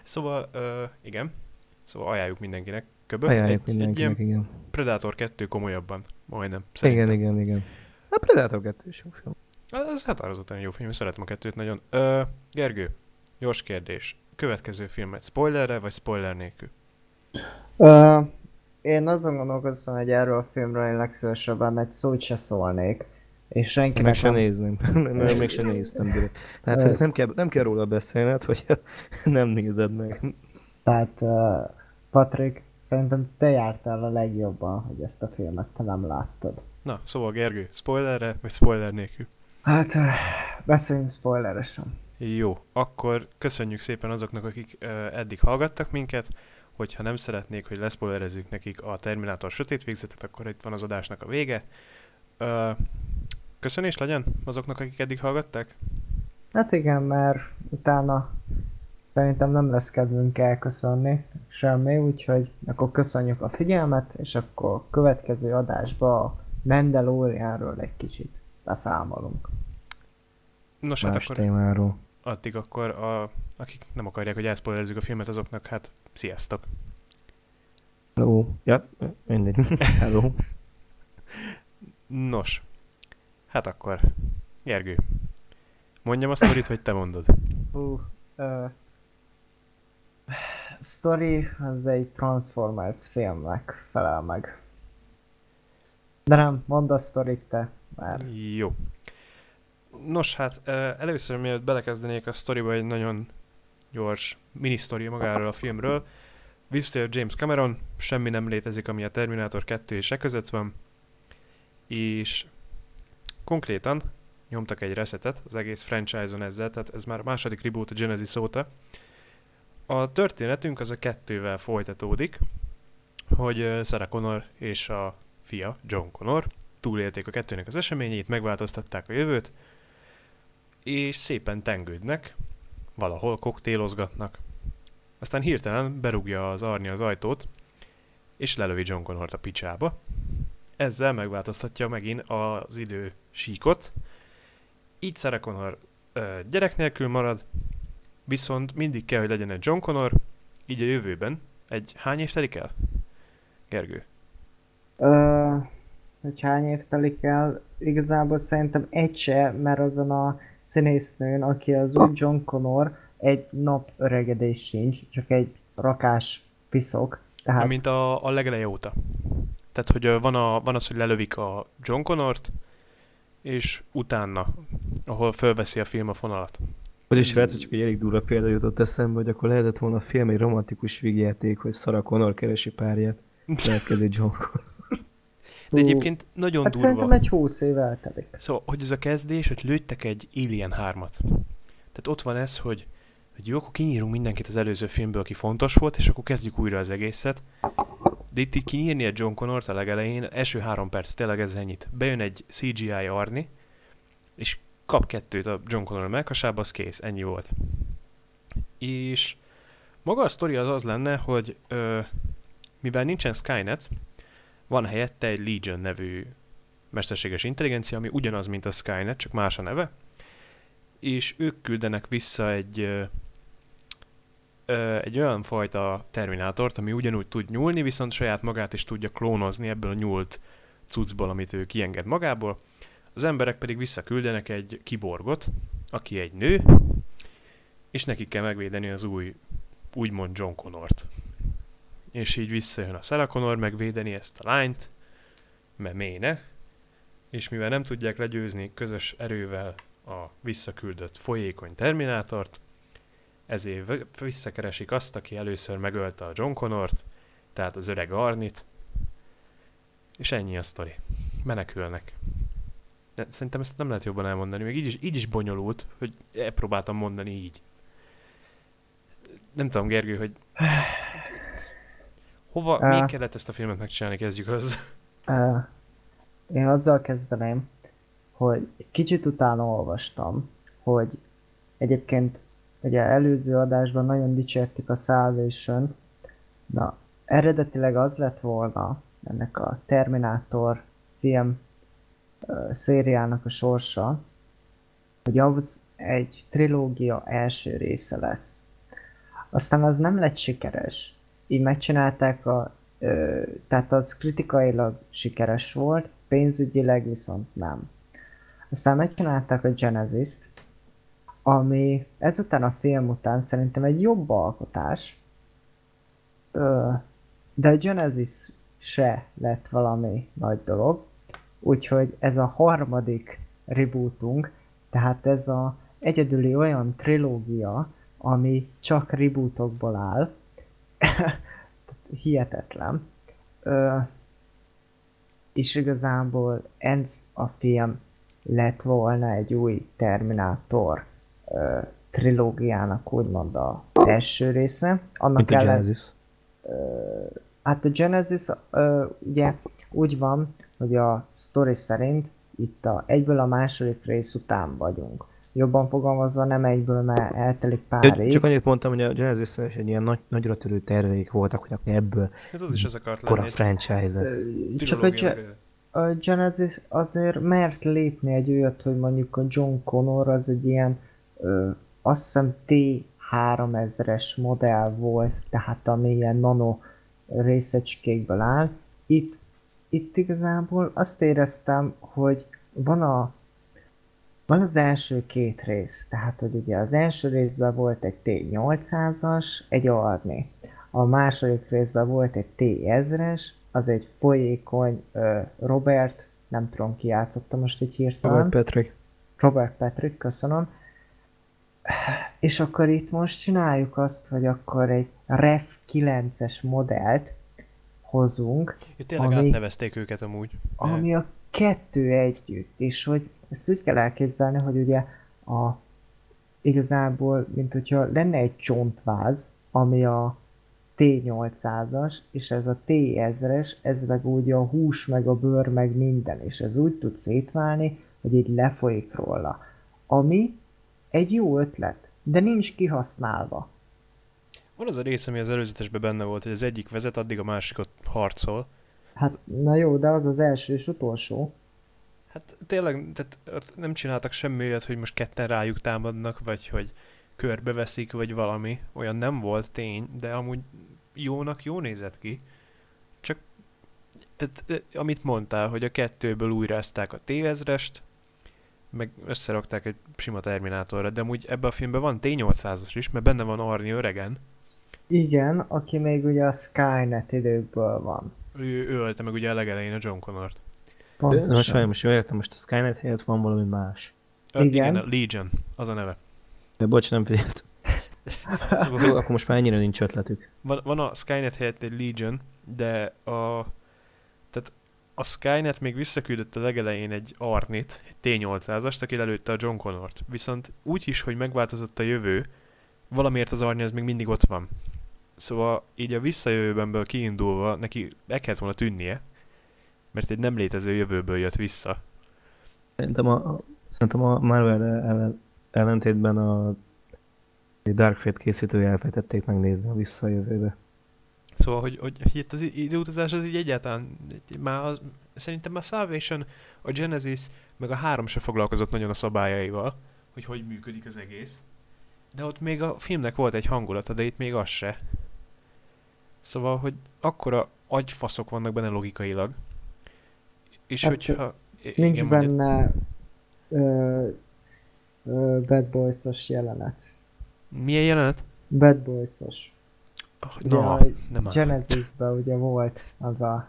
szóval, uh, igen. Szóval ajánljuk mindenkinek. Köbö. Ajánljuk egy, egy igen. Predator 2 komolyabban, majdnem. Szerintem. Igen, igen, igen. A Predator 2 is jó film. Ez határozottan jó film, szeretem a kettőt nagyon. Ö, Gergő, gyors kérdés. Következő filmet spoilerre, vagy spoiler nélkül? Ö, én azon gondolkoztam, hogy erről a filmről én legszívesebben egy szót se szólnék. És senkinek Meg sem nem... nézném. nem, még sem néztem direkt. Hát nem kell, nem kell róla beszélned, hogy nem nézed meg. Tehát uh, Patrik, szerintem te jártál a legjobban, hogy ezt a filmet te nem láttad. Na, szóval Gergő, spoilerre, vagy spoiler nélkül? Hát, beszéljünk spoileresen. Jó, akkor köszönjük szépen azoknak, akik eddig hallgattak minket hogyha nem szeretnék, hogy leszpoilerezzük nekik a Terminátor sötét végzetet, akkor itt van az adásnak a vége. Ö, köszönés legyen azoknak, akik eddig hallgatták? Hát igen, mert utána szerintem nem lesz kedvünk elköszönni semmi, úgyhogy akkor köszönjük a figyelmet, és akkor következő adásba a Mandalorianról egy kicsit beszámolunk. Nos, hát akkor... témáról addig akkor a, akik nem akarják, hogy elszpoilerezzük a filmet, azoknak hát sziasztok! Hello. Ja, mindegy. Hello. Nos, hát akkor, Gergő, mondjam a sztorit, vagy te mondod? Uh, uh, story az egy Transformers filmnek felel meg. De nem, mondd a sztorit te, már. Jó. Nos, hát először mielőtt belekezdenék a sztoriba egy nagyon gyors mini magáról a filmről, visszatér James Cameron, semmi nem létezik, ami a Terminator 2 és e között van, és konkrétan nyomtak egy resetet az egész franchise-on ezzel, tehát ez már a második reboot a Genesis óta. A történetünk az a kettővel folytatódik, hogy Sarah Connor és a fia, John Connor, túlélték a kettőnek az eseményét, megváltoztatták a jövőt, és szépen tengődnek, valahol koktélozgatnak. Aztán hirtelen berúgja az Arni az ajtót, és lelövi John Connort a picsába. Ezzel megváltoztatja megint az idő síkot. Így Sarah Connor ö, gyerek nélkül marad, viszont mindig kell, hogy legyen egy John Connor, így a jövőben egy hány év telik el? Gergő? Ö, hogy hány év telik el? Igazából szerintem egy se, mert azon a színésznőn, aki az új John Connor, egy nap öregedés sincs, csak egy rakás piszok. Tehát... Mint a, a legeleje óta. Tehát, hogy van, a, van az, hogy lelövik a John Connort, és utána, ahol fölveszi a film a fonalat. Is lehet, hogy csak egy elég durva példa jutott eszembe, hogy akkor lehetett volna a film egy romantikus vígjáték, hogy Sarah Connor keresi párját. Következő John Connor. De egyébként nagyon hát durva. szerintem egy húsz év eltelik. Szóval, hogy ez a kezdés, hogy lőttek egy Alien 3-at. Tehát ott van ez, hogy, hogy jó, akkor kinyírunk mindenkit az előző filmből, aki fontos volt, és akkor kezdjük újra az egészet. De itt, itt kinyírni egy John Connort a legelején, első három perc, tényleg ez ennyit. Bejön egy CGI Arni, és kap kettőt a John Connor meghasába, az kész, ennyi volt. És maga a sztori az az lenne, hogy ö, mivel nincsen Skynet, van helyette egy Legion nevű mesterséges intelligencia, ami ugyanaz, mint a Skynet, csak más a neve, és ők küldenek vissza egy, ö, ö, egy olyan fajta terminátort, ami ugyanúgy tud nyúlni, viszont saját magát is tudja klónozni ebből a nyúlt cuccból, amit ő kienged magából. Az emberek pedig visszaküldenek egy kiborgot, aki egy nő, és neki kell megvédeni az új, úgymond John Connort. És így visszajön a Sarah Connor megvédeni ezt a lányt, mert méne, és mivel nem tudják legyőzni közös erővel a visszaküldött folyékony Terminátort, ezért visszakeresik azt, aki először megölte a John Connort, tehát az öreg Arnit, és ennyi a sztori. Menekülnek. De szerintem ezt nem lehet jobban elmondani, még így is, így is bonyolult, hogy elpróbáltam mondani így. Nem tudom, Gergő, hogy hova, uh, még kellett ezt a filmet megcsinálni, kezdjük az. Uh, én azzal kezdeném, hogy kicsit utána olvastam, hogy egyébként ugye előző adásban nagyon dicsértük a salvation na eredetileg az lett volna ennek a Terminátor film szériának a sorsa, hogy az egy trilógia első része lesz. Aztán az nem lett sikeres. Így megcsinálták a... Tehát az kritikailag sikeres volt, pénzügyileg viszont nem. Aztán megcsinálták a Genesis-t, ami ezután a film után szerintem egy jobb alkotás, de a Genesis se lett valami nagy dolog, úgyhogy ez a harmadik rebootunk, tehát ez a egyedüli olyan trilógia, ami csak rebootokból áll. Hihetetlen. Ö, és igazából ez a film lett volna egy új Terminátor ö, trilógiának úgymond a első része. Annak Mint a ellen, Genesis. Ö, hát a Genesis ö, ugye úgy van, hogy a story szerint itt a, egyből a második rész után vagyunk. Jobban fogalmazva nem egyből, mert eltelik pár év. Csak annyit mondtam, hogy a Genesis egy ilyen nagy, nagyra törő terveik voltak, hogy akkor ebből hát az is ez akart lenni. franchise lesz. Csak a, a Genesis azért mert lépni egy olyat, hogy mondjuk a John Connor az egy ilyen ö, azt hiszem T3000-es modell volt, tehát ami ilyen nano részecskékből áll. Itt itt igazából azt éreztem, hogy van a van az első két rész, tehát hogy ugye az első részben volt egy T800-as, egy Arni. A második részben volt egy T1000-es, az egy folyékony Robert, nem tudom ki játszotta most egy hirtelen. Robert Patrick. Robert Patrick, köszönöm. És akkor itt most csináljuk azt, hogy akkor egy Ref 9-es modellt hozunk. Itt tényleg ami, átnevezték őket amúgy. Ami a kettő együtt, és hogy ezt úgy kell elképzelni, hogy ugye a igazából, mint hogyha lenne egy csontváz, ami a T800-as, és ez a T1000-es, ez meg úgy a hús, meg a bőr, meg minden, és ez úgy tud szétválni, hogy így lefolyik róla. Ami egy jó ötlet, de nincs kihasználva. Van az a rész, ami az előzetesben benne volt, hogy az egyik vezet, addig a másikot harcol. Hát, na jó, de az az első és utolsó. Hát tényleg, tehát nem csináltak semmi olyat, hogy most ketten rájuk támadnak, vagy hogy körbeveszik, vagy valami. Olyan nem volt tény, de amúgy jónak jó nézett ki. Csak, tehát amit mondtál, hogy a kettőből újrázták a T-ezrest, meg összerakták egy sima Terminátorra, de amúgy ebben a filmben van T-800-as is, mert benne van Arni öregen, igen, aki még ugye a Skynet időkből van. Ő, ő ölte meg ugye a legelején a John Connort. Pontosan. Most, most jól értem, most a Skynet helyett van valami más. Ö, igen. igen, a Legion, az a neve. De bocs, nem figyeltem. szóval, jó, akkor most már ennyire nincs ötletük. Van, van a Skynet helyett egy Legion, de a, tehát a Skynet még visszaküldött a legelején egy Arnit, egy T-800-ast, aki lelőtte a John Connort. Viszont úgy is, hogy megváltozott a jövő, valamiért az Arni az még mindig ott van. Szóval így a visszajövőbenből kiindulva neki el kellett volna tűnnie, mert egy nem létező jövőből jött vissza. Szerintem a, szerintem a Marvel ellen, ellentétben a Dark Fate készítője elfejtették megnézni a visszajövőbe. Szóval, hogy, hogy itt az időutazás az így egyáltalán, már az, szerintem már Salvation, a Genesis, meg a három se foglalkozott nagyon a szabályaival, hogy hogy működik az egész. De ott még a filmnek volt egy hangulata, de itt még az se. Szóval, hogy akkora agyfaszok vannak benne logikailag. És hát, hogyha... Nincs igen, benne ö, ö, Bad Boys-os jelenet. Milyen jelenet? Bad Boys-os. Oh, no, nem Genesis-ben ugye volt az a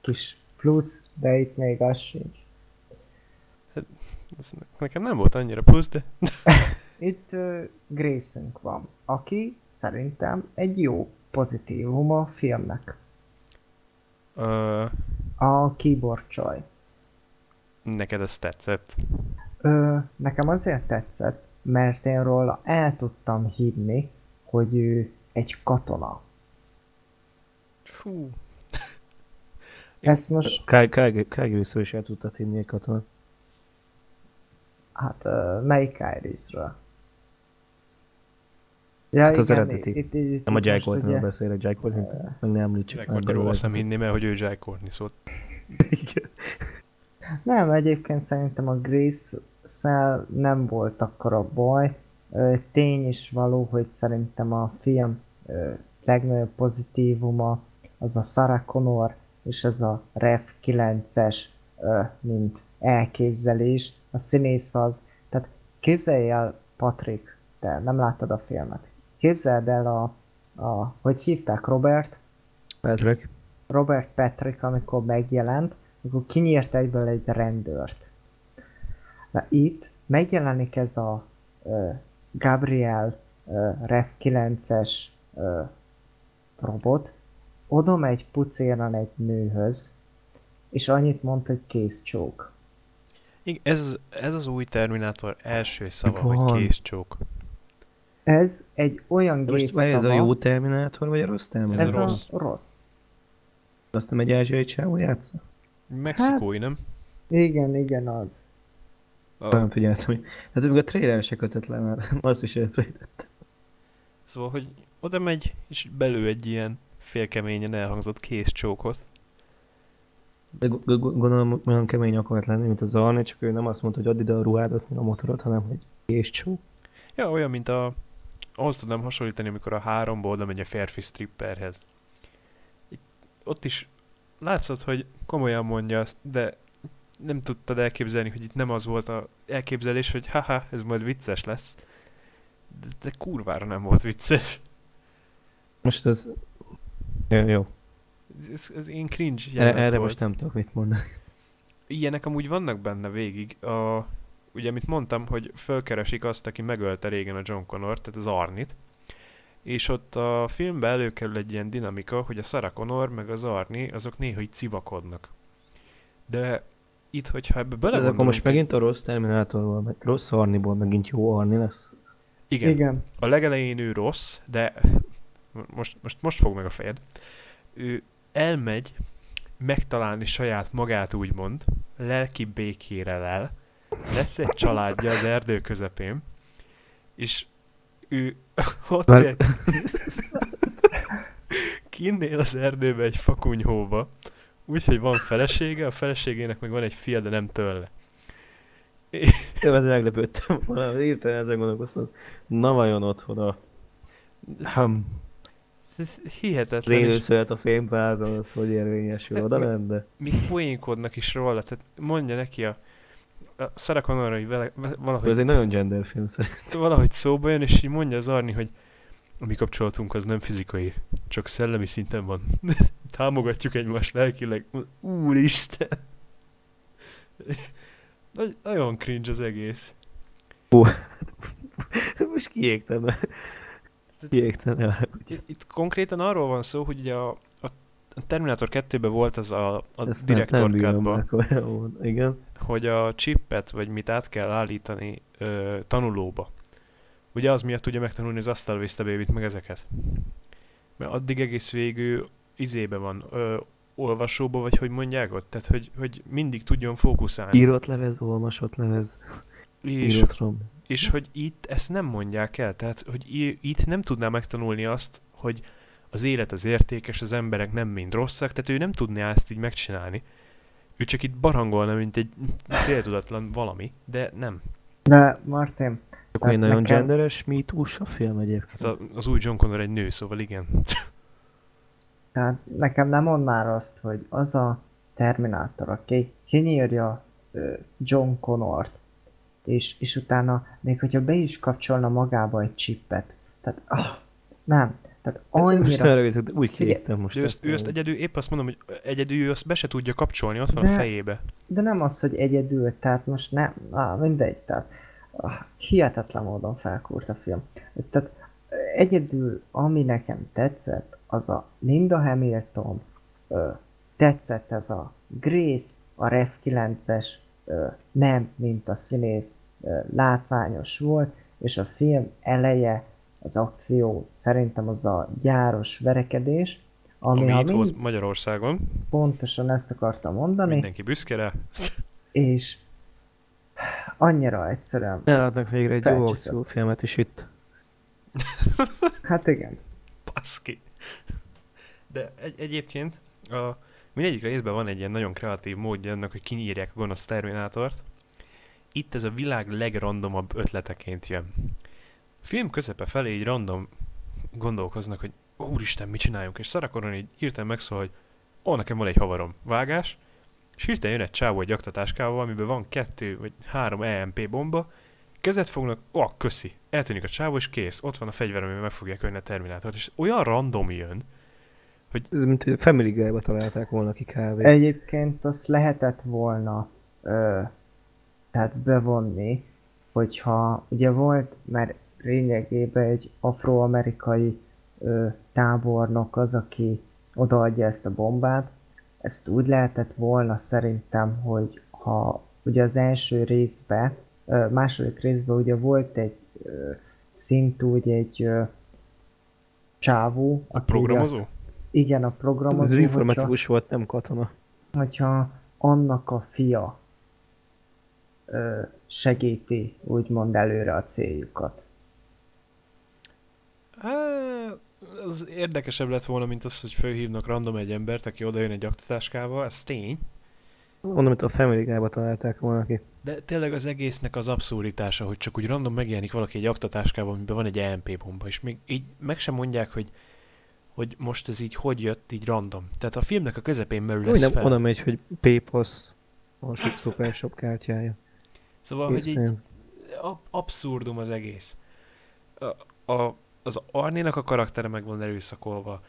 kis plusz, de itt még az sincs. Hát, nekem nem volt annyira plusz, de... itt uh, Grayson van, aki szerintem egy jó pozitívum a filmnek. Uh, a keyboard csaj. Neked ez tetszett? Ö, nekem azért tetszett, mert én róla el tudtam hinni, hogy ő egy katona. Fú. Ez most... Kyle is el tudtad hinni egy katona. Hát, uh, melyik Irisről? Ja, hát az igen, eredeti. Itt, itt, itt, nem a Jack Courtney-ről beszélek, Jack Courtney, uh, meg nem említsük. Meg meg róla nem hinni, mert hogy ő Jack Courtney, szólt. nem, egyébként szerintem a Grace szel nem volt akkora baj. Tény is való, hogy szerintem a film legnagyobb pozitívuma az a Sarah Connor és ez a Ref 9-es mint elképzelés. A színész az, tehát képzelj el Patrick, te nem láttad a filmet. Képzeld el a, a hogy hívták Robert? Patrick. Robert Patrick, amikor megjelent, akkor kinyírt egyből egy rendőrt. Na itt megjelenik ez a uh, Gabriel uh, Ref 9-es uh, robot, oda megy pucéran egy nőhöz, és annyit mond, hogy kész csók. Igen, ez, ez az új Terminátor első szava, Van. hogy kész csók. Ez egy olyan De most ez a jó Terminátor, vagy a rossz Terminátor? Ez a rossz. rossz. Azt nem egy ázsiai csávó játsza? Mexikói, hát, nem? Igen, igen, az. Oh. Nem figyeltem, hogy... Hát még a trailer se kötött le, mert azt is elfelejtettem. Szóval, hogy oda megy, és belő egy ilyen félkeményen elhangzott kész csókot. De gondolom olyan kemény akart lenni, mint az Arne, csak ő nem azt mondta, hogy add ide a ruhádat, mint a motorot, hanem hogy kész csók. Ja, olyan, mint a... Ahhoz tudnám hasonlítani, amikor a háromból oda megy a férfi stripperhez. Ott is látszott, hogy komolyan mondja azt, de nem tudtad elképzelni, hogy itt nem az volt a elképzelés, hogy haha, ez majd vicces lesz. De, de kurvára nem volt vicces. Most ez... Jó. jó. Ez, ez én cringe Erre, erre most nem tudok mit mondani. Ilyenek amúgy vannak benne végig. A, ugye, amit mondtam, hogy fölkeresik azt, aki megölte régen a John Connor, tehát az Arnit. És ott a filmben előkerül egy ilyen dinamika, hogy a Sarah Connor meg az Arni, azok néha így civakodnak. De itt, hogyha ebbe belegondolunk... De akkor most megint a rossz Terminátorból, meg rossz Arniból megint jó Arni lesz? Igen. Igen. A legelején ő rossz, de most, most, most fog meg a fejed. Ő elmegy megtalálni saját magát, úgymond, lelki békére lel, lesz egy családja az erdő közepén, és ő ott egy... kinnél az erdőbe egy fakunyhóba, Úgyhogy van felesége, a feleségének meg van egy fia, de nem tőle. Én ezt meglepődtem volna, írtál ezen gondolkoztam. Na vajon otthon a... Hum. Hihetetlen. Az a fémpázon, az hogy érvényesül, oda ment, de... Még poénkodnak is róla, tehát mondja neki a, a Sarah Connor, hogy vele, valahogy... Ez egy nagyon gender film szerintem. Valahogy szóba jön, és így mondja az Arni, hogy a mi kapcsolatunk az nem fizikai, csak szellemi szinten van. Támogatjuk egymást lelkileg. Úristen! Nagy, nagyon cringe az egész. Ó, most kiégtem. Kiégtem el. Itt, itt konkrétan arról van szó, hogy ugye a Terminator 2-ben volt az a, a Director cut Igen. hogy a chipet, vagy mit át kell állítani ö, tanulóba. Ugye az miatt tudja megtanulni az Astal Vista baby meg ezeket. Mert addig egész végül izébe van, ö, olvasóba, vagy hogy mondják ott? Tehát, hogy, hogy mindig tudjon fókuszálni. Írott levez, olvasott levez. És, Írott rom. és hogy itt ezt nem mondják el, tehát, hogy itt nem tudná megtanulni azt, hogy az élet az értékes, az emberek nem mind rosszak, tehát ő nem tudná ezt így megcsinálni. Ő csak itt barangolna, mint egy céltudatlan valami, de nem. De Martin, akkor egy nagyon nekem... genderes mitús a film egyébként. Hát az új John Connor egy nő, szóval igen. Tehát nekem nem mond már azt, hogy az a Terminátor, aki kinyírja John Connort, és, és utána még hogyha be is kapcsolna magába egy chipet, tehát ah, nem, tehát annyira... Most elrögzött, úgy kiégtem most. Ő ezt, ő ezt egyedül, épp azt mondom, hogy egyedül ő azt be se tudja kapcsolni, ott van de, a fejébe. De nem az, hogy egyedül, tehát most nem, ah, mindegy, tehát ah, hihetetlen módon felkúrt a film. Tehát egyedül, ami nekem tetszett, az a Linda Hamilton, ö, tetszett ez a Grace, a Ref 9-es, ö, nem, mint a színész, ö, látványos volt, és a film eleje, az akció szerintem az a gyáros verekedés, ami, ami itt mind... volt Magyarországon. Pontosan ezt akartam mondani. Mindenki büszke És annyira egyszerűen... Eladnak végre egy jó akciófilmet is itt. hát igen. Baszki. De egy, egyébként a, mindegyik részben van egy ilyen nagyon kreatív módja annak, hogy kinyírják a gonosz Terminátort. Itt ez a világ legrandomabb ötleteként jön. Film közepe felé így random gondolkoznak, hogy úristen, mit csináljunk, és Szarakoron így hirtelen megszól, hogy ó, nekem van egy havarom, vágás, és hirtelen jön egy csávó egy aktatáskával, amiben van kettő vagy három EMP bomba, kezet fognak, ó, oh, köszi, eltűnik a csávó, és kész, ott van a fegyver, amivel meg fogják önni a Terminátort, és olyan random jön, hogy... Ez mint hogy Family Guy-ba találták volna ki kávé. Egyébként azt lehetett volna ö, tehát bevonni, hogyha ugye volt, mert lényegében egy afroamerikai ö, tábornok az, aki odaadja ezt a bombát, ezt úgy lehetett volna szerintem, hogy ha ugye az első részbe, ö, második részben ugye volt egy ö, szint úgy egy ö, csávó, a programozó? Azt, igen, a programozó. Ez informatikus volt, nem katona. Hogyha annak a fia ö, segíti úgymond előre a céljukat. Hát, az érdekesebb lett volna, mint az, hogy fölhívnak random egy embert, aki odajön egy aktatáskával, ez tény. Mondom, hogy a Family Guy-ba találták volna ki. De tényleg az egésznek az abszurditása, hogy csak úgy random megjelenik valaki egy aktatáskával, amiben van egy EMP bomba, és még így meg sem mondják, hogy hogy most ez így hogy jött, így random. Tehát a filmnek a közepén belül lesz nem fel. oda megy, hogy PayPass a Super Shop kártyája. Szóval, Kész hogy így abszurdum az egész. A, a, az Arnénak a karaktere meg van erőszakolva.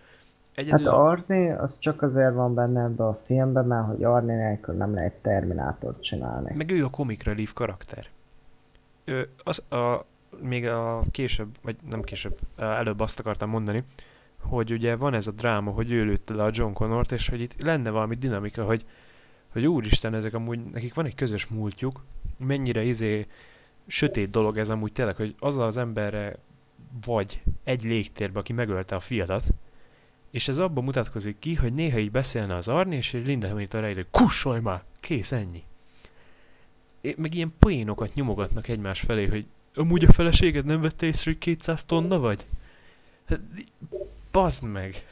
Egyedül hát Arné az csak azért van benne ebbe a filmben, mert hogy Arné nélkül nem lehet Terminátort csinálni. Meg ő a comic relief karakter. Ő, az, a, még a később, vagy nem később, előbb azt akartam mondani, hogy ugye van ez a dráma, hogy ő lőtte le a John Connort, és hogy itt lenne valami dinamika, hogy, hogy úristen, ezek amúgy, nekik van egy közös múltjuk, mennyire izé sötét dolog ez amúgy tényleg, hogy az az emberre vagy egy légtérbe, aki megölte a fiadat, és ez abban mutatkozik ki, hogy néha így beszélne az Arni, és egy Linda Hamilton rájön, kussolj már, kész, ennyi. Meg ilyen poénokat nyomogatnak egymás felé, hogy amúgy a feleséged nem vette észre, hogy 200 tonna vagy? Hát, Bazd meg!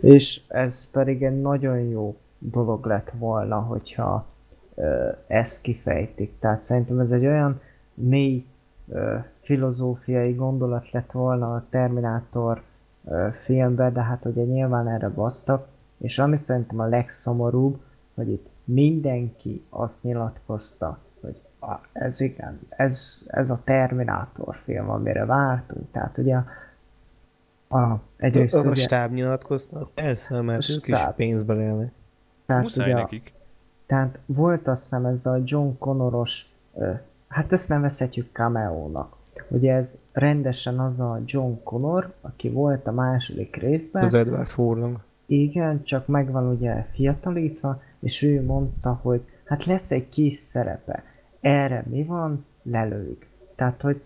És ez pedig egy nagyon jó dolog lett volna, hogyha ö, ezt kifejtik. Tehát szerintem ez egy olyan mély filozófiai gondolat lett volna a Terminátor filmben, de hát ugye nyilván erre basztak. És ami szerintem a legszomorúbb, hogy itt mindenki azt nyilatkozta, hogy a, ez igen, ez, ez a Terminátor film, amire vártunk. Tehát ugye a, egyrészt a, a ugye, stáb nyilatkozta, az elszem, mert ők is pénzbe élnek. Tehát Muszáj ugye, nekik. Tehát volt azt hiszem ez a John Connoros, hát ezt nevezhetjük cameo-nak, Ugye ez rendesen az a John Connor, aki volt a második részben. Az Edward Furlong. Igen, csak megvan ugye fiatalítva, és ő mondta, hogy hát lesz egy kis szerepe. Erre mi van? Lelőjük. Tehát, hogy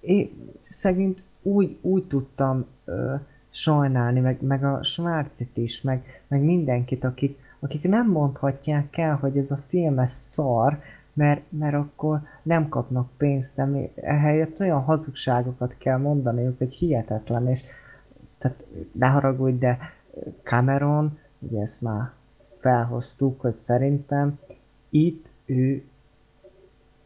én szegényt úgy, úgy tudtam ö, sajnálni, meg, meg a Schwarzit is, meg, meg mindenkit, akik, akik nem mondhatják el, hogy ez a film ez szar, mert, mert akkor nem kapnak pénzt, nem, ehelyett olyan hazugságokat kell mondaniuk, hogy hihetetlen, és tehát ne haragudj, de Cameron, ugye ezt már felhoztuk, hogy szerintem itt ő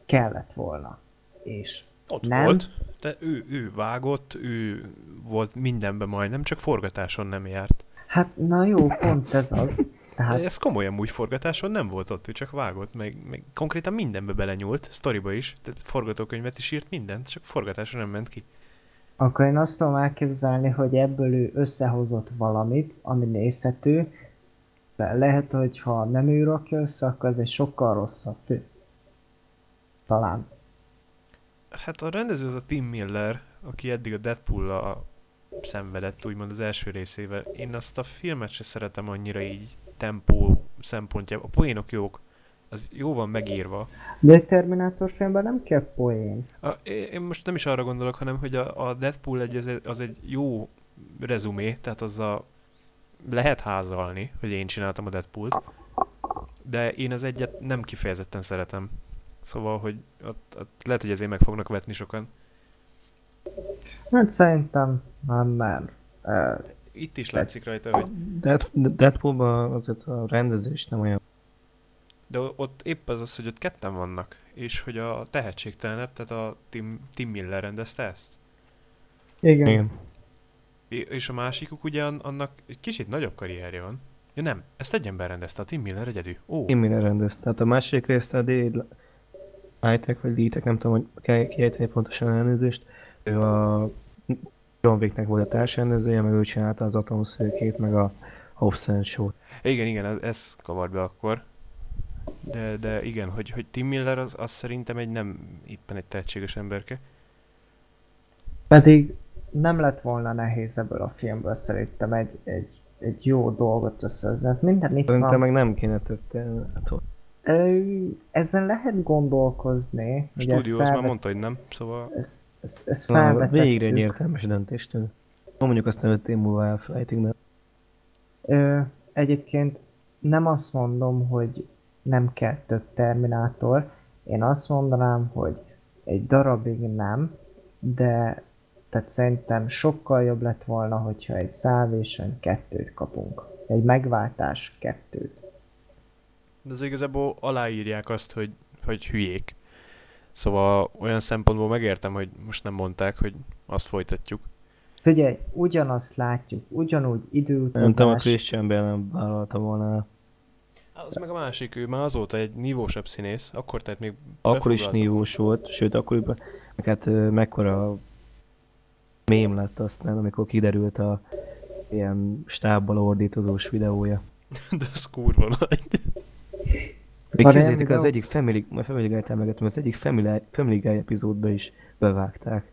kellett volna. És ott nem. volt, de ő, ő vágott, ő volt mindenben majdnem, csak forgatáson nem járt. Hát na jó, pont ez az. Tehát... Ez komolyan úgy forgatáson nem volt ott, ő csak vágott, meg, meg konkrétan mindenbe belenyúlt, sztoriba is, tehát forgatókönyvet is írt mindent, csak forgatáson nem ment ki. Akkor én azt tudom elképzelni, hogy ebből ő összehozott valamit, ami nézhető, de lehet, hogy ha nem ő rakja össze, akkor ez egy sokkal rosszabb fő. Talán. Hát a rendező az a Tim Miller, aki eddig a deadpool a szenvedett, úgymond az első részével. Én azt a filmet se szeretem annyira így tempó szempontjából. A poénok jók, az jó van megírva. De egy Terminátor filmben nem kell poén. A, én most nem is arra gondolok, hanem hogy a, a Deadpool egy, az, egy, az egy jó rezumé, tehát az a lehet házalni, hogy én csináltam a Deadpool-t, de én az egyet nem kifejezetten szeretem. Szóval, hogy ott, ott lehet, hogy ezért meg fognak vetni sokan. Hát szerintem nem, nem. Itt is látszik rajta, hogy... Deadpoolban azért a rendezés nem olyan de ott épp az az, hogy ott ketten vannak, és hogy a tehetségtelenebb, tehát a Tim, Tim Miller rendezte ezt. Igen. Igen. És a másikuk ugye annak egy kicsit nagyobb karrierje van. Ja nem, ezt egy ember rendezte, a Tim Miller egyedül. Ó. Tim Miller rendezte. Tehát a másik részt a Dave Lightek vagy Litek, nem tudom, hogy kell kiejteni pontosan elnézést. Ő a John Wicknek volt a társrendezője, meg ő csinálta az Atomszőkét, meg a Hobbs Show-t. Igen, igen, ez, ez kavar be akkor. De, de igen, hogy, hogy Tim Miller az, az szerintem egy nem éppen egy tehetséges emberke. Pedig nem lett volna nehéz ebből a filmből szerintem egy, egy, egy jó dolgot összehozni. Minden itt van. meg nem kéne több Ezzel lehet gondolkozni. A stúdió felvet... már mondta, hogy nem, szóval... Ez, ez, ez felvetettük. Végre egy értelmes döntéstől. Mondjuk aztán öt év múlva elfelejtünk, de... Ö, egyébként nem azt mondom, hogy nem kell több Terminátor. Én azt mondanám, hogy egy darabig nem, de tehát szerintem sokkal jobb lett volna, hogyha egy Salvation kettőt kapunk. Egy megváltás kettőt. De az igazából aláírják azt, hogy, hogy hülyék. Szóval olyan szempontból megértem, hogy most nem mondták, hogy azt folytatjuk. Figyelj, ugyanazt látjuk, ugyanúgy időutazás. Nem tudom, a Christian Bale nem vállalta volna az meg a másik, ő már azóta egy nívósabb színész, akkor tehát még Akkor is nívós volt, sőt akkoriban, meg hát mekkora mém lett aztán, amikor kiderült a ilyen stábbal ordítozós videója. De ez kurva nagy. Még képzeljétek, az egyik Family, Family Guy-t emlegettem, az egyik Family, Family Guy epizódba is bevágták.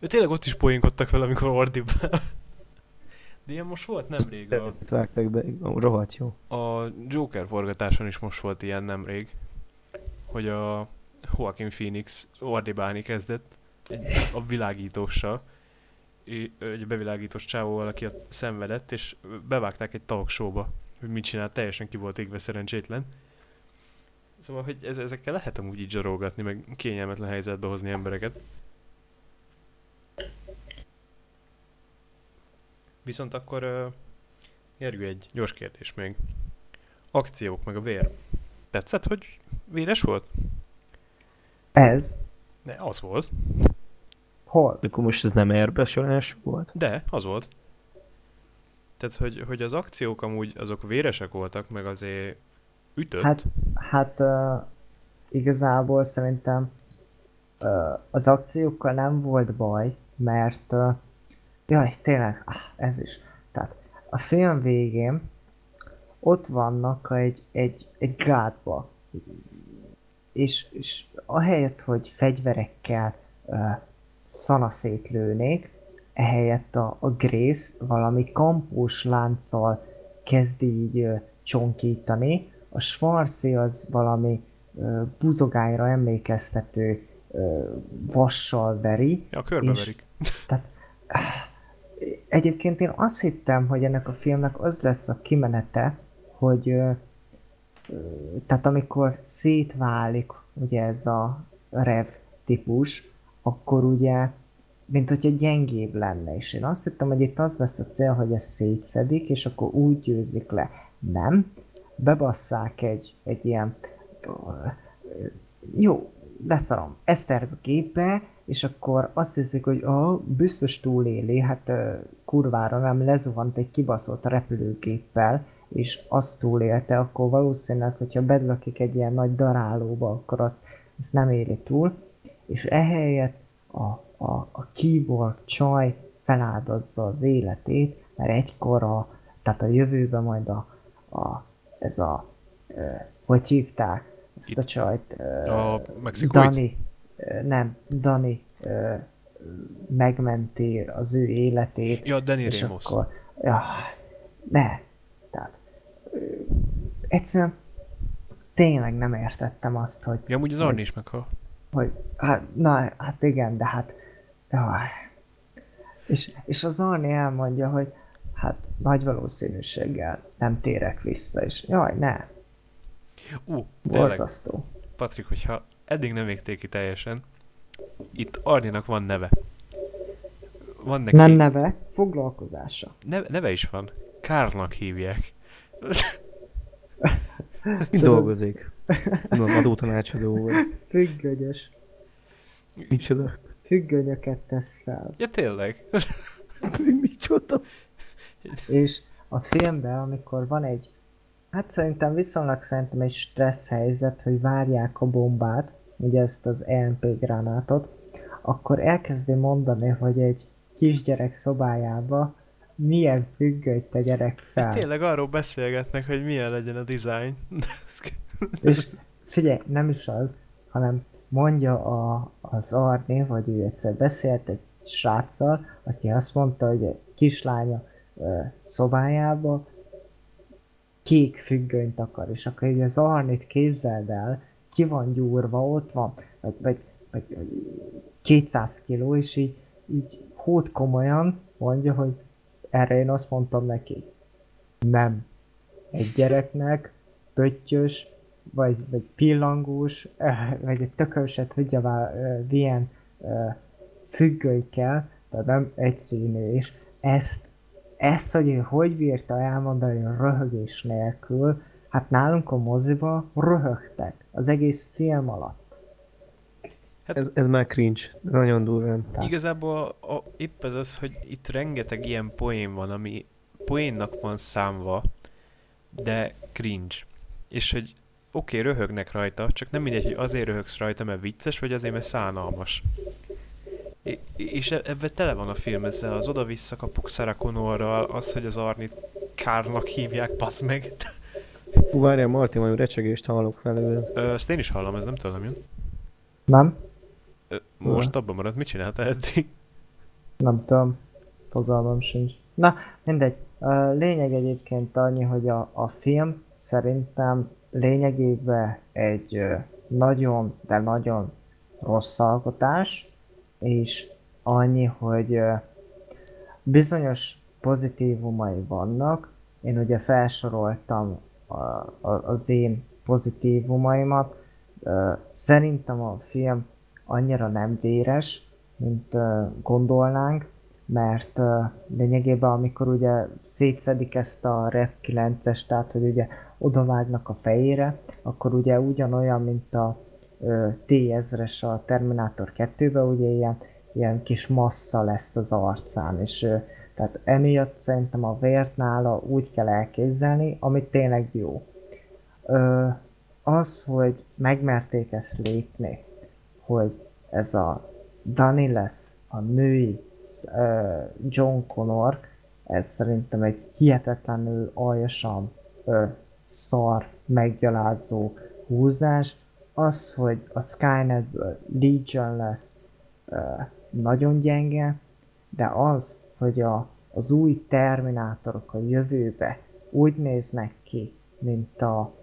De tényleg ott is poénkodtak vele, amikor ordib. De ilyen most volt nemrég a... Vágták be, rohadt jó. A Joker forgatáson is most volt ilyen nemrég, hogy a Joaquin Phoenix ordibálni kezdett egy, a világítóssal, egy bevilágítós csávóval, aki ott szenvedett, és bevágták egy talk showba, hogy mit csinál, teljesen ki volt égve szerencsétlen. Szóval, hogy ez, ezekkel lehet amúgy így zsarolgatni, meg kényelmetlen helyzetbe hozni embereket. Viszont akkor uh, Gergő egy gyors kérdés még. Akciók meg a vér. Tetszett, hogy véres volt? Ez? Ne, az volt. Hol? Akkor most ez nem erbesolás volt? De, az volt. Tehát, hogy, hogy az akciók amúgy azok véresek voltak, meg azért ütött. Hát, hát uh, igazából szerintem uh, az akciókkal nem volt baj, mert uh, Jaj, tényleg, ah, ez is. Tehát a film végén ott vannak egy, egy, egy gátba, és, és ahelyett, hogy fegyverekkel szanaszét lőnék, ehelyett a, a Grace valami kampós lánccal kezd így ö, csonkítani, a Schwarzi az valami buzogányra emlékeztető vassal veri. Ja, körbeverik. Tehát, egyébként én azt hittem, hogy ennek a filmnek az lesz a kimenete, hogy tehát amikor szétválik ugye ez a rev típus, akkor ugye mint hogyha gyengébb lenne, és én azt hittem, hogy itt az lesz a cél, hogy ez szétszedik, és akkor úgy győzik le. Nem, bebasszák egy, egy ilyen jó, leszarom, Eszter gépbe, és akkor azt hiszik, hogy oh, biztos túléli, hát kurvára nem lezuhant egy kibaszott repülőgéppel, és azt túlélte, akkor valószínűleg, hogyha bedlakik egy ilyen nagy darálóba, akkor az, az nem éli túl, és ehelyett a, a, a keyboard csaj feláldozza az életét, mert egykor a, tehát a jövőben majd a, a ez a, hogy hívták ezt Itt a csajt? A mexikói? Dani, nem, Dani megmenti az ő életét. Ja, Danny és Ramos. Akkor, ja, ne, tehát egyszerűen tényleg nem értettem azt, hogy... Ja, amúgy az Arni is meghal. Hogy, hát, na, hát igen, de hát... Jaj. És, és az Arni elmondja, hogy hát nagy valószínűséggel nem térek vissza, és jaj, ne. Ú, Borzasztó. Patrik, hogyha eddig nem végték ki teljesen, itt Arninak van neve. Van neki... Nem neve, foglalkozása. Ne, neve is van. Kárnak hívják. Mi dolgozik? Nem, adótanácsadó vagy. Függönyös. Micsoda? Függönyöket tesz fel. Ja, tényleg? Micsoda? És a filmben, amikor van egy, hát szerintem viszonylag szerintem egy stressz helyzet, hogy várják a bombát, ugye ezt az EMP gránátot, akkor elkezdi mondani, hogy egy kisgyerek szobájába milyen függönyt tegyenek fel. Hát tényleg arról beszélgetnek, hogy milyen legyen a design. És figyelj, nem is az, hanem mondja a, az Arni, vagy ő egyszer beszélt egy sráccal, aki azt mondta, hogy egy kislánya szobájába kék függönyt akar, és akkor így az Arnit képzeld el, ki van gyúrva, ott van, vagy, vagy, vagy, vagy 200 kiló, és így, így hót komolyan mondja, hogy erre én azt mondtam neki, nem. Egy gyereknek pöttyös, vagy, vagy pillangós, vagy egy tököset, tudja, milyen függöny kell, tehát nem egyszínű, és ezt ezt, hogy ő hogy bírta elmondani a röhögés nélkül, hát nálunk a moziba röhögtek az egész film alatt. Hát, ez, ez már cringe, nagyon durván. Igazából a, a, épp ez az, hogy itt rengeteg ilyen poén van, ami poénnak van számva, de cringe. És hogy oké, okay, röhögnek rajta, csak nem mindegy, hogy azért röhögsz rajta, mert vicces, vagy azért, mert szánalmas és e- ebben tele van a film ezzel, az oda-vissza kapuk Sarah Connorral, az, hogy az Arnit Kárnak hívják, pasz meg. Hú, várjál, Marti, majd recsegést hallok felül. Ö, ezt én is hallom, ez nem tudom, jön. Nem? Ö, most abban maradt, mit csinálta eddig? Nem tudom, fogalmam sincs. Na, mindegy. A lényeg egyébként annyi, hogy a, a film szerintem lényegében egy nagyon, de nagyon rossz alkotás, és annyi, hogy bizonyos pozitívumai vannak. Én ugye felsoroltam az én pozitívumaimat. Szerintem a film annyira nem véres, mint gondolnánk, mert lényegében amikor ugye szétszedik ezt a Rev 9-es, tehát hogy ugye odavágnak a fejére, akkor ugye ugyanolyan, mint a T-1000-es a Terminator 2-ben, ugye ilyen, ilyen kis massza lesz az arcán, és tehát emiatt szerintem a vért nála úgy kell elképzelni, amit tényleg jó. Ö, az, hogy megmerték ezt lépni, hogy ez a Dani lesz a női uh, John Connor, ez szerintem egy hihetetlenül aljasan uh, szar, meggyalázó húzás, az, hogy a Skynetből Legion lesz, nagyon gyenge, de az, hogy a, az új Terminátorok a jövőbe úgy néznek ki, mint a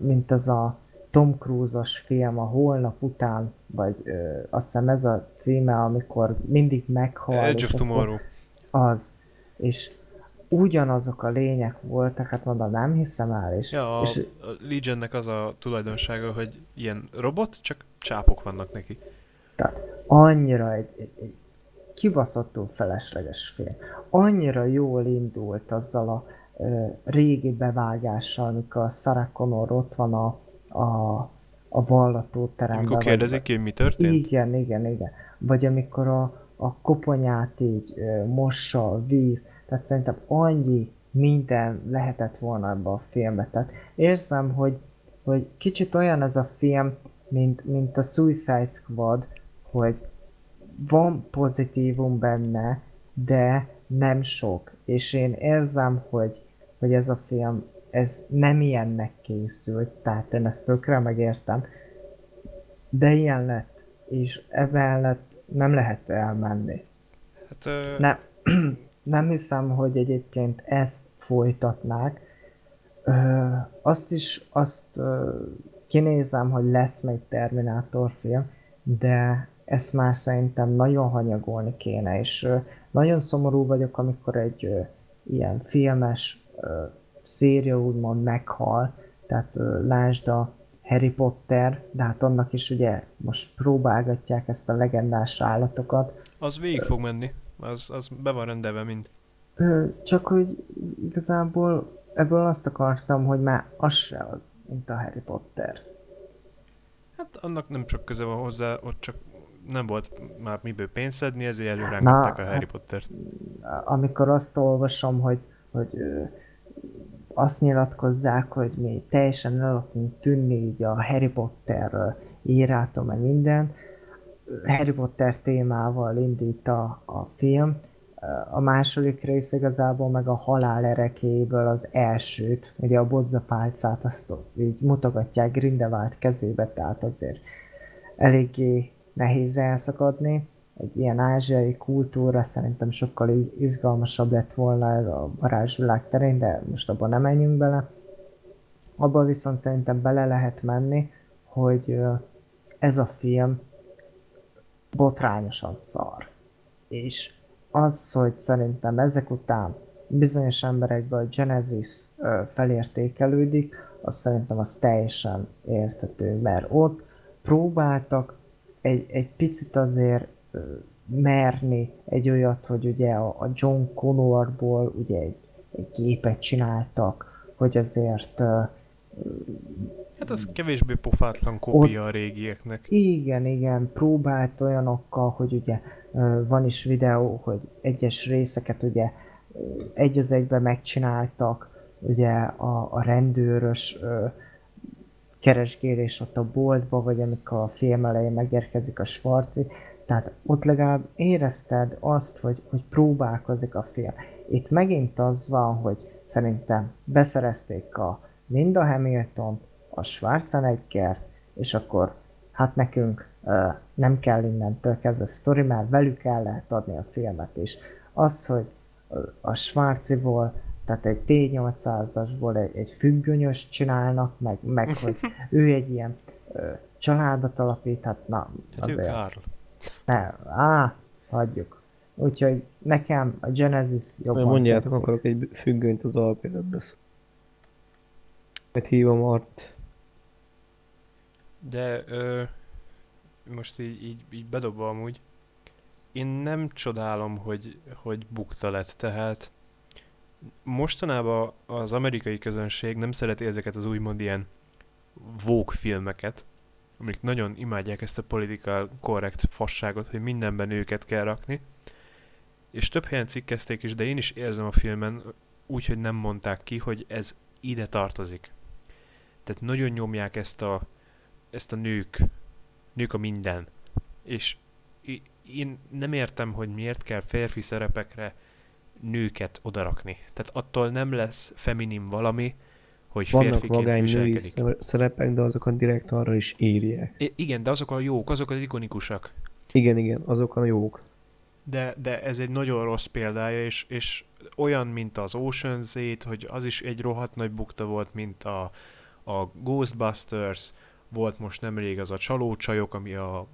mint az a Tom Cruise-os film a holnap után, vagy ö, azt hiszem ez a címe, amikor mindig meghal. Edge of Tomorrow. Az. És ugyanazok a lények voltak, hát mondom, nem hiszem el. És, ja, és, a Legionnek az a tulajdonsága, hogy ilyen robot, csak csápok vannak neki. Tehát annyira egy, egy, egy kibaszottul felesleges film. Annyira jól indult azzal a ö, régi bevágással, amikor a Sarah Connor ott van a, a, a vallató teremben. Amikor kérdezik ki, hogy mi történt? Igen, igen, igen. Vagy amikor a, a koponyát így mossa víz. Tehát szerintem annyi minden lehetett volna ebbe a filmbe. Tehát érzem, hogy, hogy kicsit olyan ez a film, mint, mint a Suicide Squad, hogy van pozitívum benne, de nem sok. És én érzem, hogy, hogy ez a film ez nem ilyennek készült, tehát én ezt tökre megértem, de ilyen lett, és ebben lett nem lehet elmenni. Hát, ö... ne, nem hiszem, hogy egyébként ezt folytatnák. Ö, azt is, azt ö, kinézem, hogy lesz még Terminátor film, de ezt már szerintem nagyon hanyagolni kéne, és ö, nagyon szomorú vagyok, amikor egy ö, ilyen filmes ö, széria úgymond meghal, tehát ö, lásd a Harry Potter, de hát annak is ugye most próbálgatják ezt a legendás állatokat. Az végig fog menni, az, az be van rendelve mind. Csak hogy igazából ebből azt akartam, hogy már az se az, mint a Harry Potter. Hát annak nem csak köze van hozzá, ott csak nem volt már miből pénzt szedni, ezért előrángatták a Harry Pottert. Amikor azt olvasom, hogy, hogy azt nyilatkozzák, hogy mi teljesen el akarunk tűnni így a Harry Potter írától, meg minden. Harry Potter témával indít a, a film. A második rész igazából meg a halál erekéből az elsőt, ugye a bodzapálcát azt így mutogatják Grindelwald kezébe, tehát azért eléggé nehéz elszakadni egy ilyen ázsiai kultúra szerintem sokkal izgalmasabb lett volna ez a varázsvilág terén, de most abban nem menjünk bele. Abban viszont szerintem bele lehet menni, hogy ez a film botrányosan szar. És az, hogy szerintem ezek után bizonyos emberekből a Genesis felértékelődik, az szerintem az teljesen értető, mert ott próbáltak egy, egy picit azért merni egy olyat, hogy ugye a John Connorból ugye egy, egy gépet csináltak, hogy azért Hát az kevésbé pofátlan kopia a régieknek. Igen, igen, próbált olyanokkal, hogy ugye van is videó, hogy egyes részeket ugye egy az egyben megcsináltak, ugye a, a rendőrös keresgélés ott a boltba, vagy amikor a film elején megérkezik a Svarci, tehát ott legalább érezted azt, hogy, hogy próbálkozik a film. Itt megint az van, hogy szerintem beszerezték a Linda Hamilton, a Schwarzeneggert, és akkor hát nekünk uh, nem kell innentől kezdve sztori, mert velük el lehet adni a filmet is. Az, hogy a Schwarziból, tehát egy T-800-asból egy, egy függönyös csinálnak, meg, meg hogy ő egy ilyen uh, családot alapít, hát na, azért. Ne, á, hagyjuk. Úgyhogy nekem a Genesis jobban Mondjátok, tetszik. akarok egy függönyt az alapéletbe Meg hívom Art. De ö, most így, így, így bedobva amúgy, én nem csodálom, hogy, hogy bukta lett, tehát mostanában az amerikai közönség nem szereti ezeket az úgymond ilyen vók filmeket, amik nagyon imádják ezt a political korrekt fasságot, hogy mindenben őket kell rakni. És több helyen cikkezték is, de én is érzem a filmen, úgyhogy nem mondták ki, hogy ez ide tartozik. Tehát nagyon nyomják ezt a, ezt a nők, nők a minden. És én nem értem, hogy miért kell férfi szerepekre nőket odarakni. Tehát attól nem lesz feminin valami, hogy Vannak vagány női szerepek, de azokat direkt arra is írják. I- igen, de azok a jók, azok az ikonikusak. Igen, igen, azok a jók. De, de ez egy nagyon rossz példája, és, és olyan, mint az Ocean's 8, hogy az is egy rohadt nagy bukta volt, mint a, a Ghostbusters, volt most nemrég az a Csalócsajok, ami a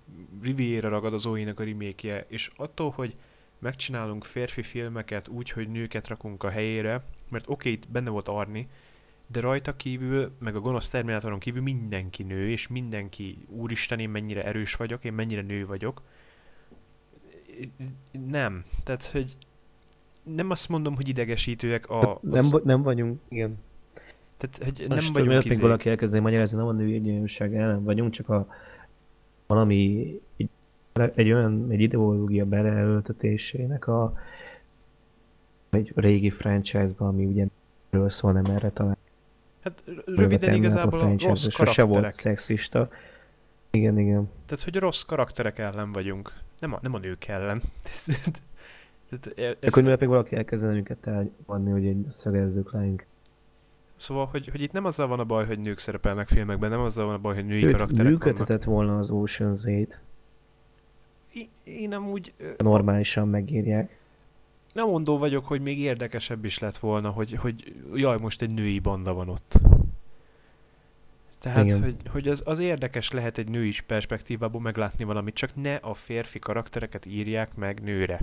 Riviera ragadozóinak a remékje, és attól, hogy megcsinálunk férfi filmeket úgy, hogy nőket rakunk a helyére, mert oké, okay, itt benne volt Arni, de rajta kívül, meg a gonosz Terminátoron kívül mindenki nő, és mindenki, úristen, én mennyire erős vagyok, én mennyire nő vagyok. Nem. Tehát, hogy nem azt mondom, hogy idegesítőek a... Nem, az... nem vagyunk, igen. Tehát, hogy nem Most vagyunk izék. valaki elkezdeni magyarázni, nem a női egyenlőség ellen vagyunk, csak a valami egy, egy olyan egy ideológia beleöltetésének a egy régi franchise-ba, ami ugye erről szól, nem erre talán. Hát röviden igazából a, rossz karakterek. Sose volt szexista. Igen, igen. Tehát, hogy rossz karakterek ellen vagyunk. Nem a, nem a nők ellen. Tehát, ez... Akkor még valaki elkezdene minket elvadni, hogy egy szögezzük legyünk. Szóval, hogy, hogy itt nem azzal van a baj, hogy nők szerepelnek filmekben, nem azzal van a baj, hogy női Őt karakterek működtetett volna az Ocean's 8. Én, én nem úgy... Normálisan megírják. Nem mondó vagyok, hogy még érdekesebb is lett volna, hogy, hogy jaj, most egy női banda van ott. Tehát, Igen. hogy, hogy az, az érdekes lehet egy női perspektívából meglátni valamit, csak ne a férfi karaktereket írják meg nőre.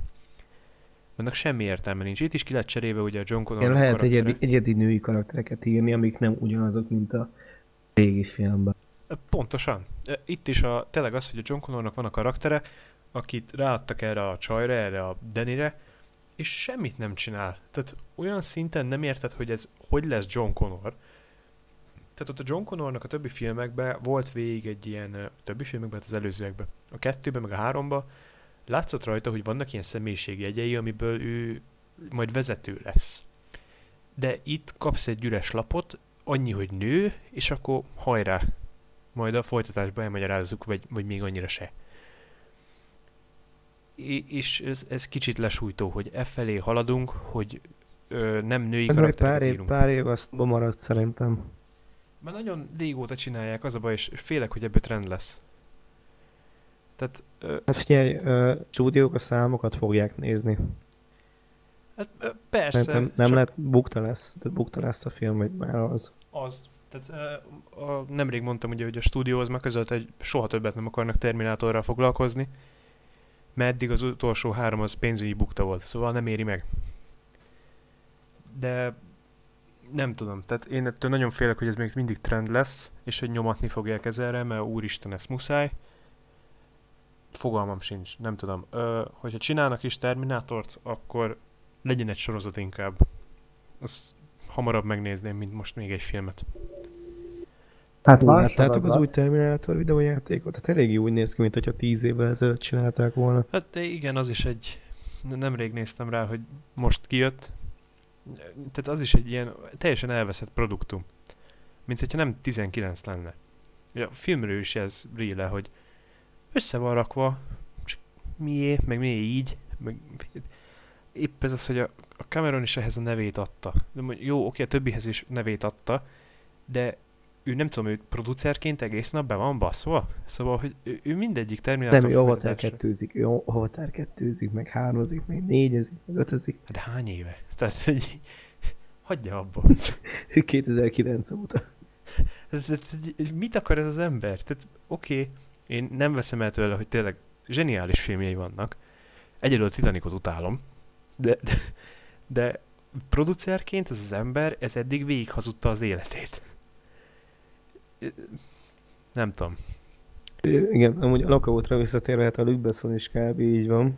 Annak semmi értelme nincs. Itt is ki lett cserélve ugye a John Connor Igen, lehet egyedi, egyedi női karaktereket írni, amik nem ugyanazok, mint a régi filmben. Pontosan. Itt is a, tényleg az, hogy a John Connornak van a karaktere, akit ráadtak erre a csajra, erre a Denire, és semmit nem csinál. Tehát olyan szinten nem érted, hogy ez hogy lesz John Connor. Tehát ott a John Connornak a többi filmekben volt végig egy ilyen, a többi filmekben, hát az előzőekben, a kettőben, meg a háromban, látszott rajta, hogy vannak ilyen személyiségjegyei, amiből ő majd vezető lesz. De itt kapsz egy üres lapot, annyi, hogy nő, és akkor hajrá, majd a folytatásban elmagyarázzuk, vagy, vagy még annyira se. És ez, ez kicsit lesújtó, hogy e felé haladunk, hogy ö, nem női hát karaktereket pár év, írunk. Pár év azt maradt szerintem. Már nagyon régóta csinálják, az a baj, és félek, hogy ebből trend lesz. Tehát, ö... Hát figyelj, ö, stúdiók a számokat fogják nézni. Hát ö, persze. Nem, nem csak... lehet, bukta lesz, tehát bukta lesz a film, vagy már az. Az. Tehát ö, a, nemrég mondtam ugye, hogy a stúdió az megközölt, hogy soha többet nem akarnak Terminátorral foglalkozni, mert az utolsó három az pénzügyi bukta volt, szóval nem éri meg. De nem tudom, tehát én ettől nagyon félek, hogy ez még mindig trend lesz, és hogy nyomatni fogják ezerre, mert úristen, ez muszáj. Fogalmam sincs, nem tudom. Ö, hogyha csinálnak is Terminátort, akkor legyen egy sorozat inkább. Azt hamarabb megnézném, mint most még egy filmet. Hát van Láttátok az új Terminátor videójátékot? Hát elég úgy néz ki, mint hogyha tíz évvel ezelőtt csinálták volna. Hát igen, az is egy... Nemrég néztem rá, hogy most kijött. Tehát az is egy ilyen teljesen elveszett produktum. Mint hogyha nem 19 lenne. A filmről is ez ríle, hogy össze van rakva, csak mié, meg mié így, meg épp ez az, hogy a, a Cameron is ehhez a nevét adta. De mondjuk, jó, oké, a többihez is nevét adta, de ő nem tudom, ő producerként egész nap be van baszva? Szóval, hogy ő, ő mindegyik terminátor... Nem, ő Avatar kettőzik, ő Avatar kettőzik, meg hármazik, meg négyezik, meg ötözik. Hát hány éve? Tehát, hogy hagyja abba. 2009 óta. Mit akar ez az ember? Tehát oké, okay, én nem veszem el tőle, hogy tényleg zseniális filmjei vannak. Egyelőre Titanicot utálom, de, de, de producerként ez az ember, ez eddig végig hazudta az életét. Nem tudom. Igen, amúgy a Lockout-ra visszatérve, hát a Luke Besson is kb. így van.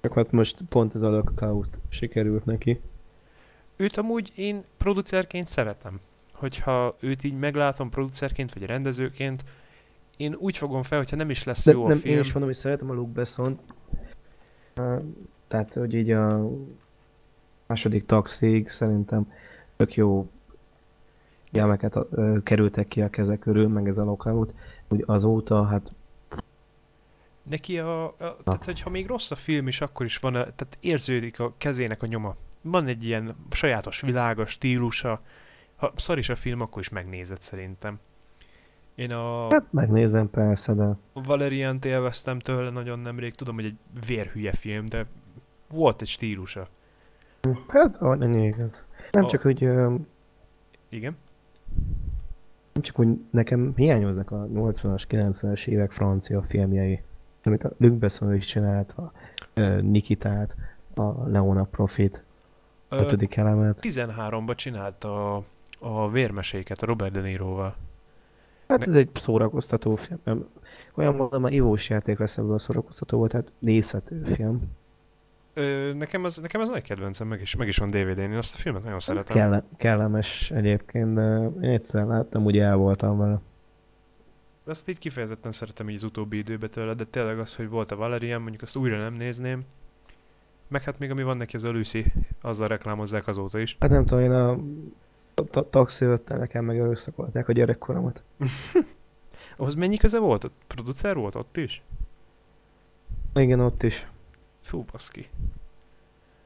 Csak hát most pont ez a Lockout sikerült neki. Őt amúgy én producerként szeretem. Hogyha őt így meglátom producerként, vagy rendezőként, én úgy fogom fel, hogyha nem is lesz De jó nem, a film. Én is mondom, hogy szeretem a Luke Besson. Tehát, hogy így a második taxig szerintem tök jó jelmeket kerültek ki a kezek körül, meg ez a lockout. Úgy azóta, hát Neki a, a tehát hogyha még rossz a film is, akkor is van, a, tehát érződik a kezének a nyoma. Van egy ilyen sajátos világa, stílusa, ha szar is a film, akkor is megnézed szerintem. Én a... Hát megnézem persze, de... Valeriant élveztem tőle nagyon nemrég, tudom, hogy egy vérhülye film, de volt egy stílusa. Hát, annyi igaz. Nem a... csak, hogy... Uh... Igen? Nem csak, hogy nekem hiányoznak a 80-as, 90-es évek francia filmjei, amit a Luc Besson is csinált, a Nikitát, a Leona Profit, a ötödik elemet. 13-ban csinálta a, a vérmeséket a Robert De Niroval. Hát ne... ez egy szórakoztató film. Olyan mondom, a ivós játék lesz ebből a szórakoztató volt, tehát nézhető film. Ö, nekem, az, nekem az nagy kedvencem, meg is, meg is van DVD-n, én azt a filmet nagyon szeretem. Kelle, kellemes egyébként, de én egyszer láttam, úgy el voltam vele. Azt így kifejezetten szeretem így az utóbbi időben tőle, de tényleg az, hogy volt a Valerian, mondjuk azt újra nem nézném. Meg hát még ami van neki az a Lucy, azzal reklámozzák azóta is. Hát nem tudom, én a taxi nekem meg erőszakolták a gyerekkoromat. Ahhoz mennyi köze volt? A producer volt ott is? Igen, ott is. Fú, baszki.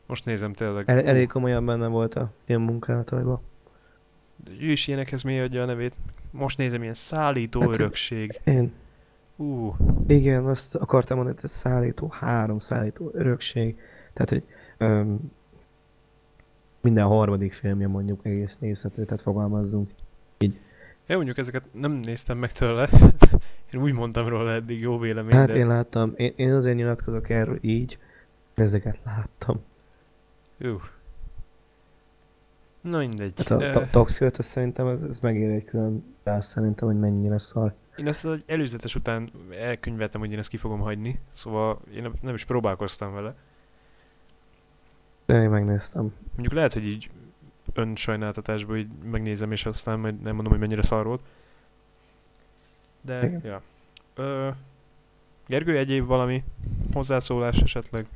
Most nézem tényleg. El, elég komolyan benne volt a ilyen munkálataiban. Ő is ilyenekhez mi adja a nevét. Most nézem, ilyen szállító hát, örökség. Én. Uh. Igen, azt akartam mondani, hogy ez szállító, három szállító örökség. Tehát, hogy um, minden harmadik filmje mondjuk egész nézhető, tehát fogalmazzunk így. Én mondjuk ezeket nem néztem meg tőle. én úgy mondtam róla eddig jó vélemény. Hát de... én láttam, én, én azért nyilatkozok erről így, ezeket láttam. Jó. Na mindegy. Hát a Toxiot, azt szerintem ez, ez megér egy külön rász szerintem, hogy mennyire szar. Én ezt az előzetes után elkönyveltem, hogy én ezt ki fogom hagyni, szóval én nem is próbálkoztam vele. De én megnéztem. Mondjuk lehet, hogy így önsajnáltatásból így megnézem, és aztán majd nem mondom, hogy mennyire szar volt. De, Igen. ja. Ö, Gergő, egyéb valami hozzászólás esetleg?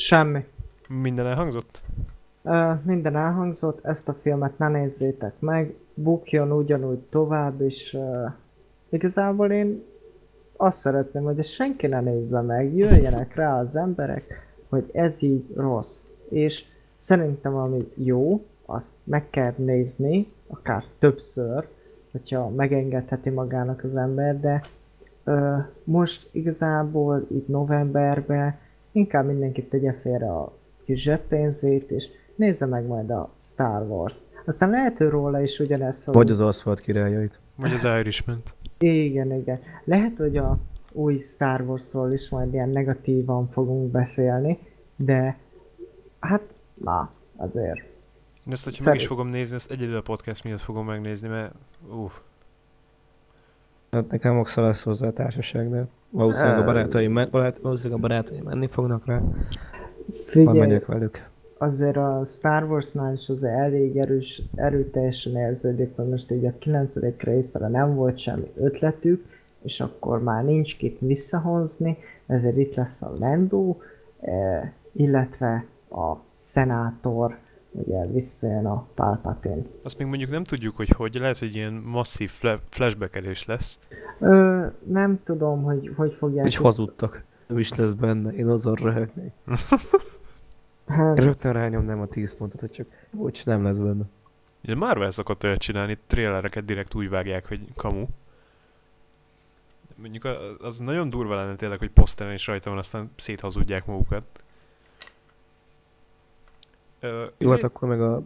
Semmi. Minden elhangzott? Uh, minden elhangzott, ezt a filmet ne nézzétek meg, bukjon ugyanúgy tovább, és uh, igazából én azt szeretném, hogy ezt senki ne nézze meg, jöjjenek rá az emberek, hogy ez így rossz. És szerintem ami jó, azt meg kell nézni, akár többször, hogyha megengedheti magának az ember, de ö, most igazából itt novemberben inkább mindenki tegye félre a kis zseppénzét, és nézze meg majd a Star Wars-t. Aztán lehet, hogy róla is ugyanez, hogy... Vagy az aszfalt királyait. Vagy az irishman Igen, igen. Lehet, hogy a új Star Warsról is majd ilyen negatívan fogunk beszélni, de hát, na, azért. Én ezt, hogyha Szerint... meg is fogom nézni, ezt egyedül a podcast miatt fogom megnézni, mert uff. Hát nekem Oxa lesz hozzá a társaság, de valószínűleg a barátaim, valószínűleg a barátaim menni fognak rá. Figyelj, megyek velük. Azért a Star Wars-nál is azért elég erős, erőteljesen érződik, hogy most így a 9. részre nem volt semmi ötletük, és akkor már nincs kit visszahozni, ezért itt lesz a Lando, eh, illetve a szenátor, ugye visszajön a Palpatine. Azt még mondjuk nem tudjuk, hogy hogy, lehet, hogy ilyen masszív fle- flashbackelés lesz. Ö, nem tudom, hogy hogy fogják... És hazudtak. Nem is lesz benne, én azon röhögnék. hát... Rögtön rányomnám a 10 pontot, hogy csak bocs, nem lesz benne. Ugye Marvel szokott olyat csinálni, trélereket direkt úgy vágják, hogy kamu. Mondjuk az nagyon durva lenne tényleg, hogy poszteren is rajta van, aztán széthazudják magukat. Ö, Jó, hát akkor meg a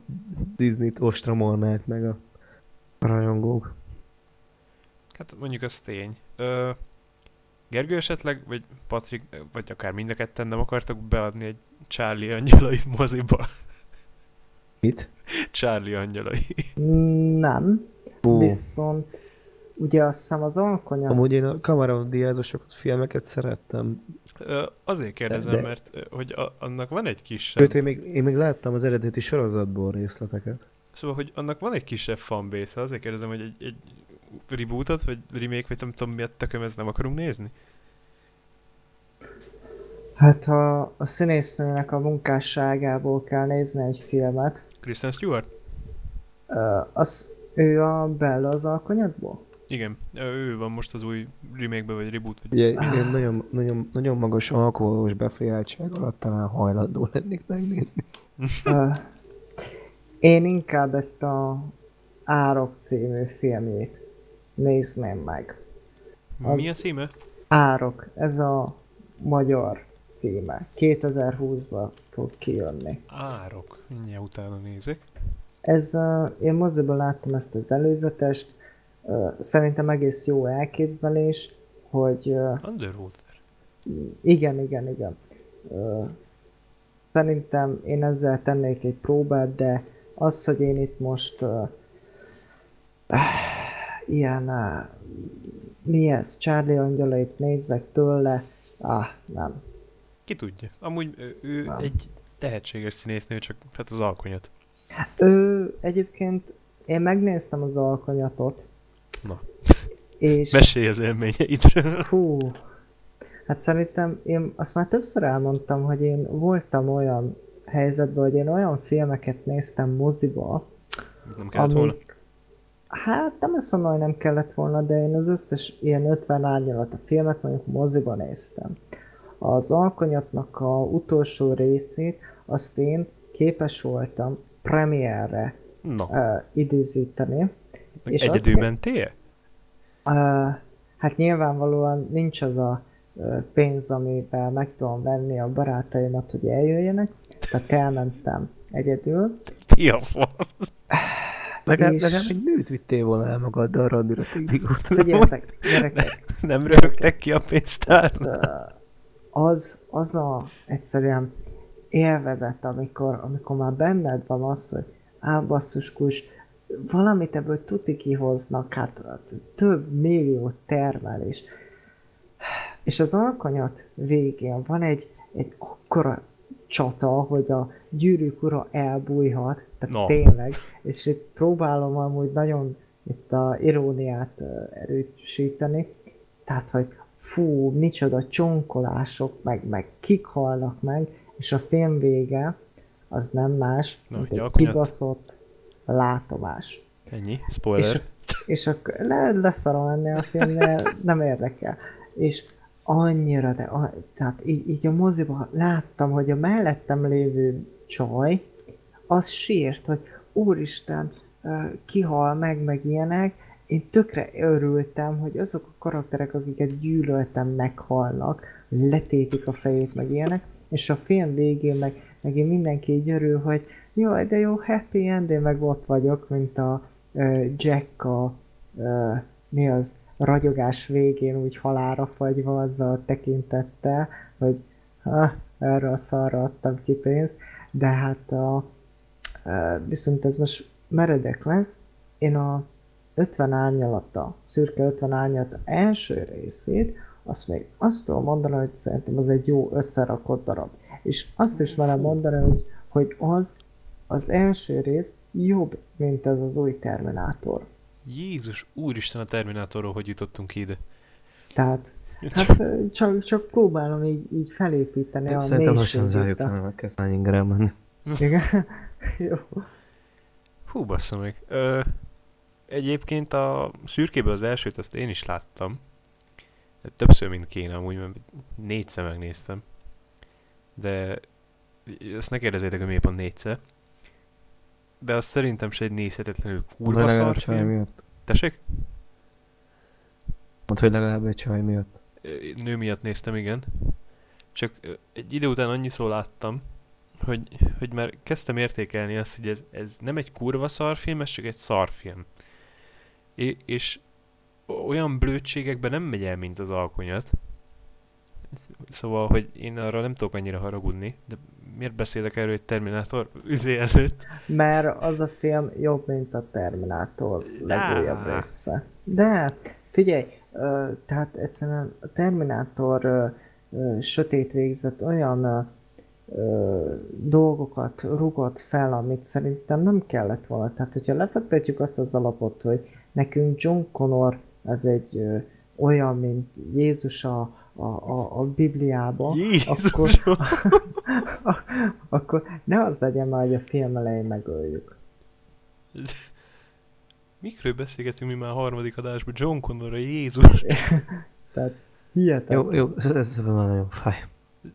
Disney-t ostromolnák meg a rajongók. Hát mondjuk az tény. Ö, Gergő esetleg, vagy Patrik, vagy akár mind a ketten nem akartak beadni egy Charlie angyalai moziba? Mit? Charlie angyalai. Nem. Uh. Viszont ugye azt hiszem az alkonyat... Amúgy én a Cameron Diazosokat filmeket szerettem. Ö, azért kérdezem, de... mert hogy a, annak van egy kisebb... Sőt, én még, én még láttam az eredeti sorozatból részleteket. Szóval, hogy annak van egy kisebb fanbase, azért kérdezem, hogy egy, egy rebootot, vagy remake, vagy nem tudom miért tököm, ezt nem akarunk nézni? Hát ha a színésznőnek a munkásságából kell nézni egy filmet. Kristen Stewart? Uh, az, ő a Bella az alkonyatból? Igen, ő van most az új remake vagy reboot. Vagy... Ugye én nagyon, nagyon, nagyon magas alkoholos befejeltség alatt talán hajlandó lennék megnézni. uh, Én inkább ezt a Árok című filmjét nézném meg. Az Mi a címe? Árok. Ez a magyar címe. 2020-ban fog kijönni. Árok. Mindjárt utána nézek. Ez, uh, én moziban láttam ezt az előzetest, szerintem egész jó elképzelés, hogy... Underwater. Igen, igen, igen. Szerintem én ezzel tennék egy próbát, de az, hogy én itt most uh, ilyen uh, mi ez, Charlie angyalait nézzek tőle, ah, nem. Ki tudja. Amúgy ő nem. egy tehetséges színésznő, csak hát az alkonyat. Ő egyébként, én megnéztem az alkonyatot. Na. És... Mesélj az élményeidről. Hú. Hát szerintem én azt már többször elmondtam, hogy én voltam olyan helyzetben, hogy én olyan filmeket néztem moziba, nem kellett amik, volna. Hát nem azt mondom, hogy nem kellett volna, de én az összes ilyen 50 árnyalat a filmet mondjuk moziba néztem. Az alkonyatnak a utolsó részét azt én képes voltam premierre no. uh, időzíteni. És Egyedül mentél? Uh, hát nyilvánvalóan nincs az a pénz, amivel meg tudom venni a barátaimat, hogy eljöjjenek, tehát elmentem egyedül. Mi a fasz? Legalább, és... legalább egy nőt vittél volna el magaddal randira tédigót. Figyeljetek, gyerekek. Nem, nem röhögtek ki a pénztár? Az, az a egyszerűen élvezet, amikor, amikor már benned van az, hogy á, basszus, kus, valamit ebből tuti kihoznak, hát, hát több millió termelés. És az alkonyat végén van egy, egy akkora csata, hogy a gyűrűk ura elbújhat, tehát no. tényleg, és itt próbálom amúgy nagyon itt a iróniát erősíteni, tehát, hogy fú, micsoda csonkolások, meg, meg kik halnak meg, és a film vége az nem más, no, mint egy kibaszott látomás. Ennyi, spoiler. És, és akkor le, leszarom ennél a filmnél, nem érdekel. És annyira, de a, tehát így, így a moziban láttam, hogy a mellettem lévő csaj, az sírt, hogy úristen, kihal meg, meg ilyenek, én tökre örültem, hogy azok a karakterek, akiket gyűlöltem, meghalnak, letépik a fejét, meg ilyenek, és a film végén meg, meg én mindenki így örül, hogy jó, de jó, happy end, én meg ott vagyok, mint a uh, Jack a, uh, mi az, ragyogás végén úgy halára fagyva azzal a tekintettel, hogy ha, erre a szarra adtam ki pénzt, de hát a, viszont ez most meredek lesz. Én a 50 árnyalata, szürke 50 árnyalata első részét, azt még azt tudom mondani, hogy szerintem az egy jó összerakott darab. És azt is merem mondani, hogy, hogy az az első rész jobb, mint ez az új Terminátor. Jézus úristen a Terminátorról, hogy jutottunk ide. Tehát, hát csak, csak próbálom így, így felépíteni Én a Szerintem lassan zárjuk, mert megkezd Stalingrad menni. Igen? Jó. Hú, bassza meg. Ö, egyébként a szürkéből az elsőt azt én is láttam. Többször, mint kéne, amúgy, mert négyszer megnéztem. De ezt ne kérdezzétek, hogy miért pont négyszer de az szerintem se egy nézhetetlenül kurva szar film. Miatt. Tessék? Mondd, hogy legalább egy csaj miatt. Nő miatt néztem, igen. Csak egy idő után annyiszor láttam, hogy, hogy már kezdtem értékelni azt, hogy ez, ez nem egy kurva szarfilm, ez csak egy szarfilm. É, és olyan blödségekben nem megy el, mint az alkonyat. Szóval, hogy én arra nem tudok annyira haragudni, de miért beszélek erről egy Terminátor üzé előtt? Mert az a film jobb, mint a Terminátor legújabb része. De figyelj, tehát egyszerűen a Terminátor sötét végzett olyan dolgokat rugott fel, amit szerintem nem kellett volna. Tehát, hogyha lefektetjük azt az alapot, hogy nekünk John Connor az egy olyan, mint Jézus a, a, a, a Bibliába, akkor, akkor ne az legyen már, hogy a film elején megöljük. Mikről beszélgetünk mi már a harmadik adásban? John Connor a Jézus. Tehát hihetetlen. Jó, jó, ez, ez már nagyon fáj.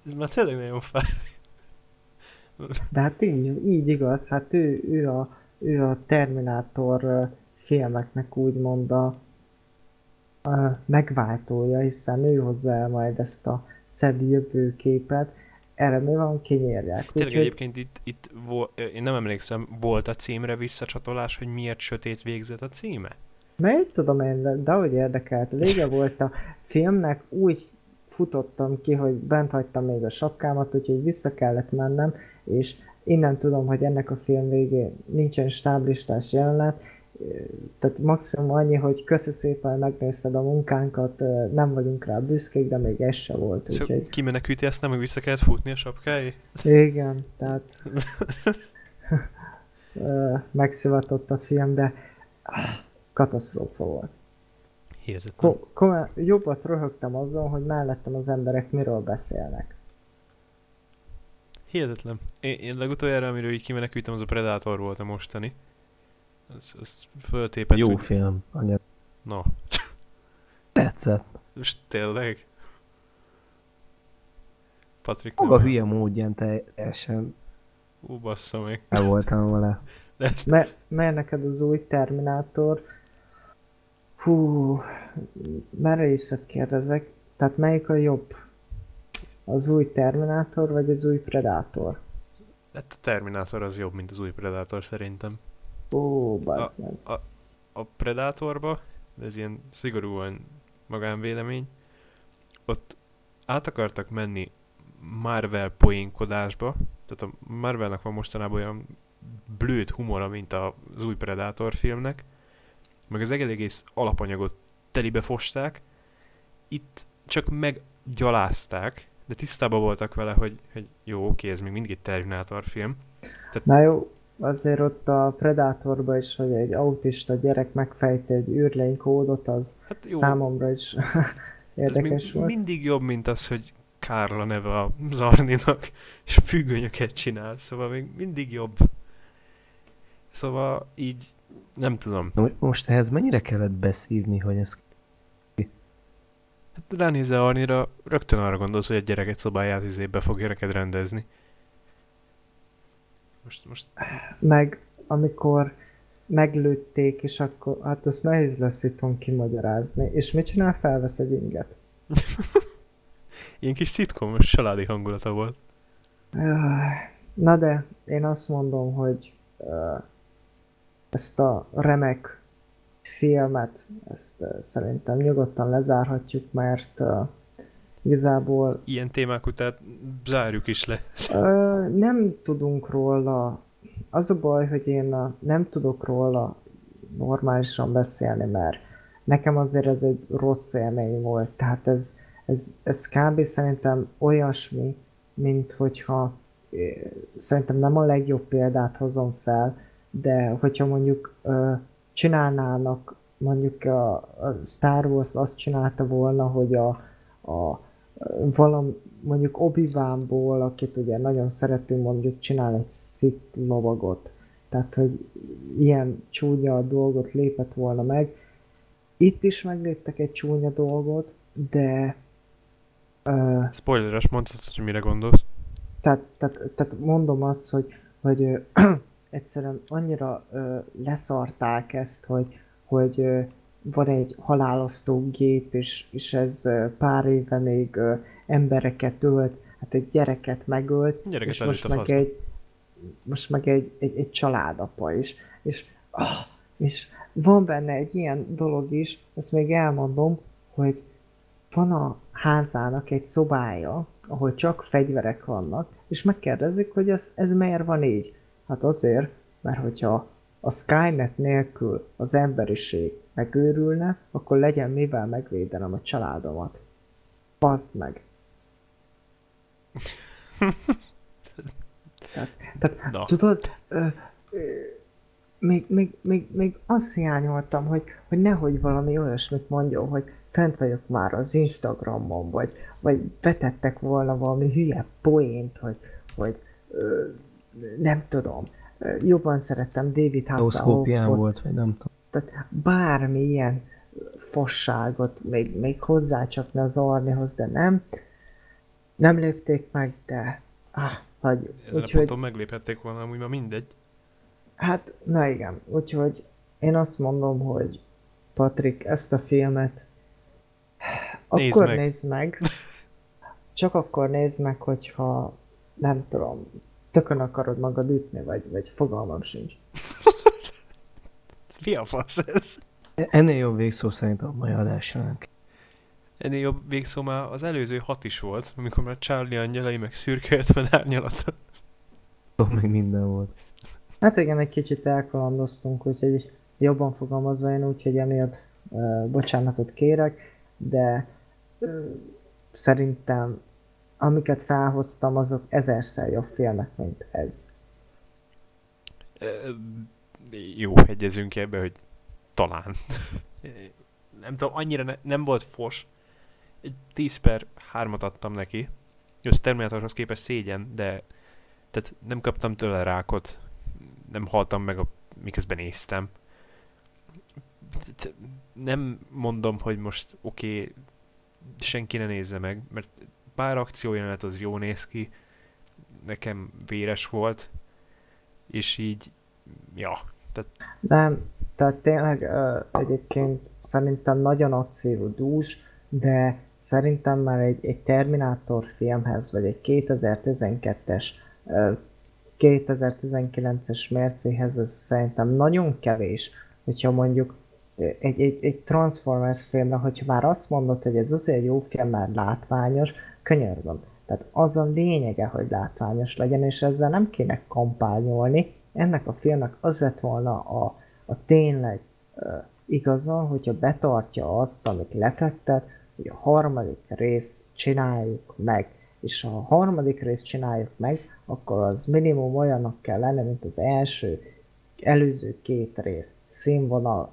Ez már tényleg nagyon fáj. De hát így, így igaz, hát ő, ő a ő a Terminátor filmeknek úgymond a megváltója, hiszen ő hozzá el majd ezt a szebb jövőképet, erre mi van, kinyírják. Tényleg Úgyhogy... egyébként itt, itt vo- én nem emlékszem, volt a címre visszacsatolás, hogy miért sötét végzett a címe? Mert tudom én, de, de hogy érdekelt. Vége volt a filmnek, úgy futottam ki, hogy bent hagytam még a sapkámat, úgyhogy vissza kellett mennem, és innen tudom, hogy ennek a film végén nincsen stáblistás jelenet, tehát maximum annyi, hogy köszi szépen, megnézted a munkánkat, nem vagyunk rá büszkék, de még ez se volt. Szóval úgyhogy... kimenekülti ezt nem, hogy vissza kellett futni a sapkáig? Igen, tehát megszivatott a film, de katasztrófa volt. Ko- kom- jobbat röhögtem azon, hogy mellettem az emberek miről beszélnek. Hihetetlen. Én, én legutoljára, amiről így kimenekültem, az a Predator volt a mostani. Az, az föltépett. Jó úgy... film, anya. Na. Tetszett. Most tényleg? Patrik Maga hülye módján teljesen. Ú, bassza meg. El voltam vele. De... Mert, mert neked az új Terminátor Hú, merészet kérdezek. Tehát melyik a jobb? Az új Terminátor, vagy az új Predator? Hát a Terminátor az jobb, mint az új Predator szerintem. Ó, bazd meg. A, a, Predatorba, de ez ilyen szigorúan magánvélemény, ott át akartak menni Marvel poénkodásba, tehát a Marvelnak van mostanában olyan blőtt humora, mint az új Predator filmnek, meg az egész alapanyagot telibe fosták, itt csak meggyalázták, de tisztában voltak vele, hogy, hogy jó, oké, ez még mindig egy Terminátor film. Tehát... Na jó, azért ott a Predatorban is, hogy egy autista gyerek megfejti egy űrlény kódot, az hát jó. számomra is érdekes ez volt. mindig jobb, mint az, hogy Kárla neve a Zarninak, és függönyöket csinál, szóval még mindig jobb. Szóval így nem tudom. Most ehhez mennyire kellett beszívni, hogy ez Hát ránézel Arnira, rögtön arra gondolsz, hogy egy gyereket szobáját izébe fogja neked rendezni. Most, most... Meg amikor meglőtték, és akkor, hát azt nehéz lesz itthon kimagyarázni. És mit csinál? Felvesz egy inget. Ilyen kis szitkom, saládi hangulata volt. Na de, én azt mondom, hogy ezt a remek filmet, ezt szerintem nyugodtan lezárhatjuk, mert igazából... Ilyen témák után zárjuk is le. Uh, nem tudunk róla, az a baj, hogy én nem tudok róla normálisan beszélni, mert nekem azért ez egy rossz élmény volt, tehát ez, ez, ez kb. szerintem olyasmi, mint hogyha szerintem nem a legjobb példát hozom fel, de hogyha mondjuk ö, csinálnának, mondjuk a, a Star Wars azt csinálta volna, hogy a, a valam, mondjuk obi akit ugye nagyon szeretünk, mondjuk csinál egy szik lovagot. Tehát, hogy ilyen csúnya dolgot lépett volna meg. Itt is megléptek egy csúnya dolgot, de... Uh, Spoileres, mondhatod, hogy mire gondolsz. Tehát, tehát, tehát mondom azt, hogy, hogy egyszerűen annyira ö, leszarták ezt, hogy, hogy ö, van egy halálosztó gép, és, és ez pár éve még embereket ölt, hát egy gyereket megölt, gyereket és most meg, egy, most meg egy, egy, egy családapa is. És, oh, és van benne egy ilyen dolog is, ezt még elmondom, hogy van a házának egy szobája, ahol csak fegyverek vannak, és megkérdezik, hogy ez, ez miért van így. Hát azért, mert hogyha a Skynet nélkül az emberiség megőrülne, akkor legyen mivel megvédenem a családomat. Bazd meg! tehát, tehát no. tudod, ö, ö, még, még, még, még azt hiányoltam, hogy, hogy nehogy valami olyasmit mondjon, hogy fent vagyok már az Instagramon, vagy, vagy betettek volna valami hülye poént, hogy, hogy ö, nem tudom, jobban szerettem David Hasselhoffot. volt, vagy nem tudom. Tehát bármi ilyen fosságot még, még hozzácsapni az Arnihoz, de nem. Nem lépték meg, de ah, vagy, Ezen úgyhogy... a ponton megléphették volna, amúgy már mindegy. Hát, na igen, úgyhogy én azt mondom, hogy Patrik, ezt a filmet nézd akkor meg. nézd meg. Csak akkor nézd meg, hogyha nem tudom, tökön akarod magad ütni, vagy, vagy fogalmam sincs. Mi a fasz ez? Ennél jobb végszó szerint a mai adásának. Ennél jobb végszó már az előző hat is volt, amikor már Charlie angyalai meg szürke 50 árnyalata. Meg minden volt. Hát igen, egy kicsit elkalandoztunk, úgyhogy jobban fogalmazva én úgy, hogy emiatt uh, bocsánatot kérek, de uh, szerintem amiket felhoztam, azok ezerszer jobb filmek, mint ez. Jó, egyezünk ebbe, hogy talán. nem tudom, annyira ne, nem volt fos. Egy 10 per 3-at adtam neki. Ez Terminatorhoz képest szégyen, de tehát nem kaptam tőle rákot. Nem haltam meg, a, miközben néztem. Nem mondom, hogy most oké, okay, senki ne nézze meg, mert pár akciójelenet az jó néz ki, nekem véres volt, és így, ja. Tehát... Nem, tehát tényleg uh, egyébként szerintem nagyon akciódús, de szerintem már egy, egy Terminátor filmhez, vagy egy 2012-es, uh, 2019-es Mercéhez ez szerintem nagyon kevés, hogyha mondjuk egy, egy, egy Transformers filmre, hogyha már azt mondod, hogy ez azért jó film, mert látványos, könyörgöm. Tehát az a lényege, hogy látványos legyen, és ezzel nem kéne kampányolni. Ennek a filmnek az lett volna a, a tényleg uh, igaza, hogyha betartja azt, amit lefektet, hogy a harmadik részt csináljuk meg. És ha a harmadik részt csináljuk meg, akkor az minimum olyannak kell lenni, mint az első, előző két rész. Színvonalat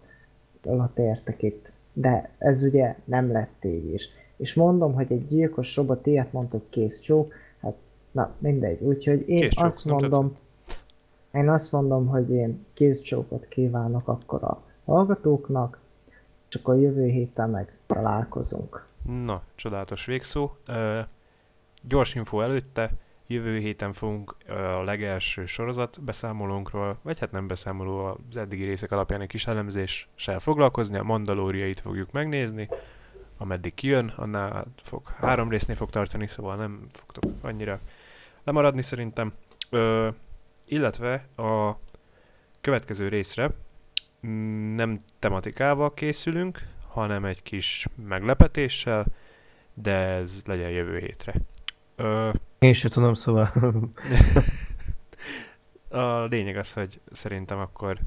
értek itt. De ez ugye nem lett így is és mondom, hogy egy gyilkos robot ilyet mondta, hogy kész csók, hát na mindegy, úgyhogy én kész azt csók, mondom, én azt mondom, hogy én kész csókot kívánok akkor a hallgatóknak, és akkor jövő héten meg találkozunk. Na, csodálatos végszó. Gyors info előtte, jövő héten fogunk a legelső sorozat beszámolónkról, vagy hát nem beszámoló, az eddigi részek alapján egy kis elemzéssel foglalkozni, a mandalóriait fogjuk megnézni, ameddig kijön, annál fog három résznél fog tartani, szóval nem fogtok annyira lemaradni szerintem. Illetve a következő részre nem tematikával készülünk, hanem egy kis meglepetéssel, de ez legyen jövő hétre. Ö, Én sem tudom, szóval. a lényeg az, hogy szerintem akkor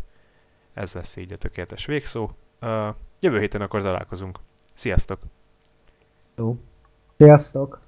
ez lesz így a tökéletes végszó. Ö, jövő héten akkor találkozunk. Sziasztok! Jó. Sziasztok!